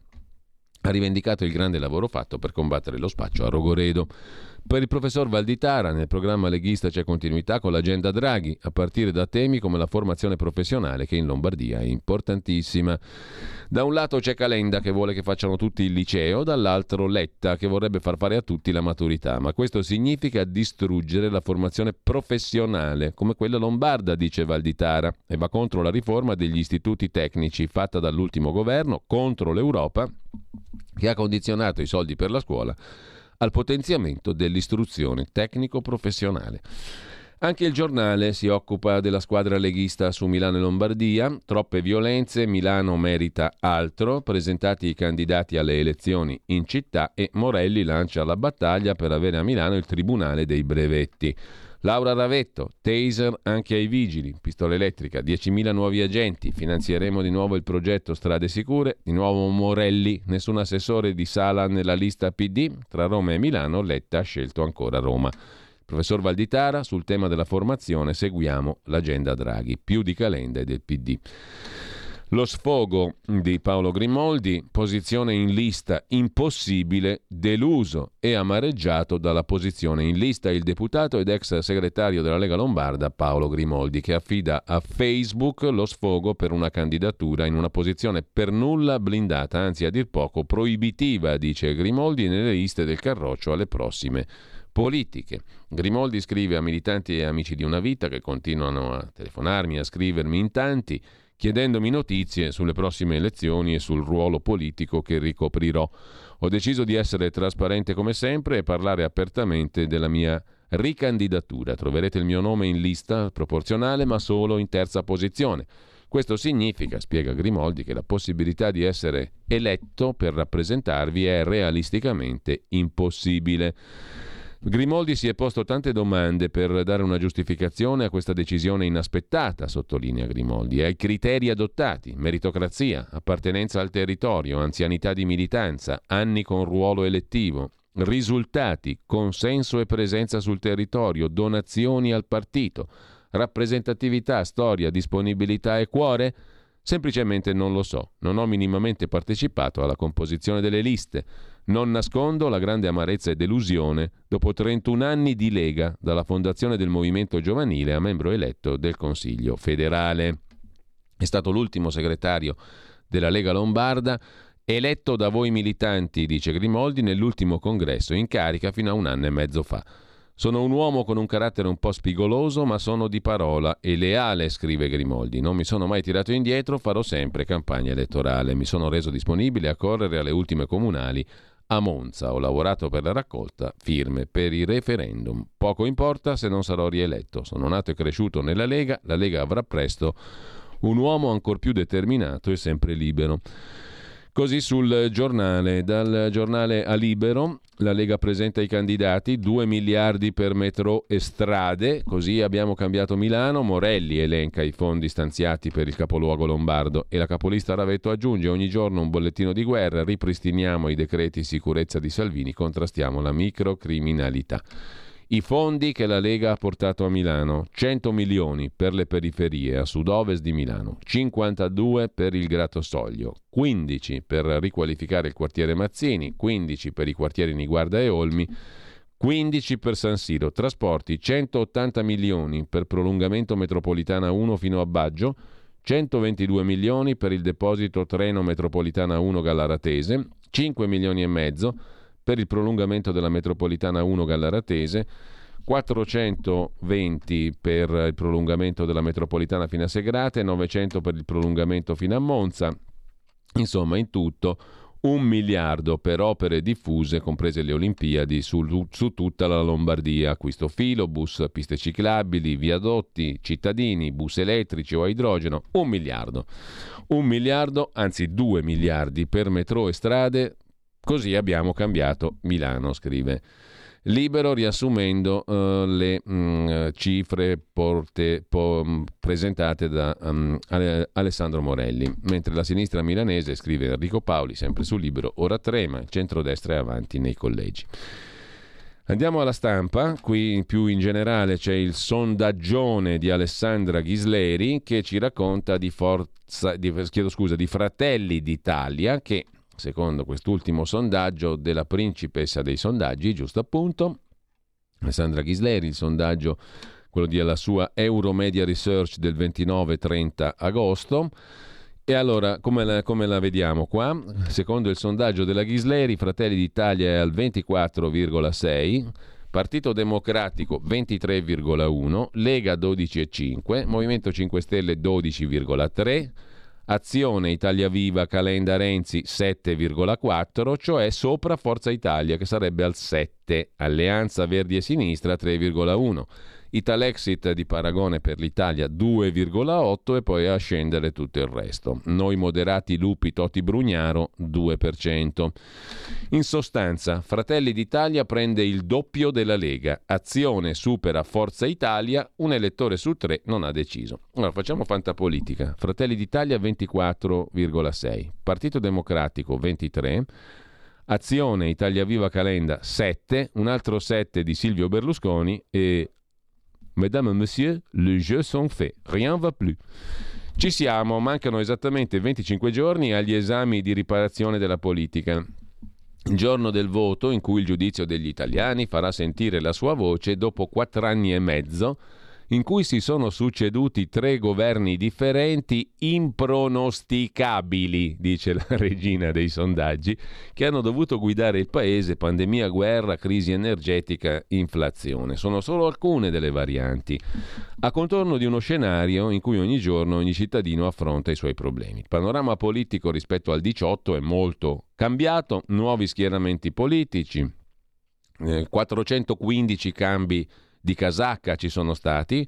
ha rivendicato il grande lavoro fatto per combattere lo spaccio a Rogoredo. Per il professor Valditara nel programma leghista c'è continuità con l'agenda Draghi, a partire da temi come la formazione professionale che in Lombardia è importantissima. Da un lato c'è Calenda che vuole che facciano tutti il liceo, dall'altro Letta che vorrebbe far fare a tutti la maturità, ma questo significa distruggere la formazione professionale, come quella lombarda, dice Valditara, e va contro la riforma degli istituti tecnici fatta dall'ultimo governo, contro l'Europa che ha condizionato i soldi per la scuola al potenziamento dell'istruzione tecnico-professionale. Anche il giornale si occupa della squadra leghista su Milano e Lombardia. Troppe violenze, Milano merita altro. Presentati i candidati alle elezioni in città e Morelli lancia la battaglia per avere a Milano il Tribunale dei brevetti. Laura Ravetto, taser anche ai vigili, pistola elettrica, 10.000 nuovi agenti, finanzieremo di nuovo il progetto Strade Sicure, di nuovo Morelli, nessun assessore di sala nella lista PD, tra Roma e Milano Letta ha scelto ancora Roma. Professor Valditara, sul tema della formazione seguiamo l'agenda Draghi, più di Calenda e del PD. Lo sfogo di Paolo Grimoldi, posizione in lista impossibile, deluso e amareggiato dalla posizione in lista il deputato ed ex segretario della Lega Lombarda Paolo Grimoldi, che affida a Facebook lo sfogo per una candidatura in una posizione per nulla blindata, anzi a dir poco proibitiva, dice Grimoldi, nelle liste del Carroccio alle prossime politiche. Grimoldi scrive a militanti e amici di una vita che continuano a telefonarmi, a scrivermi in tanti chiedendomi notizie sulle prossime elezioni e sul ruolo politico che ricoprirò. Ho deciso di essere trasparente come sempre e parlare apertamente della mia ricandidatura. Troverete il mio nome in lista proporzionale ma solo in terza posizione. Questo significa, spiega Grimoldi, che la possibilità di essere eletto per rappresentarvi è realisticamente impossibile. Grimoldi si è posto tante domande per dare una giustificazione a questa decisione inaspettata, sottolinea Grimoldi, ai criteri adottati, meritocrazia, appartenenza al territorio, anzianità di militanza, anni con ruolo elettivo, risultati, consenso e presenza sul territorio, donazioni al partito, rappresentatività, storia, disponibilità e cuore? Semplicemente non lo so, non ho minimamente partecipato alla composizione delle liste. Non nascondo la grande amarezza e delusione dopo 31 anni di Lega, dalla fondazione del movimento giovanile a membro eletto del Consiglio federale. È stato l'ultimo segretario della Lega Lombarda, eletto da voi militanti, dice Grimoldi, nell'ultimo congresso in carica fino a un anno e mezzo fa. Sono un uomo con un carattere un po' spigoloso, ma sono di parola e leale, scrive Grimoldi. Non mi sono mai tirato indietro, farò sempre campagna elettorale. Mi sono reso disponibile a correre alle ultime comunali a Monza. Ho lavorato per la raccolta firme per i referendum. Poco importa se non sarò rieletto. Sono nato e cresciuto nella Lega. La Lega avrà presto un uomo ancor più determinato e sempre libero. Così sul giornale, dal giornale a Libero, la Lega presenta i candidati, 2 miliardi per metro e strade, così abbiamo cambiato Milano, Morelli elenca i fondi stanziati per il capoluogo lombardo e la capolista Ravetto aggiunge ogni giorno un bollettino di guerra, ripristiniamo i decreti sicurezza di Salvini, contrastiamo la microcriminalità. I fondi che la Lega ha portato a Milano, 100 milioni per le periferie a sud-ovest di Milano, 52 per il Gratosoglio, 15 per riqualificare il quartiere Mazzini, 15 per i quartieri Niguarda e Olmi, 15 per San Siro, trasporti 180 milioni per prolungamento metropolitana 1 fino a Baggio, 122 milioni per il deposito treno metropolitana 1 Gallaratese, 5 milioni e mezzo per il prolungamento della metropolitana 1 Gallaratese, 420 per il prolungamento della metropolitana fino a Segrate, 900 per il prolungamento fino a Monza. Insomma, in tutto un miliardo per opere diffuse, comprese le Olimpiadi, su, su, tutta la Lombardia. Acquisto filo, bus, piste ciclabili, viadotti, cittadini, bus elettrici o a idrogeno. Un miliardo. Un miliardo, anzi due miliardi per metro e strade. Così abbiamo cambiato Milano, scrive. Libero riassumendo uh, le mh, cifre porte, po, mh, presentate da um, Ale, Alessandro Morelli, mentre la sinistra milanese, scrive Enrico Paoli, sempre su Libero, ora trema, il centrodestra è avanti nei collegi. Andiamo alla stampa, qui più in generale c'è il sondaggione di Alessandra Ghisleri che ci racconta di, forza, di, scusa, di Fratelli d'Italia che secondo quest'ultimo sondaggio della principessa dei sondaggi, giusto appunto, Alessandra Ghisleri, il sondaggio, quello della sua Euromedia Research del 29-30 agosto. E allora, come la, come la, vediamo qua? Secondo il sondaggio della Ghisleri, Fratelli d'Italia è al 24,6%, Partito Democratico 23,1%, Lega 12,5%, Movimento 5 Stelle 12,3%, Azione Italia Viva Calenda Renzi 7,4, cioè sopra Forza Italia che sarebbe al 7, Alleanza Verdi e Sinistra 3,1, Italexit di Paragone per l'Italia 2,8 e poi a scendere tutto il resto. Noi moderati Lupi Toti Brugnaro 2%. In sostanza, Fratelli d'Italia prende il doppio della Lega, Azione supera Forza Italia, un elettore su tre non ha deciso. Allora facciamo fantapolitica. Fratelli d'Italia 24,6, Partito Democratico 23, Azione Italia Viva Calenda 7, un altro 7 di Silvio Berlusconi e Mesdames et messieurs, le jeux sont faits, rien va plus. Ci siamo, mancano esattamente 25 giorni agli esami di riparazione della politica. Giorno del voto in cui il giudizio degli italiani farà sentire la sua voce dopo quattro anni e mezzo in cui si sono succeduti tre governi differenti impronosticabili, dice la regina dei sondaggi, che hanno dovuto guidare il paese pandemia, guerra, crisi energetica, inflazione. Sono solo alcune delle varianti, a contorno di uno scenario in cui ogni giorno ogni cittadino affronta i suoi problemi. Il panorama politico rispetto al 18 è molto cambiato, nuovi schieramenti politici, eh, 415 cambi di casacca ci sono stati,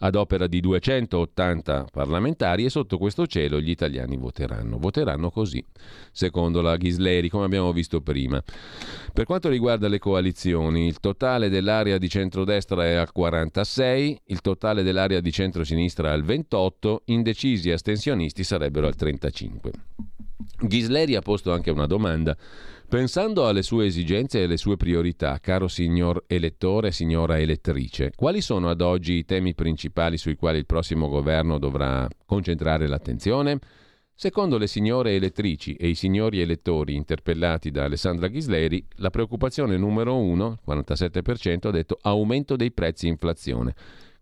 ad opera di 280 parlamentari e sotto questo cielo gli italiani voteranno. Voteranno così, secondo la Ghisleri, come abbiamo visto prima. Per quanto riguarda le coalizioni, il totale dell'area di centrodestra è al 46, il totale dell'area di centrosinistra è al 28, indecisi e astensionisti sarebbero al 35. Ghisleri ha posto anche una domanda. Pensando alle sue esigenze e alle sue priorità, caro signor elettore e signora elettrice, quali sono ad oggi i temi principali sui quali il prossimo governo dovrà concentrare l'attenzione? Secondo le signore elettrici e i signori elettori interpellati da Alessandra Ghisleri, la preoccupazione numero uno, 47%, ha detto aumento dei prezzi inflazione,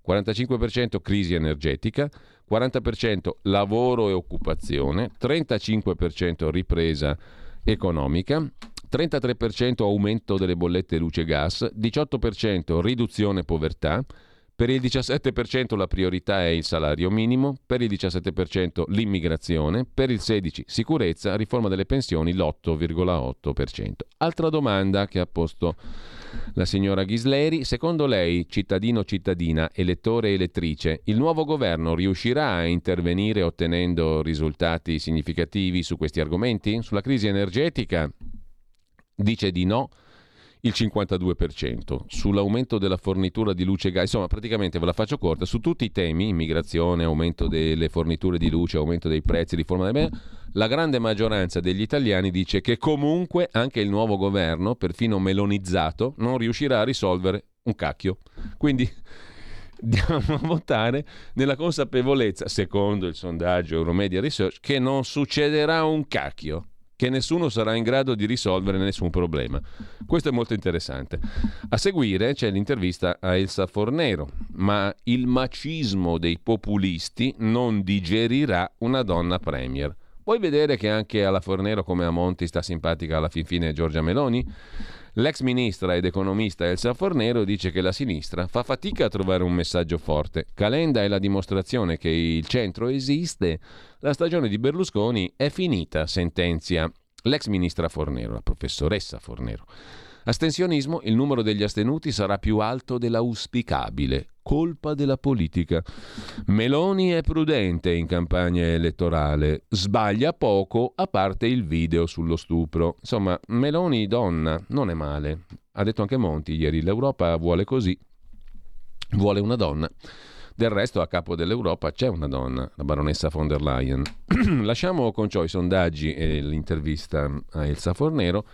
45% crisi energetica, 40% lavoro e occupazione, 35% ripresa economica, 33% aumento delle bollette luce e gas, 18% riduzione povertà, per il 17% la priorità è il salario minimo, per il 17% l'immigrazione, per il 16% sicurezza, riforma delle pensioni l'8,8%. Altra domanda che ha posto la signora Ghisleri, secondo lei, cittadino cittadina, elettore elettrice, il nuovo governo riuscirà a intervenire ottenendo risultati significativi su questi argomenti? Sulla crisi energetica dice di no il 52%, sull'aumento della fornitura di luce e gas, insomma praticamente ve la faccio corta, su tutti i temi, immigrazione, aumento delle forniture di luce, aumento dei prezzi, riforma del bene, la grande maggioranza degli italiani dice che comunque anche il nuovo governo, perfino melonizzato, non riuscirà a risolvere un cacchio. Quindi andiamo a votare nella consapevolezza, secondo il sondaggio Euromedia Research, che non succederà un cacchio che nessuno sarà in grado di risolvere nessun problema. Questo è molto interessante. A seguire c'è l'intervista a Elsa Fornero, ma il macismo dei populisti non digerirà una donna premier. Vuoi vedere che anche alla Fornero come a Monti sta simpatica alla fin fine Giorgia Meloni? L'ex ministra ed economista Elsa Fornero dice che la sinistra fa fatica a trovare un messaggio forte. Calenda è la dimostrazione che il centro esiste. La stagione di Berlusconi è finita, sentenzia l'ex ministra Fornero, la professoressa Fornero. Astensionismo, il numero degli astenuti sarà più alto dell'auspicabile. Colpa della politica. Meloni è prudente in campagna elettorale, sbaglia poco a parte il video sullo stupro. Insomma, Meloni donna non è male. Ha detto anche Monti ieri, l'Europa vuole così, vuole una donna. Del resto a capo dell'Europa c'è una donna, la baronessa von der Leyen. Lasciamo con ciò i sondaggi e l'intervista a Elsa Fornero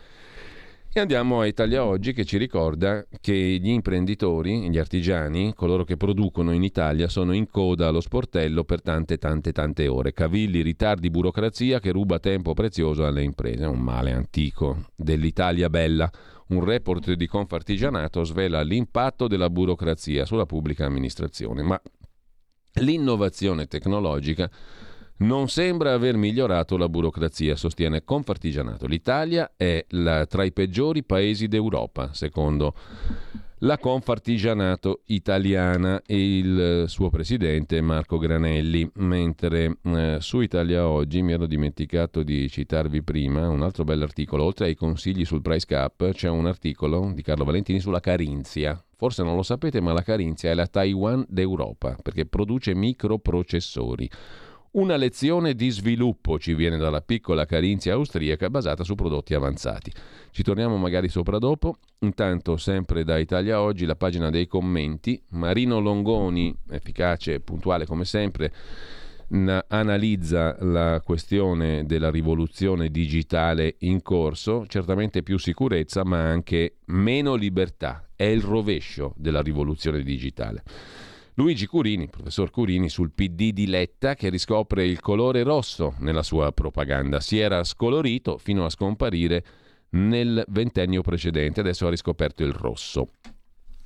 e andiamo a Italia Oggi che ci ricorda che gli imprenditori, gli artigiani, coloro che producono in Italia sono in coda allo sportello per tante tante tante ore. Cavilli, ritardi, burocrazia che ruba tempo prezioso alle imprese. Un male antico dell'Italia bella. Un report di Confartigianato svela l'impatto della burocrazia sulla pubblica amministrazione, ma l'innovazione tecnologica non sembra aver migliorato la burocrazia, sostiene Confartigianato. L'Italia è la, tra i peggiori paesi d'Europa, secondo la Confartigianato italiana e il suo presidente Marco Granelli, mentre eh, su Italia Oggi mi ero dimenticato di citarvi prima un altro bell'articolo, oltre ai consigli sul price cap c'è un articolo di Carlo Valentini sulla Carinzia. Forse non lo sapete, ma la Carinzia è la Taiwan d'Europa perché produce microprocessori. Una lezione di sviluppo ci viene dalla piccola Carinzia austriaca basata su prodotti avanzati. Ci torniamo magari sopra dopo. Intanto, sempre da Italia Oggi, la pagina dei commenti. Marino Longoni, efficace e puntuale come sempre, analizza la questione della rivoluzione digitale in corso. Certamente più sicurezza, ma anche meno libertà. È il rovescio della rivoluzione digitale. Luigi Curini, professor Curini, sul PD di Letta che riscopre il colore rosso nella sua propaganda. Si era scolorito fino a scomparire nel ventennio precedente, adesso ha riscoperto il rosso.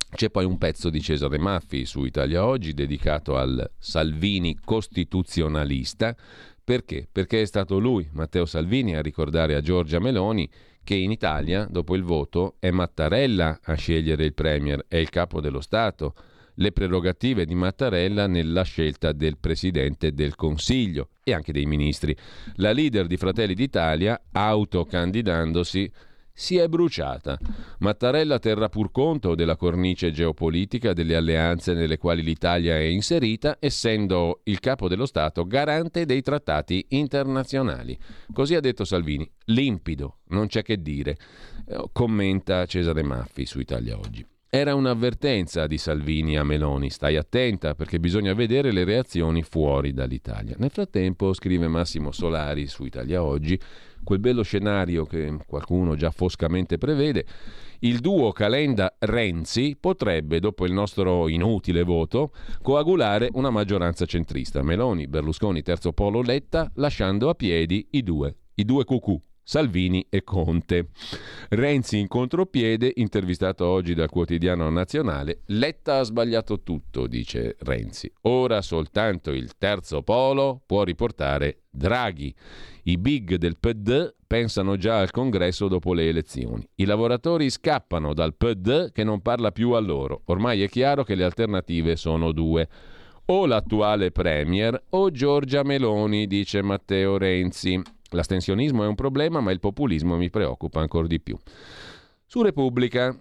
C'è poi un pezzo di Cesare Maffi su Italia Oggi dedicato al Salvini costituzionalista. Perché? Perché è stato lui, Matteo Salvini, a ricordare a Giorgia Meloni che in Italia, dopo il voto, è Mattarella a scegliere il Premier, è il capo dello Stato le prerogative di Mattarella nella scelta del Presidente del Consiglio e anche dei ministri. La leader di Fratelli d'Italia, autocandidandosi, si è bruciata. Mattarella terrà pur conto della cornice geopolitica delle alleanze nelle quali l'Italia è inserita, essendo il capo dello Stato garante dei trattati internazionali. Così ha detto Salvini. Limpido, non c'è che dire, eh, commenta Cesare Maffi su Italia Oggi. Era un'avvertenza di Salvini a Meloni, stai attenta perché bisogna vedere le reazioni fuori dall'Italia. Nel frattempo, scrive Massimo Solari su Italia Oggi, quel bello scenario che qualcuno già foscamente prevede, il duo Calenda-Renzi potrebbe, dopo il nostro inutile voto, coagulare una maggioranza centrista. Meloni, Berlusconi, Terzo Polo, Letta, lasciando a piedi i due, i due cucù. Salvini e Conte. Renzi in contropiede, intervistato oggi dal quotidiano nazionale, Letta ha sbagliato tutto, dice Renzi. Ora soltanto il terzo polo può riportare Draghi. I big del PD pensano già al congresso dopo le elezioni. I lavoratori scappano dal PD che non parla più a loro. Ormai è chiaro che le alternative sono due. O l'attuale Premier o Giorgia Meloni, dice Matteo Renzi. L'astensionismo è un problema, ma il populismo mi preoccupa ancora di più. Su Repubblica,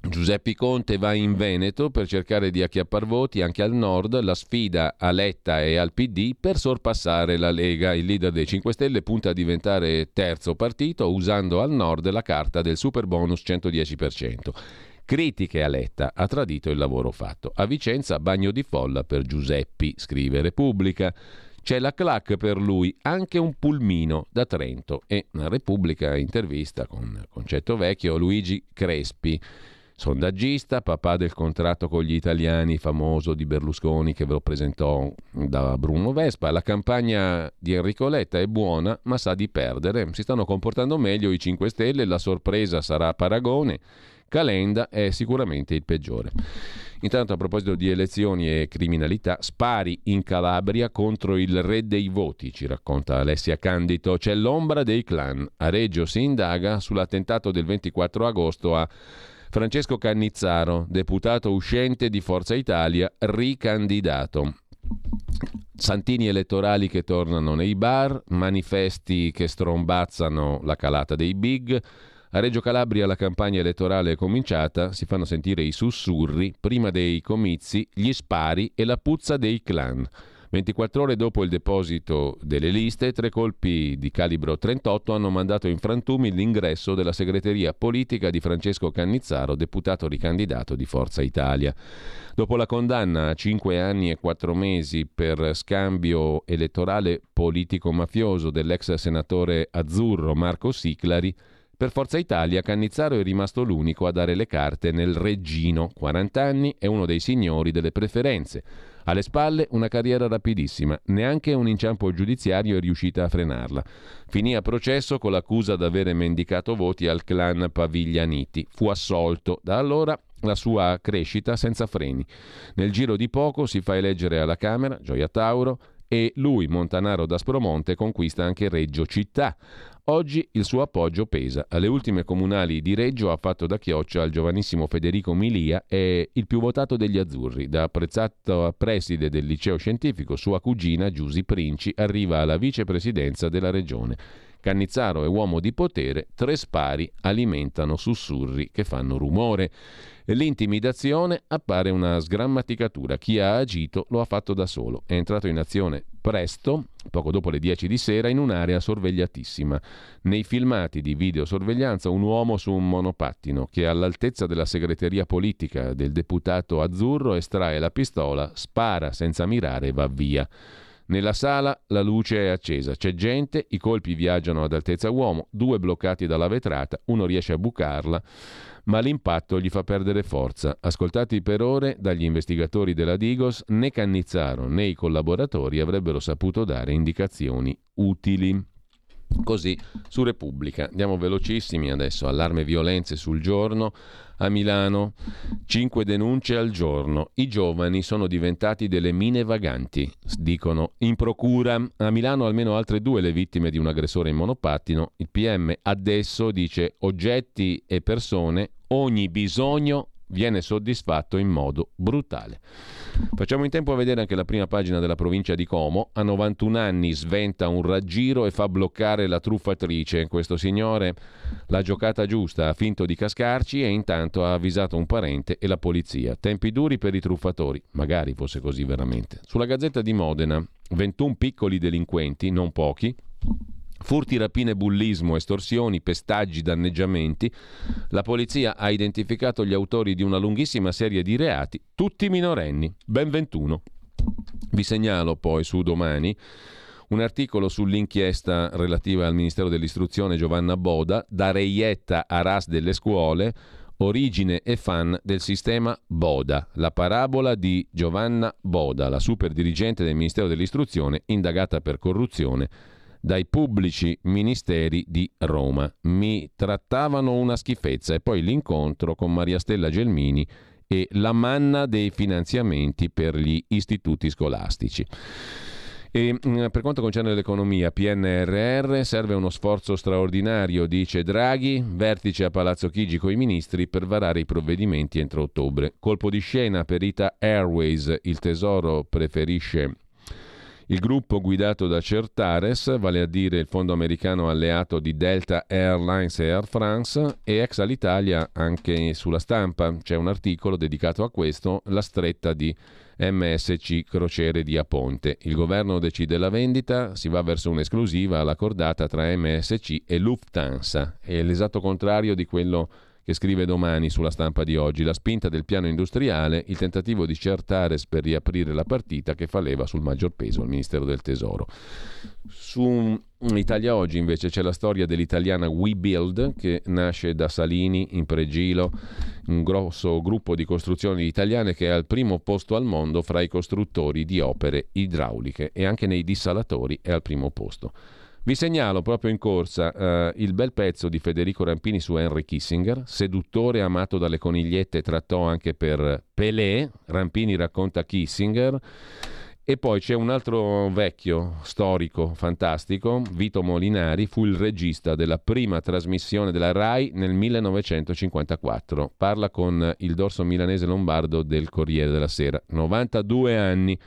Giuseppe Conte va in Veneto per cercare di acchiappar voti anche al nord, la sfida a Letta e al PD per sorpassare la Lega. Il leader dei 5 Stelle punta a diventare terzo partito usando al nord la carta del super bonus 110%. Critiche a Letta, ha tradito il lavoro fatto. A Vicenza bagno di folla per Giuseppi, scrive Repubblica. C'è la clac per lui, anche un pulmino da Trento. E la Repubblica intervista con concetto vecchio Luigi Crespi, sondaggista, papà del contratto con gli italiani famoso di Berlusconi che ve lo presentò da Bruno Vespa. La campagna di Enrico Letta è buona, ma sa di perdere. Si stanno comportando meglio i 5 Stelle, la sorpresa sarà Paragone. Calenda è sicuramente il peggiore. Intanto a proposito di elezioni e criminalità, spari in Calabria contro il re dei voti, ci racconta Alessia Candito. C'è l'ombra dei clan. A Reggio si indaga sull'attentato del 24 agosto a Francesco Cannizzaro, deputato uscente di Forza Italia, ricandidato. Santini elettorali che tornano nei bar, manifesti che strombazzano la calata dei big. A Reggio Calabria la campagna elettorale è cominciata, si fanno sentire i sussurri, prima dei comizi, gli spari e la puzza dei clan. 24 ore dopo il deposito delle liste, tre colpi di calibro 38 hanno mandato in frantumi l'ingresso della segreteria politica di Francesco Cannizzaro, deputato ricandidato di Forza Italia. Dopo la condanna a 5 anni e 4 mesi per scambio elettorale politico-mafioso dell'ex senatore azzurro Marco Siclari, per Forza Italia Cannizzaro è rimasto l'unico a dare le carte nel reggino, 40 anni, è uno dei signori delle preferenze. Alle spalle una carriera rapidissima, neanche un inciampo giudiziario è riuscita a frenarla. Finì a processo con l'accusa d'avere mendicato voti al clan Paviglianiti. Fu assolto. Da allora la sua crescita senza freni. Nel giro di poco si fa eleggere alla Camera Gioia Tauro e lui, Montanaro d'Aspromonte, conquista anche Reggio Città. Oggi il suo appoggio pesa. Alle ultime comunali di Reggio ha fatto da chioccia al giovanissimo Federico Milia, è il più votato degli azzurri. Da apprezzato preside del liceo scientifico, sua cugina Giusy Princi arriva alla vicepresidenza della regione. Cannizzaro è uomo di potere, tre spari alimentano sussurri che fanno rumore. L'intimidazione appare una sgrammaticatura. Chi ha agito lo ha fatto da solo. È entrato in azione presto, poco dopo le 10 di sera, in un'area sorvegliatissima. Nei filmati di videosorveglianza un uomo su un monopattino che all'altezza della segreteria politica del deputato azzurro estrae la pistola, spara senza mirare e va via. Nella sala la luce è accesa, c'è gente, i colpi viaggiano ad altezza uomo, due bloccati dalla vetrata, uno riesce a bucarla, ma l'impatto gli fa perdere forza. Ascoltati per ore dagli investigatori della Digos, né Cannizzaro né i collaboratori avrebbero saputo dare indicazioni utili. Così su Repubblica. Andiamo velocissimi adesso. Allarme violenze sul giorno. A Milano, 5 denunce al giorno. I giovani sono diventati delle mine vaganti, dicono in procura. A Milano almeno altre due le vittime di un aggressore in monopattino. Il PM adesso dice oggetti e persone, ogni bisogno viene soddisfatto in modo brutale. Facciamo in tempo a vedere anche la prima pagina della provincia di Como. A 91 anni sventa un raggiro e fa bloccare la truffatrice. Questo signore l'ha giocata giusta, ha finto di cascarci e intanto ha avvisato un parente e la polizia. Tempi duri per i truffatori, magari fosse così veramente. Sulla Gazzetta di Modena, 21 piccoli delinquenti, non pochi, Furti, rapine, bullismo, estorsioni, pestaggi, danneggiamenti. La polizia ha identificato gli autori di una lunghissima serie di reati, tutti minorenni, ben 21. Vi segnalo poi su domani un articolo sull'inchiesta relativa al Ministero dell'Istruzione Giovanna Boda, da reietta a ras delle scuole, origine e fan del sistema Boda, la parabola di Giovanna Boda, la super dirigente del Ministero dell'Istruzione indagata per corruzione dai pubblici ministeri di Roma. Mi trattavano una schifezza e poi l'incontro con Maria Stella Gelmini e la manna dei finanziamenti per gli istituti scolastici. E mh, per quanto concerne l'economia, PNRR serve uno sforzo straordinario, dice Draghi, vertice a Palazzo Chigi con i ministri per varare i provvedimenti entro ottobre. Colpo di scena per Ita Airways, il Tesoro preferisce il gruppo guidato da Certares, vale a dire il fondo americano alleato di Delta Airlines e Air France, e ex Alitalia anche sulla stampa. C'è un articolo dedicato a questo, la stretta di MSC Crociere di Aponte. Il governo decide la vendita, si va verso un'esclusiva alla cordata tra MSC e Lufthansa. È l'esatto contrario di quello che scrive domani sulla stampa di oggi, la spinta del piano industriale, il tentativo di Certares per riaprire la partita che fa leva sul maggior peso al Ministero del Tesoro. Su Italia Oggi invece c'è la storia dell'italiana WeBuild che nasce da Salini in Pregilo, un grosso gruppo di costruzioni italiane che è al primo posto al mondo fra i costruttori di opere idrauliche e anche nei dissalatori è al primo posto. Vi segnalo proprio in corsa eh, il bel pezzo di Federico Rampini su Henry Kissinger, seduttore amato dalle conigliette, trattò anche per Pelé, Rampini racconta Kissinger. E poi c'è un altro vecchio storico fantastico, Vito Molinari, fu il regista della prima trasmissione della RAI nel 1954. Parla con il dorso milanese lombardo del Corriere della Sera. 92 anni.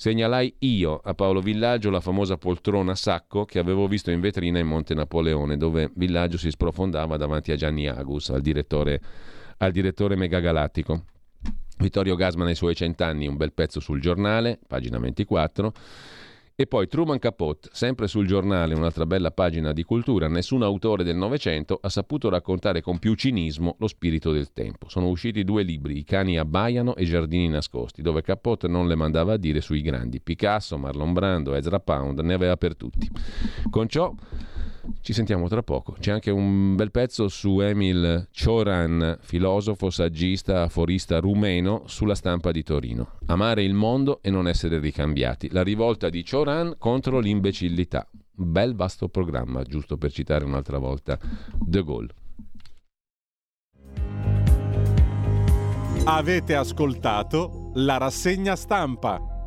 Segnalai io a Paolo Villaggio la famosa poltrona sacco che avevo visto in vetrina in Monte Napoleone, dove Villaggio si sprofondava davanti a Gianni Agus, al direttore, al direttore megagalattico. Vittorio Gasman ai suoi cent'anni, un bel pezzo sul giornale, pagina 24. E poi Truman Capote, sempre sul giornale, un'altra bella pagina di cultura, nessun autore del Novecento ha saputo raccontare con più cinismo lo spirito del tempo. Sono usciti due libri, I cani abbaiano e Giardini nascosti, dove Capote non le mandava a dire sui grandi. Picasso, Marlon Brando, Ezra Pound, ne aveva per tutti. Con ciò ci sentiamo tra poco. C'è anche un bel pezzo su Emil Cioran, filosofo, saggista, aforista rumeno, sulla stampa di Torino. Amare il mondo e non essere ricambiati. La rivolta di Cioran contro l'imbecillità. Bel vasto programma, giusto per citare un'altra volta De Gaulle. Avete ascoltato la rassegna stampa.